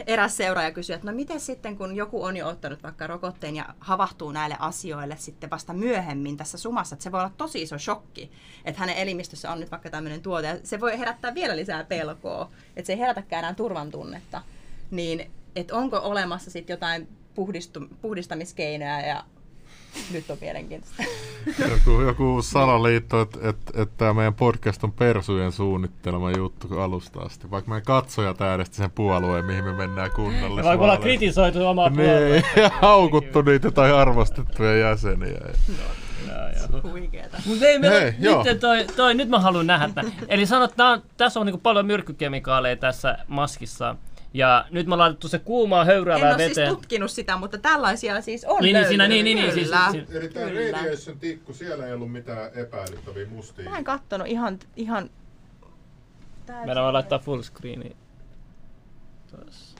eräs seuraaja kysyi, että no miten sitten, kun joku on jo ottanut vaikka rokotteen ja havahtuu näille asioille sitten vasta myöhemmin tässä sumassa, että se voi olla tosi iso shokki, että hänen elimistössä on nyt vaikka tämmöinen tuote, ja se voi herättää vielä lisää pelkoa, että se ei herätäkään enää turvan tunnetta, niin että onko olemassa sitten jotain puhdistu, puhdistamiskeinoja ja nyt on mielenkiintoista. [LAUGHS] Joku, joku salaliitto, että et, et tämä meidän podcast on persujen suunnittelema juttu alusta asti. Vaikka meidän katsojat äänesti sen puolueen, mihin me mennään kunnalle. ja vaikka ollaan kritisoitu omaa Niin, puoluetta. [LAUGHS] ja haukuttu niitä tai arvostettuja jäseniä. Joo, joo. Huikeeta. Mut ei meillä, Hei, joo. nyt, toi, toi, nyt mä haluan nähdä tämän. Eli sanot, että tää on, tässä on niinku paljon myrkkykemikaaleja tässä maskissa. Ja nyt me on laitettu se kuumaa En höyräävää ole siis veteen. tutkinut sitä, mutta tällaisia siis on Niin, niin, siinä- niin, niin, niin, kyllä. siis- Eli tämä. Radiation tikku, siellä ei ollut mitään epäilyttäviä mustia. Mä en kattonut ihan... ihan... Meidän voi laittaa full screeni. Tuossa.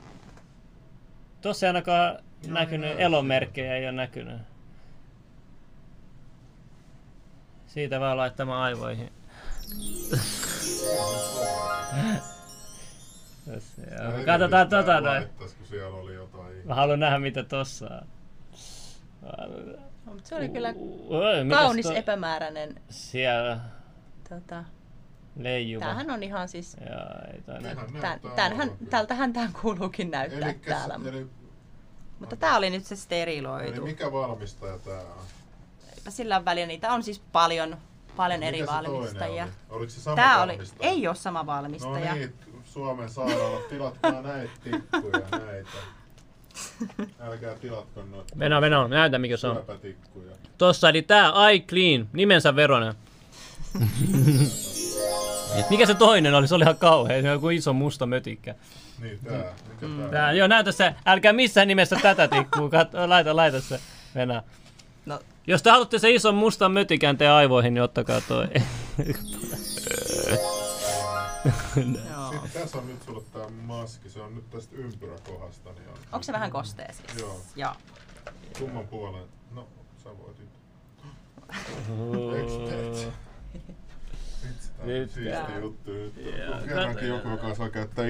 Tuossa ei ainakaan näkynyt, näin elomerkkejä ei ole näkynyt. Siitä vaan laittamaan aivoihin. [LAUGHS] Joo. Katsotaan tota noin. Kun siellä oli jotain. Mä haluan nähdä mitä tossa on. No, se oli kyllä kaunis toi- epämääräinen. Siellä Tota, leijuva. tämähän on ihan siis... Joo, ei toi näy. Ihan Tän, olevan. tältähän tämän kuuluukin näyttää Elikkäs- täällä. Eli, Mutta tää oli nyt se eli steriloitu. mikä valmistaja tää on? Eipä sillä on väliä, niitä on siis paljon, paljon Mikä eri valmistajia. oli? Oliko se sama Tää oli, valmistaja? ei ole sama No valmistaja. niin, Suomen sairaalat, tilatkaa näitä tikkuja, näitä. Älkää tilatko noita Venä, venä, näytä mikä se on. syöpätikkuja. Tossa, eli tää iClean, nimensä veronen. [LAUGHS] Mikä se toinen oli? Se oli ihan kauhea. Se oli joku iso musta mötikkä. Niin, tää. Mikä tää? Tää, joo, näytä se. Älkää missään nimessä tätä tikkuu. Kat, laita, laita se. Venä. No, Jos te haluatte se ison mustan mötikän teidän aivoihin, niin ottakaa toi. [LAUGHS] Tässä on nyt sulle tää maski, se on nyt tästä ympyräkohdasta. Niin on. Onko se vähän kostea siis? Joo. Joo. Kumman puolen? No, sä voit nyt. [LAUGHS] Eiks teet? Vitsi, tää on Nyt siisti juttu kerrankin joku, joka osaa käyttää.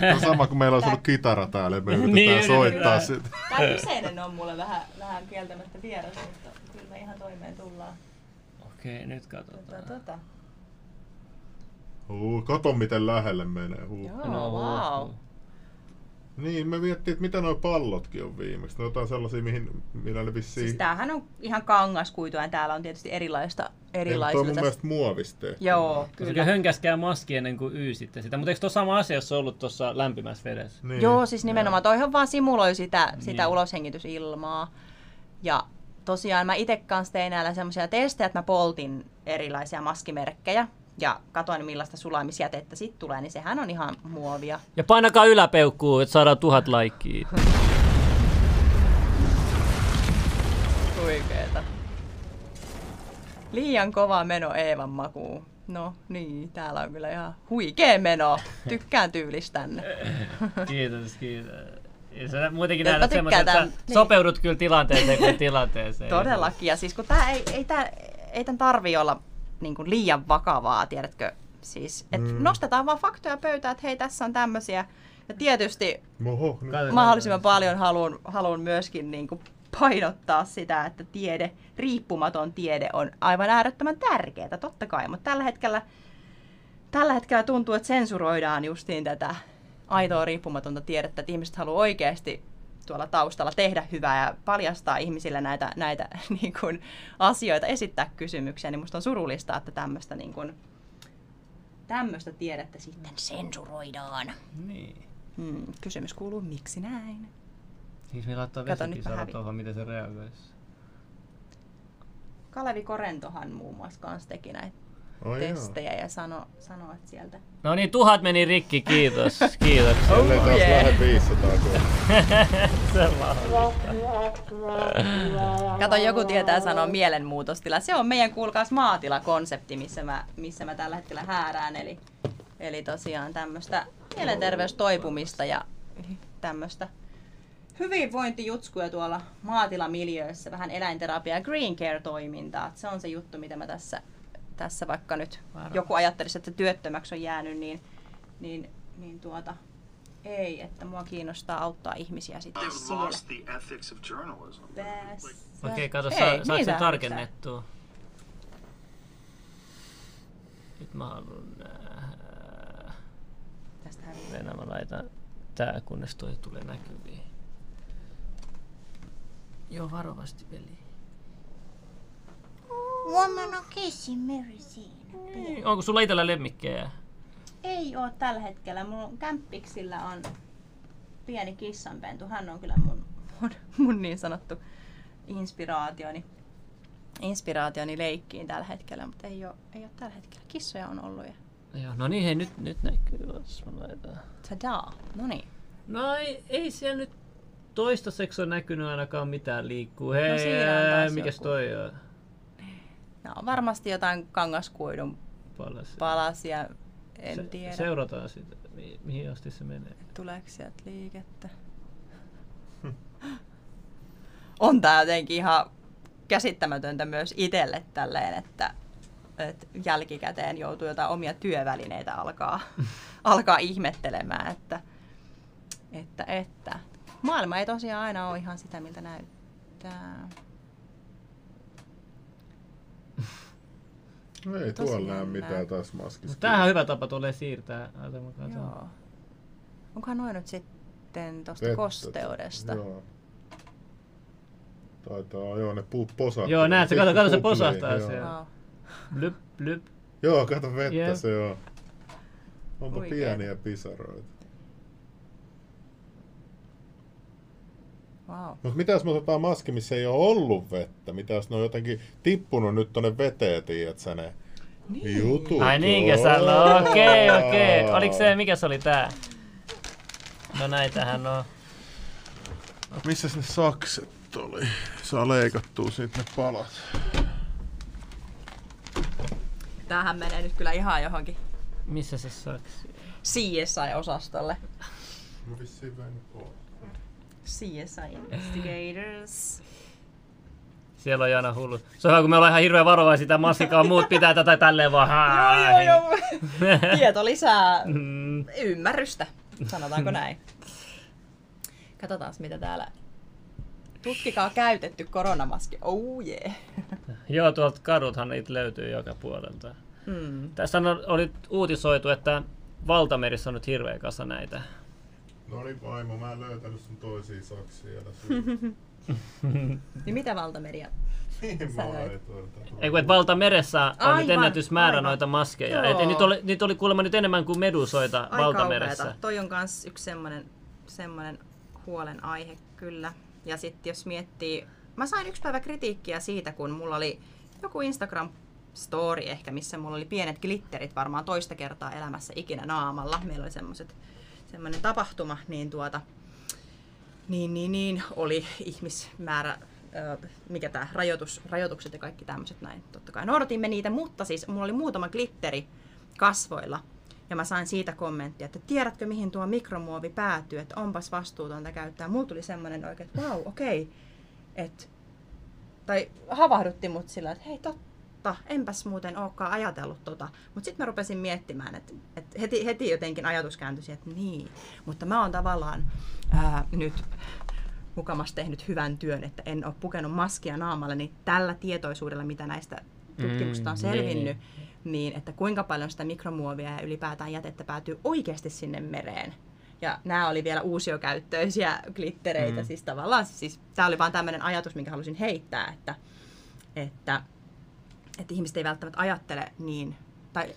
Se on sama kuin meillä on ollut kitara täällä ja me [LAUGHS] Niin, yritetään soittaa sitä. Tämä kyseinen on mulle vähän, vähän kieltämättä vieras, mutta kyllä me ihan toimeen tullaan. Okei, nyt katsotaan. Tota, tota. Huu, kato miten lähelle menee. Huu. Joo, No, wow. Niin, me miettii, että mitä nuo pallotkin on viimeksi. Ne on jotain sellaisia, mihin, millä ne vissiin... Siis tämähän on ihan kangaskuitua ja täällä on tietysti erilaista, erilaisilla. on mun mielestä muovista tehty. Joo, Kyllä kyllä. hönkäskää maski ennen kuin yysitte sitä. Mutta eikö tuo sama asia jos ollut tuossa lämpimässä vedessä? Niin. Joo, siis nimenomaan. Toihan vaan simuloi sitä, sitä Niin. uloshengitysilmaa. Ja tosiaan mä itse kanssa tein näillä semmoisia testejä, että mä poltin erilaisia maskimerkkejä ja katoin millaista sulamisjätettä sitten tulee, niin sehän on ihan muovia. Ja painakaa yläpeukkuu, että saadaan tuhat laikkiä. [LAUGHS] Huikeeta. Liian kova meno Eevan makuun. No niin, täällä on kyllä ihan huikea meno. Tykkään tyylistänne. [LAUGHS] Kiitos, kiitos. Ja sä muutenkin tykkään semmoisen, että tämän- niin. sopeudut kyllä tilanteeseen kuin tilanteeseen. Todellakin. Ja siis kun tää ei, ei, tää, ei tämän tarvi olla niin kuin liian vakavaa, tiedätkö? Siis, että Mm. nostetaan vaan faktoja pöytään, että hei, tässä on tämmöisiä. Ja tietysti Oho, mahdollisimman paljon haluan, haluan myöskin niin kuin painottaa sitä, että tiede, riippumaton tiede on aivan äärettömän tärkeää, totta kai. Mutta tällä hetkellä, tällä hetkellä tuntuu, että sensuroidaan justiin tätä aitoa riippumatonta tiedettä, että ihmiset haluaa oikeasti tuolla taustalla tehdä hyvää ja paljastaa ihmisille näitä, näitä [LAUGHS] niin kuin, asioita, esittää kysymyksiä, niin musta on surullista, että tämmöistä niin kuin, tämmöistä tiedettä sitten sensuroidaan. Niin. Hmm, kysymys kuuluu, miksi näin? Siis me laittaa hävin. tuohon, miten se reagoisi. Kalevi Korentohan muun muassa kanssa teki näitä Joo. testejä ja sano, että sieltä... No niin, tuhat meni rikki, kiitos. [LAUGHS] Kiitos. Taas yeah. lähde 500 kun [LAUGHS] se. Kato, joku tietää sanoa mielenmuutostila. Se on meidän, kuulkaas, maatilakonsepti, missä mä, missä mä tällä hetkellä häärään. Eli, eli tosiaan tämmöistä mielenterveystoipumista ja tämmöistä hyvinvointijutskuja tuolla maatilamiljöissä, vähän eläinterapia ja green care-toimintaa. Se on se juttu, mitä mä tässä, tässä vaikka nyt Varmasti. joku ajattelisi, että työttömäksi on jäänyt, niin, niin, niin tuota, ei, että mua kiinnostaa auttaa ihmisiä sitten siellä. Okei, kato, Hei, saa, saatko niin se sä- tarkennettua? Nyt mä haluan nähdä. Tästähän Venä, mä laitan tää, kunnes toi tulee näkyviin. Joo, varovasti, veli. Woman on kissing Mary siinä. Niin, Onko sulla itsellä lemmikkejä? Ei ole tällä hetkellä. Mulla on kämppiksillä on pieni kissanpentu. Hän on kyllä mun, mun, mun niin sanottu inspiraationi, inspiraationi leikkiin tällä hetkellä, mutta ei ole, ei ole tällä hetkellä. Kissoja on ollut ja Joo, no niin, hei, nyt, nyt näkyy. Tadaa. No niin. No ei, ei siellä nyt toistaiseksi ole näkynyt ainakaan mitään liikkuu. Hei, No on taas mikäs joku. toi on? Nämä on varmasti jotain kangaskuidun Palas. palasia. En Se- tiedä. Seurataan sitä, mi- mihin asti se menee. Tuleeko sieltä liikettä? [LAUGHS] on tää jotenkin ihan käsittämätöntä myös itselle tälleen, että, että jälkikäteen joutuu jotain omia työvälineitä alkaa, [LAUGHS] alkaa ihmettelemään, että, että, että maailma ei tosiaan aina ole ihan sitä, miltä näyttää. No ei Tosi tuolla näe mitään taas maskissa. Mut tämähän on hyvä tapa tulee siirtää. Katson. Joo. Onkohan noin nyt sitten tuosta kosteudesta? Joo. Taitaa, joo, ne puu posahtaa. Joo, näet sä, kato, kato, se posahtaa joo. siellä. Wow. Blyp, blyp. Joo, kato vettä Jep. se on. Onpa Huikeeta. pieniä pisaroita. Wow. Mutta mitä jos me otetaan maski, missä ei ole ollut vettä? Mitä jos ne on jotenkin tippunut nyt tonne veteen, tiedät sä ne niin. jutut? Ai niinkö sä? No okei, okei. Oliko se, mikä se oli tää? No näitähän on. Missä ne sakset? oli? Saa leikattua siitä ne palat. Tämähän menee nyt kyllä ihan johonkin Missä se saksi? CSI-osastolle. Mä vissiin vein pois. CSI Investigators. Siellä on aina hullu. Se on kun me ollaan ihan hirveän varovaisia sitä massikaa, muut pitää tätä tälleen vaan. joo, joo, joo. [LAUGHS] Tieto lisää Mm, ymmärrystä, sanotaanko näin. Katsotaan mitä täällä. Tutkikaa käytetty koronamaski. Oh yeah. Joo, tuolta kaduthan niitä löytyy joka puolelta. Hmm. Tässä on, oli uutisoitu, että valtamerissä on nyt hirveä kasa näitä. No niin vaimo, mä en löytänyt sun toisia saksia. [LAUGHS] Niin mitä laitoin tän? Ei kun et valtameressä on Aivan, nyt ennätysmäärä aivan. noita maskeja. Joo. Et, et, niitä, oli, niitä oli kuulemma nyt enemmän kuin medusoita Ai valtameressä. kauheeta. Toi on kans yksi semmonen, semmonen huolen aihe kyllä. Ja sitten jos miettii, mä sain yksi päivä kritiikkiä siitä, kun mulla oli joku Instagram story ehkä, missä mulla oli pienet glitterit varmaan toista kertaa elämässä ikinä naamalla. Meillä oli semmoset, semmoinen tapahtuma, niin tuota, niin, niin, niin oli ihmismäärä, mikä tämä rajoitus, rajoitukset ja kaikki tämmöiset näin. Totta kai noudatimme niitä, mutta siis mulla oli muutama glitteri kasvoilla. Ja mä sain siitä kommenttia, että tiedätkö mihin tuo mikromuovi päätyy, että onpas vastuutonta käyttää. Mulla tuli semmoinen oikein, että vau, okei. Okay. Tai havahdutti mut sillä, että hei totta, enpäs muuten olekaan ajatellut tota. Mutta sitten mä rupesin miettimään, että, että heti, heti jotenkin ajatus kääntyi että niin. Mutta mä oon tavallaan ää, nyt mukamas tehnyt hyvän työn, että en ole pukenut maskia naamalle, niin tällä tietoisuudella, mitä näistä tutkimuksista on Mm, selvinnyt, niin että kuinka paljon sitä mikromuovia ja ylipäätään jätettä päätyy oikeasti sinne mereen. Ja nämä oli vielä uusiokäyttöisiä glittereitä, mm. siis tavallaan, siis tämä oli vaan tämmöinen ajatus, minkä halusin heittää, että, että, että ihmiset ei välttämättä ajattele niin, tai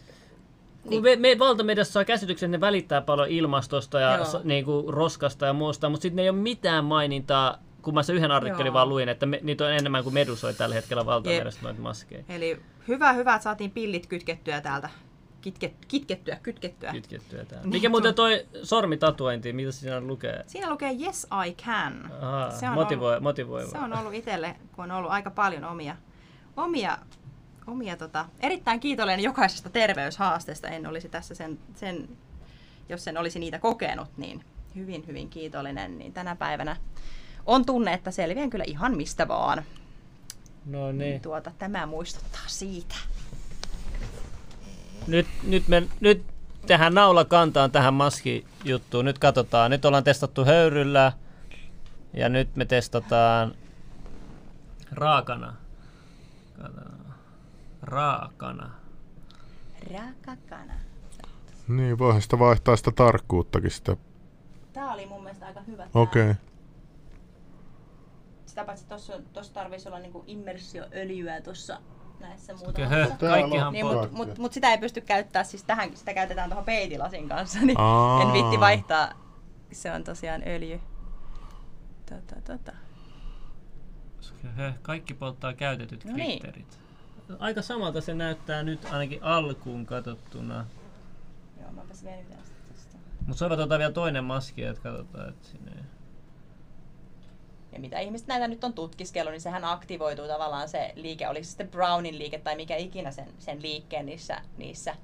Kun me, me valtamediassa saa käsityksen, että ne välittää paljon ilmastosta ja so, niin kuin roskasta ja muusta, mutta sitten ei ole mitään mainintaa, kun mä se yhden artikkelin Joo. vaan luin, että me, niitä on enemmän kuin medusoi tällä hetkellä valtameressä noita maskeja. Eli hyvä, hyvä, että saatiin pillit kytkettyä täältä. Kitke, kitkettyä, kytkettyä. Kytkettyä täällä. Niin, Mikä muuten toi sormitatuointi, mitä siinä lukee? Siinä lukee Yes I Can. Aha, Se on motivoi, ollut- motivoi. Se on ollut itselle, kun on ollut aika paljon omia, omia, omia tota, erittäin kiitollinen jokaisesta terveyshaasteesta. En olisi tässä sen, sen, jos en olisi niitä kokenut, niin hyvin, hyvin kiitollinen. Niin tänä päivänä on tunne, että selviän kyllä ihan mistä vaan. No niin. Tuota, tämä muistuttaa siitä. Nyt, nyt, me, nyt tehdään naula kantaan tähän maskijuttuun. Nyt katsotaan. Nyt ollaan testattu höyryllä. Ja nyt me testataan raakana. Katsotaan. Raakana. Rakakana. Niin, voihan sitä vaihtaa sitä tarkkuuttakin sitä. Tämä oli mun mielestä aika hyvä. tää. Okei. Okay. Sitä paitsi tuossa tossa tarvitsisi olla niinku immersioöljyä tuossa näissä Okei, muutamassa. kaikkihan Niin, mutta mut, mut sitä ei pysty käyttää, siis tähän, sitä käytetään tuohon peitilasin kanssa, [LAUGHS] niin Aa. en viitti vaihtaa. Se on tosiaan öljy. Tota, tota. Kaikki polttaa käytetyt No niin. glitterit. Aika samalta se näyttää nyt ainakin alkuun katsottuna. Joo, mäpäs venytän sitä tosta. Mutta soivat ottaa vielä toinen maski, että katsotaan, että sinne Ja mitä ihmiset näitä nyt on tutkiskellut, niin sehän aktivoituu tavallaan se liike, oli se sitten Brownin liike tai mikä ikinä sen, sen liikkeen niissä, niissä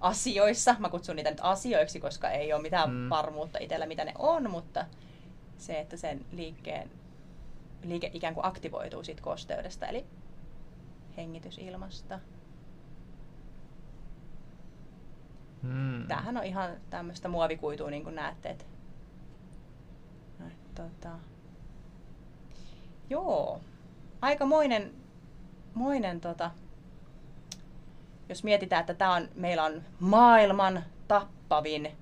asioissa. Mä kutsun niitä nyt asioiksi, koska ei ole mitään mm. varmuutta itsellä, mitä ne on, mutta se, että sen liikkeen liike ikään kuin aktivoituu siitä kosteudesta, eli hengitysilmasta. Hmm. Tämähän on ihan tämmöistä muovikuitua, niin kuin näette. Et... No, tota... Joo, aikamoinen, moinen, tota... jos mietitään, että tämä on, meillä on maailman tappavin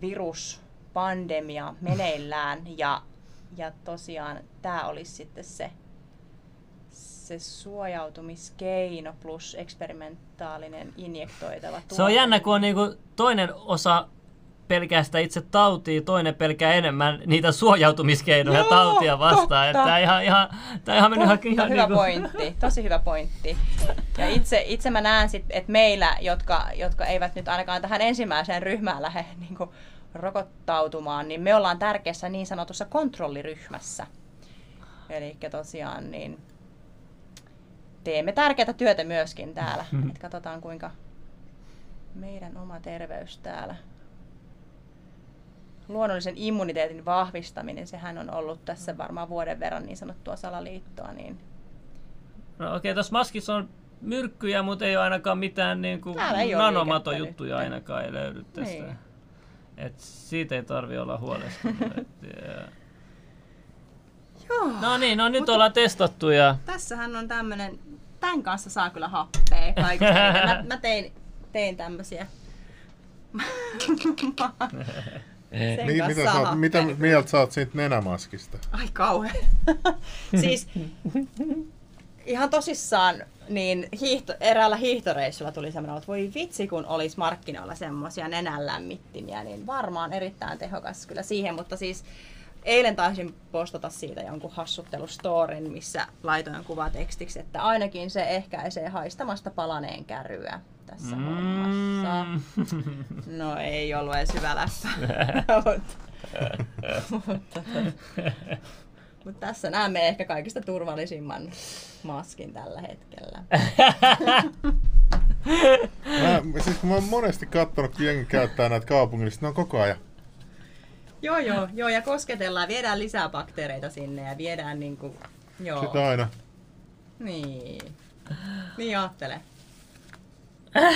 viruspandemia meneillään ja, ja tosiaan tämä olisi sitten se, se suojautumiskeino plus eksperimentaalinen injektoitava Se on jännä, kun on niinku toinen osa pelkää sitä itse tautia, toinen pelkää enemmän niitä suojautumiskeinoja Joo, tautia vastaan. Tämä ihan, ihan, tää ihan mennyt ihan, Totta, ihan hyvä niinku- pointti, tosi hyvä pointti. Ja itse, itse mä näen, sit, että meillä, jotka, jotka eivät nyt ainakaan tähän ensimmäiseen ryhmään lähde niin rokottautumaan, niin me ollaan tärkeässä niin sanotussa kontrolliryhmässä. Eli tosiaan niin teemme tärkeää työtä myöskin täällä. Et katsotaan kuinka meidän oma terveys täällä. Luonnollisen immuniteetin vahvistaminen, sehän on ollut tässä varmaan vuoden verran niin sanottua salaliittoa, niin No okei, okay, tuossa maskissa on myrkkyjä, mutta ei ole ainakaan mitään niin kuin nanomatojuttuja ainakaan ei löydy tästä. Niin. Et siitä ei tarvi olla huolestunut. [LAUGHS] Joo. no niin, no nyt Mutta- ollaan testattu ja Tässähän on tämmönen, tämän kanssa saa kyllä happea kaikista. mä, mä tein, tein tämmösiä. [LAUGHS] Sen Niin, mitä, saa sä, mitä mieltä sä oot siitä nenämaskista? Ai kauhean. [LAUGHS] siis ihan tosissaan, niin hiihto, eräällä hiihtoreissulla tuli semmoinen, että voi vitsi kun olisi markkinoilla semmoisia nenänlämmittimiä, niin varmaan erittäin tehokas kyllä siihen, mutta siis eilen taisin postata siitä jonkun hassuttelustorin, missä laitoin kuvatekstiksi, että ainakin se ehkäisee haistamasta palaneen käryä tässä mm. hommassa. [LAUGHS] No ei ollut edes hyvä läppä. [LAUGHS] mutta, mutta, mutta tässä näemme ehkä kaikista turvallisimman maskin tällä hetkellä. Mä, siis kun mä oon monesti katsonut, kun jengi käyttää näitä kaupungissa, ne on koko ajan. Joo, joo, joo, ja kosketellaan, viedään lisää bakteereita sinne ja viedään niinku, joo. Sitä aina. Niin. Niin ajattele. [LAUGHS]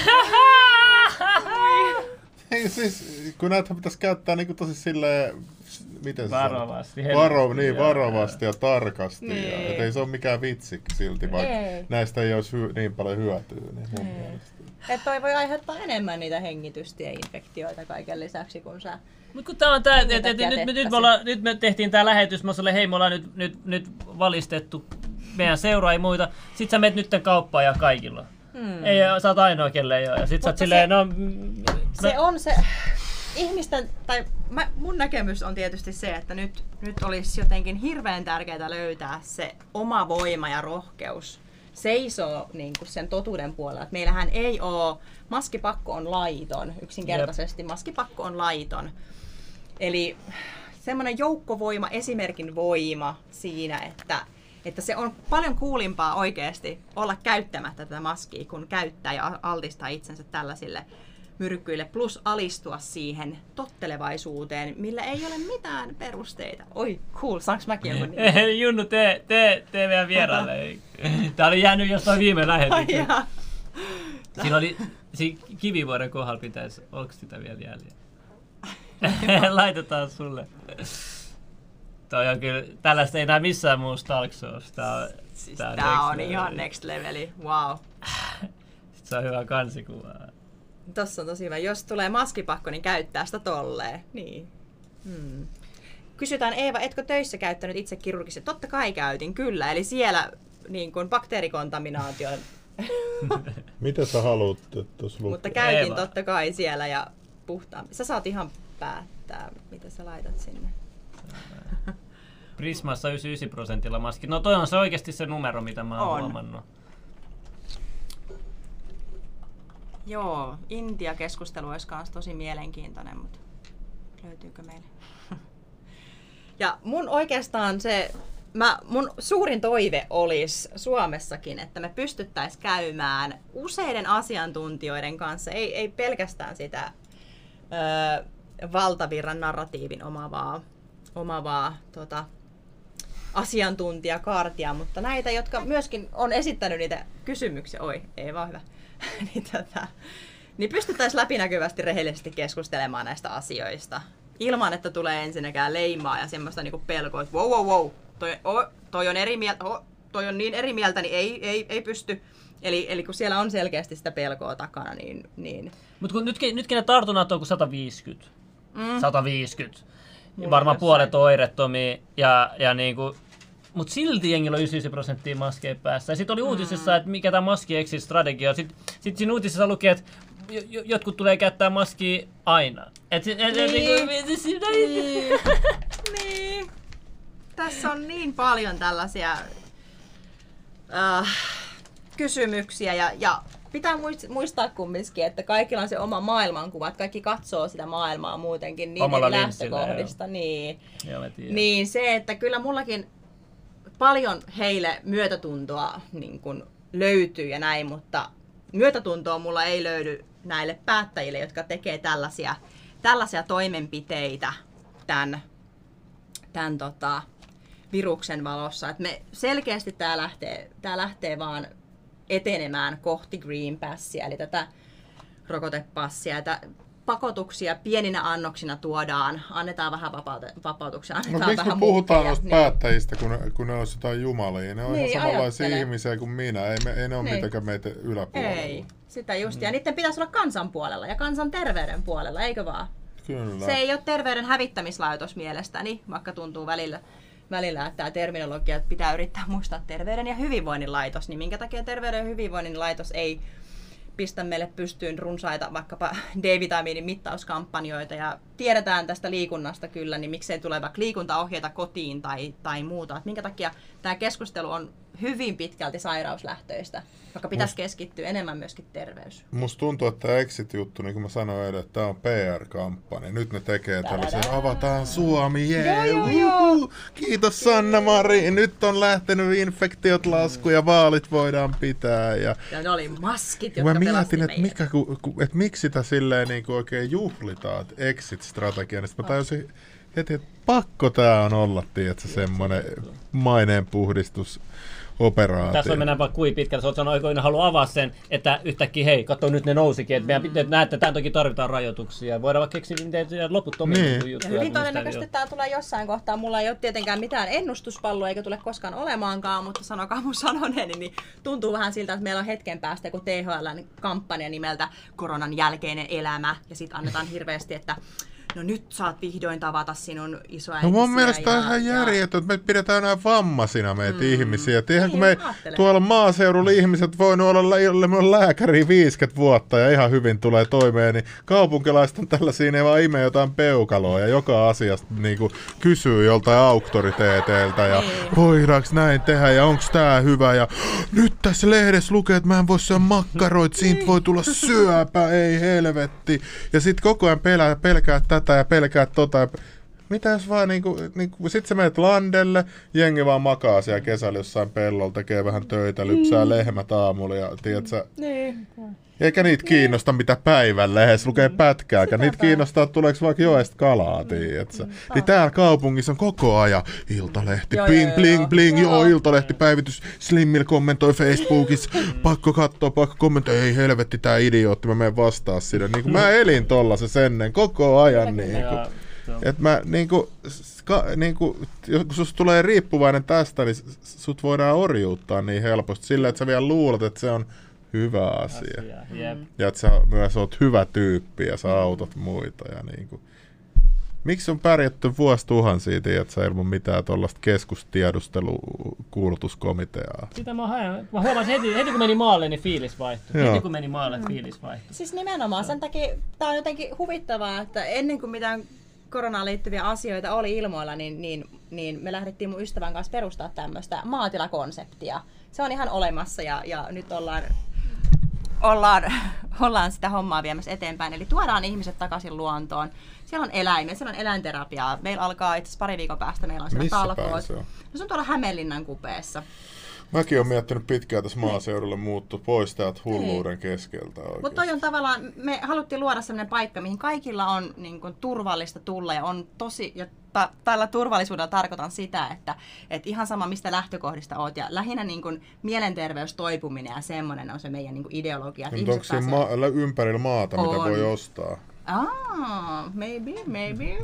Ei, siis, kun näitä pitäisi käyttää niin kuin tosi silleen, miten se Varovasti, sanotaan? Varo, niin, varovasti ja tarkasti. Niin. Ja, et ei se ole mikään vitsi silti, vaikka Ei. näistä ei olisi hy, niin paljon hyötyä. Niin mun mielestä. Että toi voi aiheuttaa enemmän niitä hengitystieinfektioita kaiken lisäksi, kun sä... Mutta kun tää on tää, et, Minkä et, et, nyt, me, nyt, me ollaan, nyt me tehtiin tää lähetys, mä sanoin, hei me ollaan nyt, nyt, nyt valistettu meidän seuraa ja muita. Sit sä menet nyt kauppaan ja kaikilla. Hmm. Ei, sä oot ainoa kelle ei ole. Ja sit sä oot silleen, se- no... Se on se... Ihmisten, tai mä, mun näkemys on tietysti se, että nyt, nyt olisi jotenkin hirveän tärkeää löytää se oma voima ja rohkeus seisoo niin kuin sen totuuden puolella. Että meillähän ei ole, maskipakko on laiton, yksinkertaisesti maskipakko on laiton. Eli semmoinen joukkovoima, esimerkin voima siinä, että, että se on paljon kuulimpaa oikeasti olla käyttämättä tätä maskia, kun käyttää ja altistaa itsensä tällaisille myrkkyille, plus alistua siihen tottelevaisuuteen, millä ei ole mitään perusteita. Oi, cool, saanko mäkin jonkun nimen? [LAUGHS] Junnu, tee, tee, tee meidän vieraalle. Tää oli jäänyt jostain viime jaa. Siinä oli, siinä kivivuoren kohdalla pitäisi, onko sitä vielä jäljellä? [LAUGHS] Laitetaan sulle. Toi on kyllä, tällaista ei näe missään muussa Dark Souls. Tää on, Siis tää on, tää on ihan next leveli, wow. Se on hyvä kansikuva. Tossa on tosi hyvä. Jos tulee maskipakko, niin käyttää sitä tolleen. Niin. Hmm. Kysytään Eeva, etkö töissä käyttänyt itse kirurgisesti? Totta kai käytin, kyllä. Eli siellä niin kuin bakteerikontaminaatio, [LAUGHS] Mitä sä haluat, että tuossa mutta käytin Eeva. totta kai siellä ja puhtaan. Sä saat ihan päättää, mitä sä laitat sinne. Prismassa 99 prosentilla maski. No toi on se oikeasti se numero, mitä mä oon On. huomannut. Joo, Intia-keskustelu olisi myös tosi mielenkiintoinen, mutta löytyykö meille? [LAUGHS] Ja mun oikeastaan se, mä, mun suurin toive olisi Suomessakin, että me pystyttäisiin käymään useiden asiantuntijoiden kanssa, ei, ei pelkästään sitä ö, valtavirran narratiivin omavaa, omavaa tota, asiantuntijakaartia, mutta näitä, jotka myöskin on esittänyt niitä kysymyksiä, oi, ei vaan hyvä, [LAUGHS] niin, tota, niin pystyttäisiin läpinäkyvästi rehellisesti keskustelemaan näistä asioista. Ilman, että tulee ensinnäkään leimaa ja semmoista niinku pelkoa, että wow, wow, wow, toi, oh, toi, on eri mieltä, oh, toi on niin eri mieltä, niin ei, ei, ei pysty. Eli, eli kun siellä on selkeästi sitä pelkoa takana, niin, niin Mut kun nytkin, nytkin ne tartunnat on kuin 150. Mm. 150. Ja Mulla varmaan puolet oirettomia. Ja, ja niinku, mut silti jengillä on 99 prosenttia maskeja päässä. Ja sitten oli uutisissa, että mikä tämä maski exit strategia on. Sitten sit siinä uutisissa luki, että jo- jo- jotkut tulee käyttää maskia aina. Et, et, et, Niin. niinku, siinä- Niin. [LAUGHS] niin. Tässä on niin paljon tällaisia äh, kysymyksiä ja, ja pitää muist- muistaa kumminkin, että kaikilla on se oma maailmankuva, että kaikki katsoo sitä maailmaa muutenkin niin Omalla eri linssillä, lähtökohdista. Niin. Joo, niin se, että kyllä mullakin paljon heille myötätuntoa niin kuin löytyy ja näin, mutta myötätuntoa mulla ei löydy näille päättäjille, jotka tekee tällaisia, tällaisia toimenpiteitä tämän, tämän tota, viruksen valossa. Et me selkeästi tämä lähtee, tää lähtee vaan etenemään kohti Green Passia, eli tätä rokotepassia. Pakotuksia pieninä annoksina tuodaan, annetaan vähän vapaute- vapautuksia, annetaan No, miksi me vähän puhutaan munkkeja, noista niin- päättäjistä, kun ne, kun ne on jotain jumalia? Ne on Niin, ihan samanlaisia ajattele. ihmisiä kuin minä. Ei, me, ei ne ole Niin. mitenkään meitä yläpuolella. Ei, sitä just. Ja niiden pitäisi olla kansan puolella ja kansan terveyden puolella, eikö vaan? Kyllä. Se ei ole terveyden hävittämislaitos mielestäni, vaikka tuntuu välillä, välillä että tämä terminologia että pitää yrittää muistaa terveyden ja hyvinvoinnin laitos, niin minkä takia terveyden ja hyvinvoinnin laitos ei pistä meille pystyyn runsaita vaikkapa [LAUGHS] D-vitamiinin mittauskampanjoita ja tiedetään tästä liikunnasta kyllä, niin miksei tule vaikka liikuntaohjeita kotiin tai, tai muuta. Että minkä takia tämä keskustelu on hyvin pitkälti sairauslähtöistä, vaikka pitäisi keskittyä enemmän myöskin terveys. Musta tuntuu, että tämä Exit-juttu, niin kuin mä sanoin eilen, että tämä on PR-kampanja. Nyt ne tekee tällaisen, avataan Suomi, jee, Joo, joo, uhu. Kiitos Sanna Mari, nyt on lähtenyt infektiot lasku ja vaalit voidaan pitää. Ja Ja ne oli maskit, jotka mä mietin, että, mikä, ku, ku, että miksi sitä silleen niin kuin oikein juhlitaan, että exit-strategia, niin sit mä tajusin heti, että pakko tää on olla, tiedätkö, semmoinen maineenpuhdistus operaatio. Tässä mennään vaan kuin pitkälle. Sä oot sanonut, että haluaa avaa sen, että yhtäkkiä hei, katso nyt ne nousikin. Että meidän pitää, että näette, että tämän toki tarvitaan rajoituksia. Voidaan vaikka keksiä miten loputtomia Niin. niin. Ja juttuja. hyvin todennäköisesti tämä tulee jossain kohtaa. Mulla ei ole tietenkään mitään ennustuspalloa eikä tule koskaan olemaankaan, mutta sanokaa mun sanoneeni, niin tuntuu vähän siltä, että meillä on hetken päästä joku THLn kampanja nimeltä Koronan jälkeinen elämä. Ja sitten annetaan hirveästi, että no nyt saat vihdoin tavata sinun isoäitisiä. No mun mielestä ja, on ihan järjetön, että me pidetään enää vammaisina meitä mm. ihmisiä. Eihän kun Niin, me ajattele. tuolla maaseudulla ihmiset voinut olla on lääkäri 50 vuotta ja ihan hyvin tulee toimeen, niin kaupunkilaiset on tällaisia, ne vaan imee jotain peukaloa ja joka asiasta niin kuin, kysyy joltain auktoriteeteilta ja Niin. voidaanko näin tehdä ja onko tää hyvä ja nyt tässä lehdessä lukee, että mä en voi syödä makkaroit, siitä voi tulla syöpä, ei helvetti. Ja sit koko ajan pelää, pelkää tätä ja pelkää tota. ja mitä jos vaan niinku, niinku sit sä menet landelle, jengi vaan makaa siellä kesällä jossain pellolla, tekee vähän töitä, lypsää mm. lehmät aamulla ja tiedätkö, Niin. Eikä niitä kiinnosta mitä päivän lehdessä lukee pätkääkään, niitä kiinnostaa, tuleeko vaikka joesta kalaa, tiedätkö. Niin täällä kaupungissa on koko ajan Iltalehti, Joo, bling, joo, bling, joo. bling, joo, Joo. Iltalehti päivitys, Slimmil kommentoi Facebookissa, [LAUGHS] pakko katsoa, pakko kommentoida, ei helvetti tää idiootti, mä menen vastaa sinne. Niin mä elin tollasen ennen koko ajan. Niin kuin. Et mä niinku, ska, niinku, jos susta tulee riippuvainen tästä, niin sut voidaan orjuuttaa niin helposti sillä, että sä vielä luulet, että se on hyvä asia. asia. Jep. Ja että sä myös oot hyvä tyyppi ja sä autat muita. Ja niinku. Miksi on pärjätty vuosituhansia, että sä ilman mitään tuollaista keskustiedustelukuulutuskomiteaa? Sitä mä, haen. mä huomasin heti, heti kun meni maalle, niin fiilis vaihtui. Joo. Heti kun meni maalle, fiilis vaihtui. Siis nimenomaan sen takia tämä on jotenkin huvittavaa, että ennen kuin mitään koronaan liittyviä asioita oli ilmoilla, niin, niin, niin me lähdettiin mun ystävän kanssa perustaa tämmöistä maatilakonseptia. Se on ihan olemassa ja, ja nyt ollaan, ollaan, [LAUGHS] ollaan sitä hommaa viemässä eteenpäin. Eli tuodaan ihmiset takaisin luontoon. Siellä on eläimiä, siellä on eläinterapiaa. Meillä alkaa itse asiassa pari viikon päästä, meillä on siellä Missä talkoot. se on? No se on tuolla Hämeenlinnan kupeessa. Mäkin olen miettinyt pitkään tässä maaseudulla muuttu pois täältä hulluuden keskeltä oikein. Mutta toi on tavallaan, me haluttiin luoda sellainen paikka, mihin kaikilla on niin kuin, turvallista tulla ja on tosi, ja ta, tällä turvallisuudella tarkoitan sitä, että et ihan sama mistä lähtökohdista oot ja lähinnä niin kuin, mielenterveystoipuminen ja semmoinen on se meidän niin kuin, ideologia. Mutta onko siinä pääsee- ma- lä- ympärillä maata, mitä On. voi ostaa? Ah, maybe, maybe.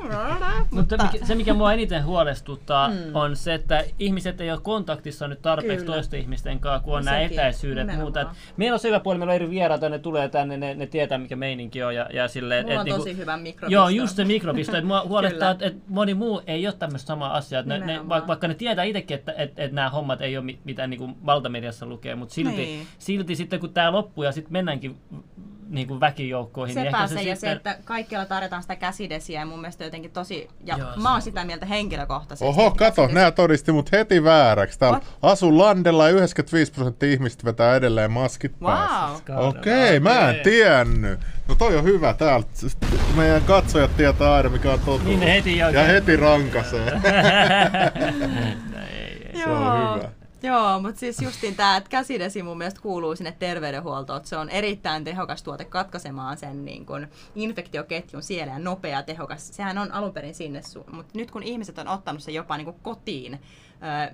Mutta mikä- se, mikä mua eniten huolestuttaa, mm. on se, että ihmiset ei ole kontaktissa nyt tarpeeksi Kyllä. toisten ihmisten kanssa, kun on No nämä sekin, etäisyydet ja muuta. Et meillä on se hyvä puoli, meillä on eri vieraita, ne tulee tänne, ne, ne tietää mikä meininki on. Ja, ja sille, Mulla on niinku- tosi hyvä mikrobisto. Joo, just se mikrobisto. että mua [LAUGHS] huolettaa, että, että moni muu ei ole tämmöistä samaa asiaa. Ne, ne, vaikka, ne tietää itsekin, että, että, että nämä hommat ei ole mi- mitään niin kuin valtamediassa lukee, mutta silti, Niin. silti sitten kun tämä loppuu ja sitten mennäänkin niin kuin väkijoukkoihin, niin Sepä ehkä se, se, ja sitten... se, että kaikkialla tarjotaan sitä käsidesiä ja mun mielestä jotenkin tosi, ja Joo, se mä oon on sitä mieltä henkilökohtaisesti. Oho, kato, nämä todisti mut heti vääräksi. Täällä What? asun landella ja 95 prosenttia ihmistä vetää edelleen maskit Wow. päässä. Okei, mä en tiennyt. No toi on hyvä täältä. Meidän katsojat tietää aina mikä on totuus. Niin heti Ja heti rankasee. [LAUGHS] No ei, Se on hyvä. Joo, mutta siis justiin tämä, käsidesi mun mielestä kuuluu sinne terveydenhuoltoon, että se on erittäin tehokas tuote katkaisemaan sen niin kun infektioketjun siellä ja nopea tehokas. Sehän on alun perin sinne, mutta nyt kun ihmiset on ottanut sen jopa niin kotiin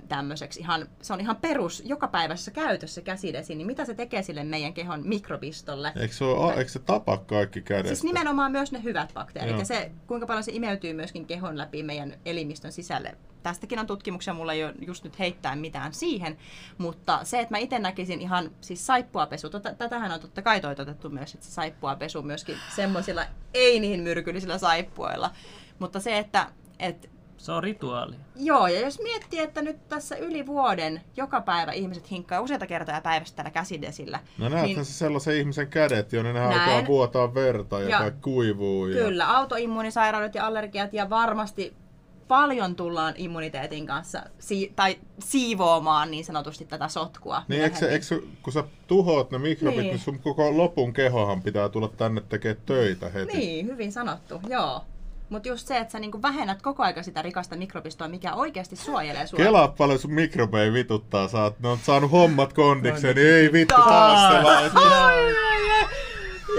tämmöiseksi, ihan, se on ihan perus jokapäiväisessä käytössä käsidesi, niin mitä se tekee sille meidän kehon mikrobistolle? Eikö se, ole, eikö se tapa kaikki kädestä? Siis nimenomaan myös ne hyvät bakteerit Joo. ja se, kuinka paljon se imeytyy myöskin kehon läpi meidän elimistön sisälle. Tästäkin on tutkimuksia, mulla ei ole just nyt heittää mitään siihen, mutta se, että mä itse näkisin ihan siis saippuapesu, tota, tätähän on totta kai toitotettu myös, että se saippuapesu myöskin semmoisilla ei niin myrkyllisillä saippuilla, mutta se, että, että Se on rituaali. Joo, ja jos miettii, että nyt tässä yli vuoden joka päivä ihmiset hinkkaa useita kertoja päivästä tällä käsidesillä. No näethän niin, se sellaisen ihmisen kädet, jonne ne Näin. alkaa vuotaa verta ja, Ja- kuivuu. Ja... Kyllä, autoimmuunisairaudet ja allergiat ja varmasti paljon tullaan immuniteetin kanssa si- tai siivoamaan niin sanotusti tätä sotkua. Niin eikö, se, eikö se, kun sä tuhoat ne mikrobit, niin. niin sun koko lopun kehohan pitää tulla tänne tekemään töitä heti. Niin, hyvin sanottu, joo. Mutta just se, että sä niinku vähennät koko aika sitä rikasta mikrobistoa, mikä oikeasti suojelee sua. Kelaa paljon sun mikrobeja vituttaa, sä oot, ne on saanut hommat kondikseen, niin ei vittu taas se.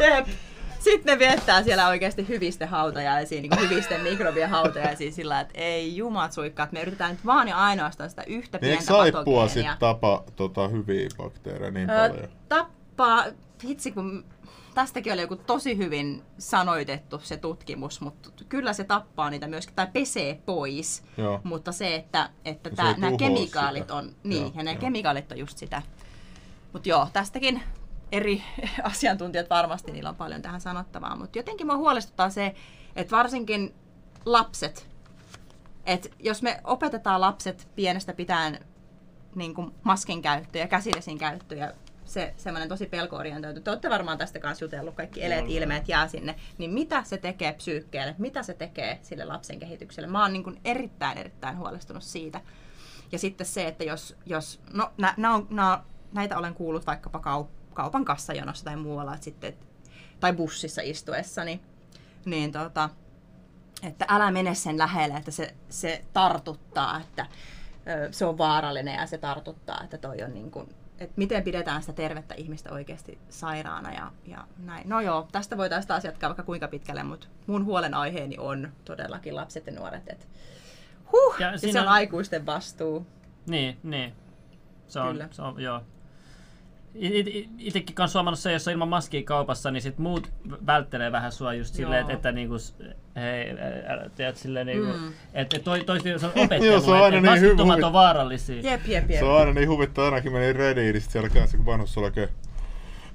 Jep. Sitten ne viettää siellä oikeasti hyvisten hautajaisia, niin hyvisten mikrobien hautajaisia sillä, että ei jumat suikkaat, me yritetään nyt vaan ja ainoastaan sitä yhtä Niin pientä saippua patogeenia. sit tapa tota, hyviä bakteereja niin Ö, paljon? tappaa, hitsi kun tästäkin oli joku tosi hyvin sanoitettu se tutkimus, mutta kyllä se tappaa niitä myöskin, tai pesee pois. Joo. Mutta se, että, että Se tää, nämä kemikaalit sitä. on, niin, Joo, ja nämä joo. kemikaalit on just sitä. Mutta joo, tästäkin eri [LAUGHS] asiantuntijat varmasti niillä on paljon tähän sanottavaa, mutta jotenkin mua huolestuttaa se, että varsinkin lapset, että jos me opetetaan lapset pienestä pitäen niin kuin maskin käyttö ja käsidesin käyttö ja se semmoinen tosi pelkoorientoitu. Te olette varmaan tästä kanssa jutellut, kaikki eleet, ilmeet jää sinne. Niin mitä se tekee psyykkeelle, mitä se tekee sille lapsen kehitykselle? Mä oon niin kuin erittäin, erittäin huolestunut siitä. Ja sitten se, että jos, jos no nä, nä on, nä, näitä olen kuullut vaikkapa kaup- kaupan kassajonossa tai muualla, että sitten, tai bussissa istuessa, niin, niin tota, että älä mene sen lähelle, että se, se tartuttaa, että se on vaarallinen ja se tartuttaa, että toi on niin kuin, että miten pidetään sitä tervettä ihmistä oikeasti sairaana ja, ja näin. No joo, tästä voitaisiin taas jatkaa vaikka kuinka pitkälle, mutta mun huolenaiheeni on todellakin lapset ja nuoret, että huh, Ja ja, se on on- aikuisten vastuu. Niin, niin. Se on, Kyllä. se on joo. Itsekin kanssa huomannut se, jos on ilman maskia kaupassa, niin sit muut välttelee vähän sua just silleen, että, että niinku, hei, älä- tiedät, silleen niinku, Mm. että toi, toi, se on [LAUGHS] opettelu, Joo, se on että aina niin maskittomat hyvin- on vaarallisia. Jep, jep, jep. Se on aina niin huvittava, ainakin meni niin sit siellä kanssa kun vanhus kö...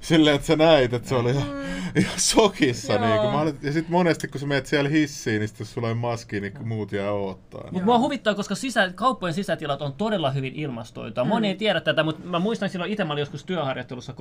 Silleen, että sä näit, että se oli ihan, ihan sokissa. Joo. Niin, kun mä olin, ja sit monesti kun sä menet siellä hissiin, niin sit jos sulla ei maski, niin muut jää odottaa. Niin. Mutta mua huvittaa, koska sisä, kauppojen sisätilat on todella hyvin ilmastoitua. Moni ei tiedä tätä, mutta mä muistan silloin itse mä olin joskus työharjoittelussa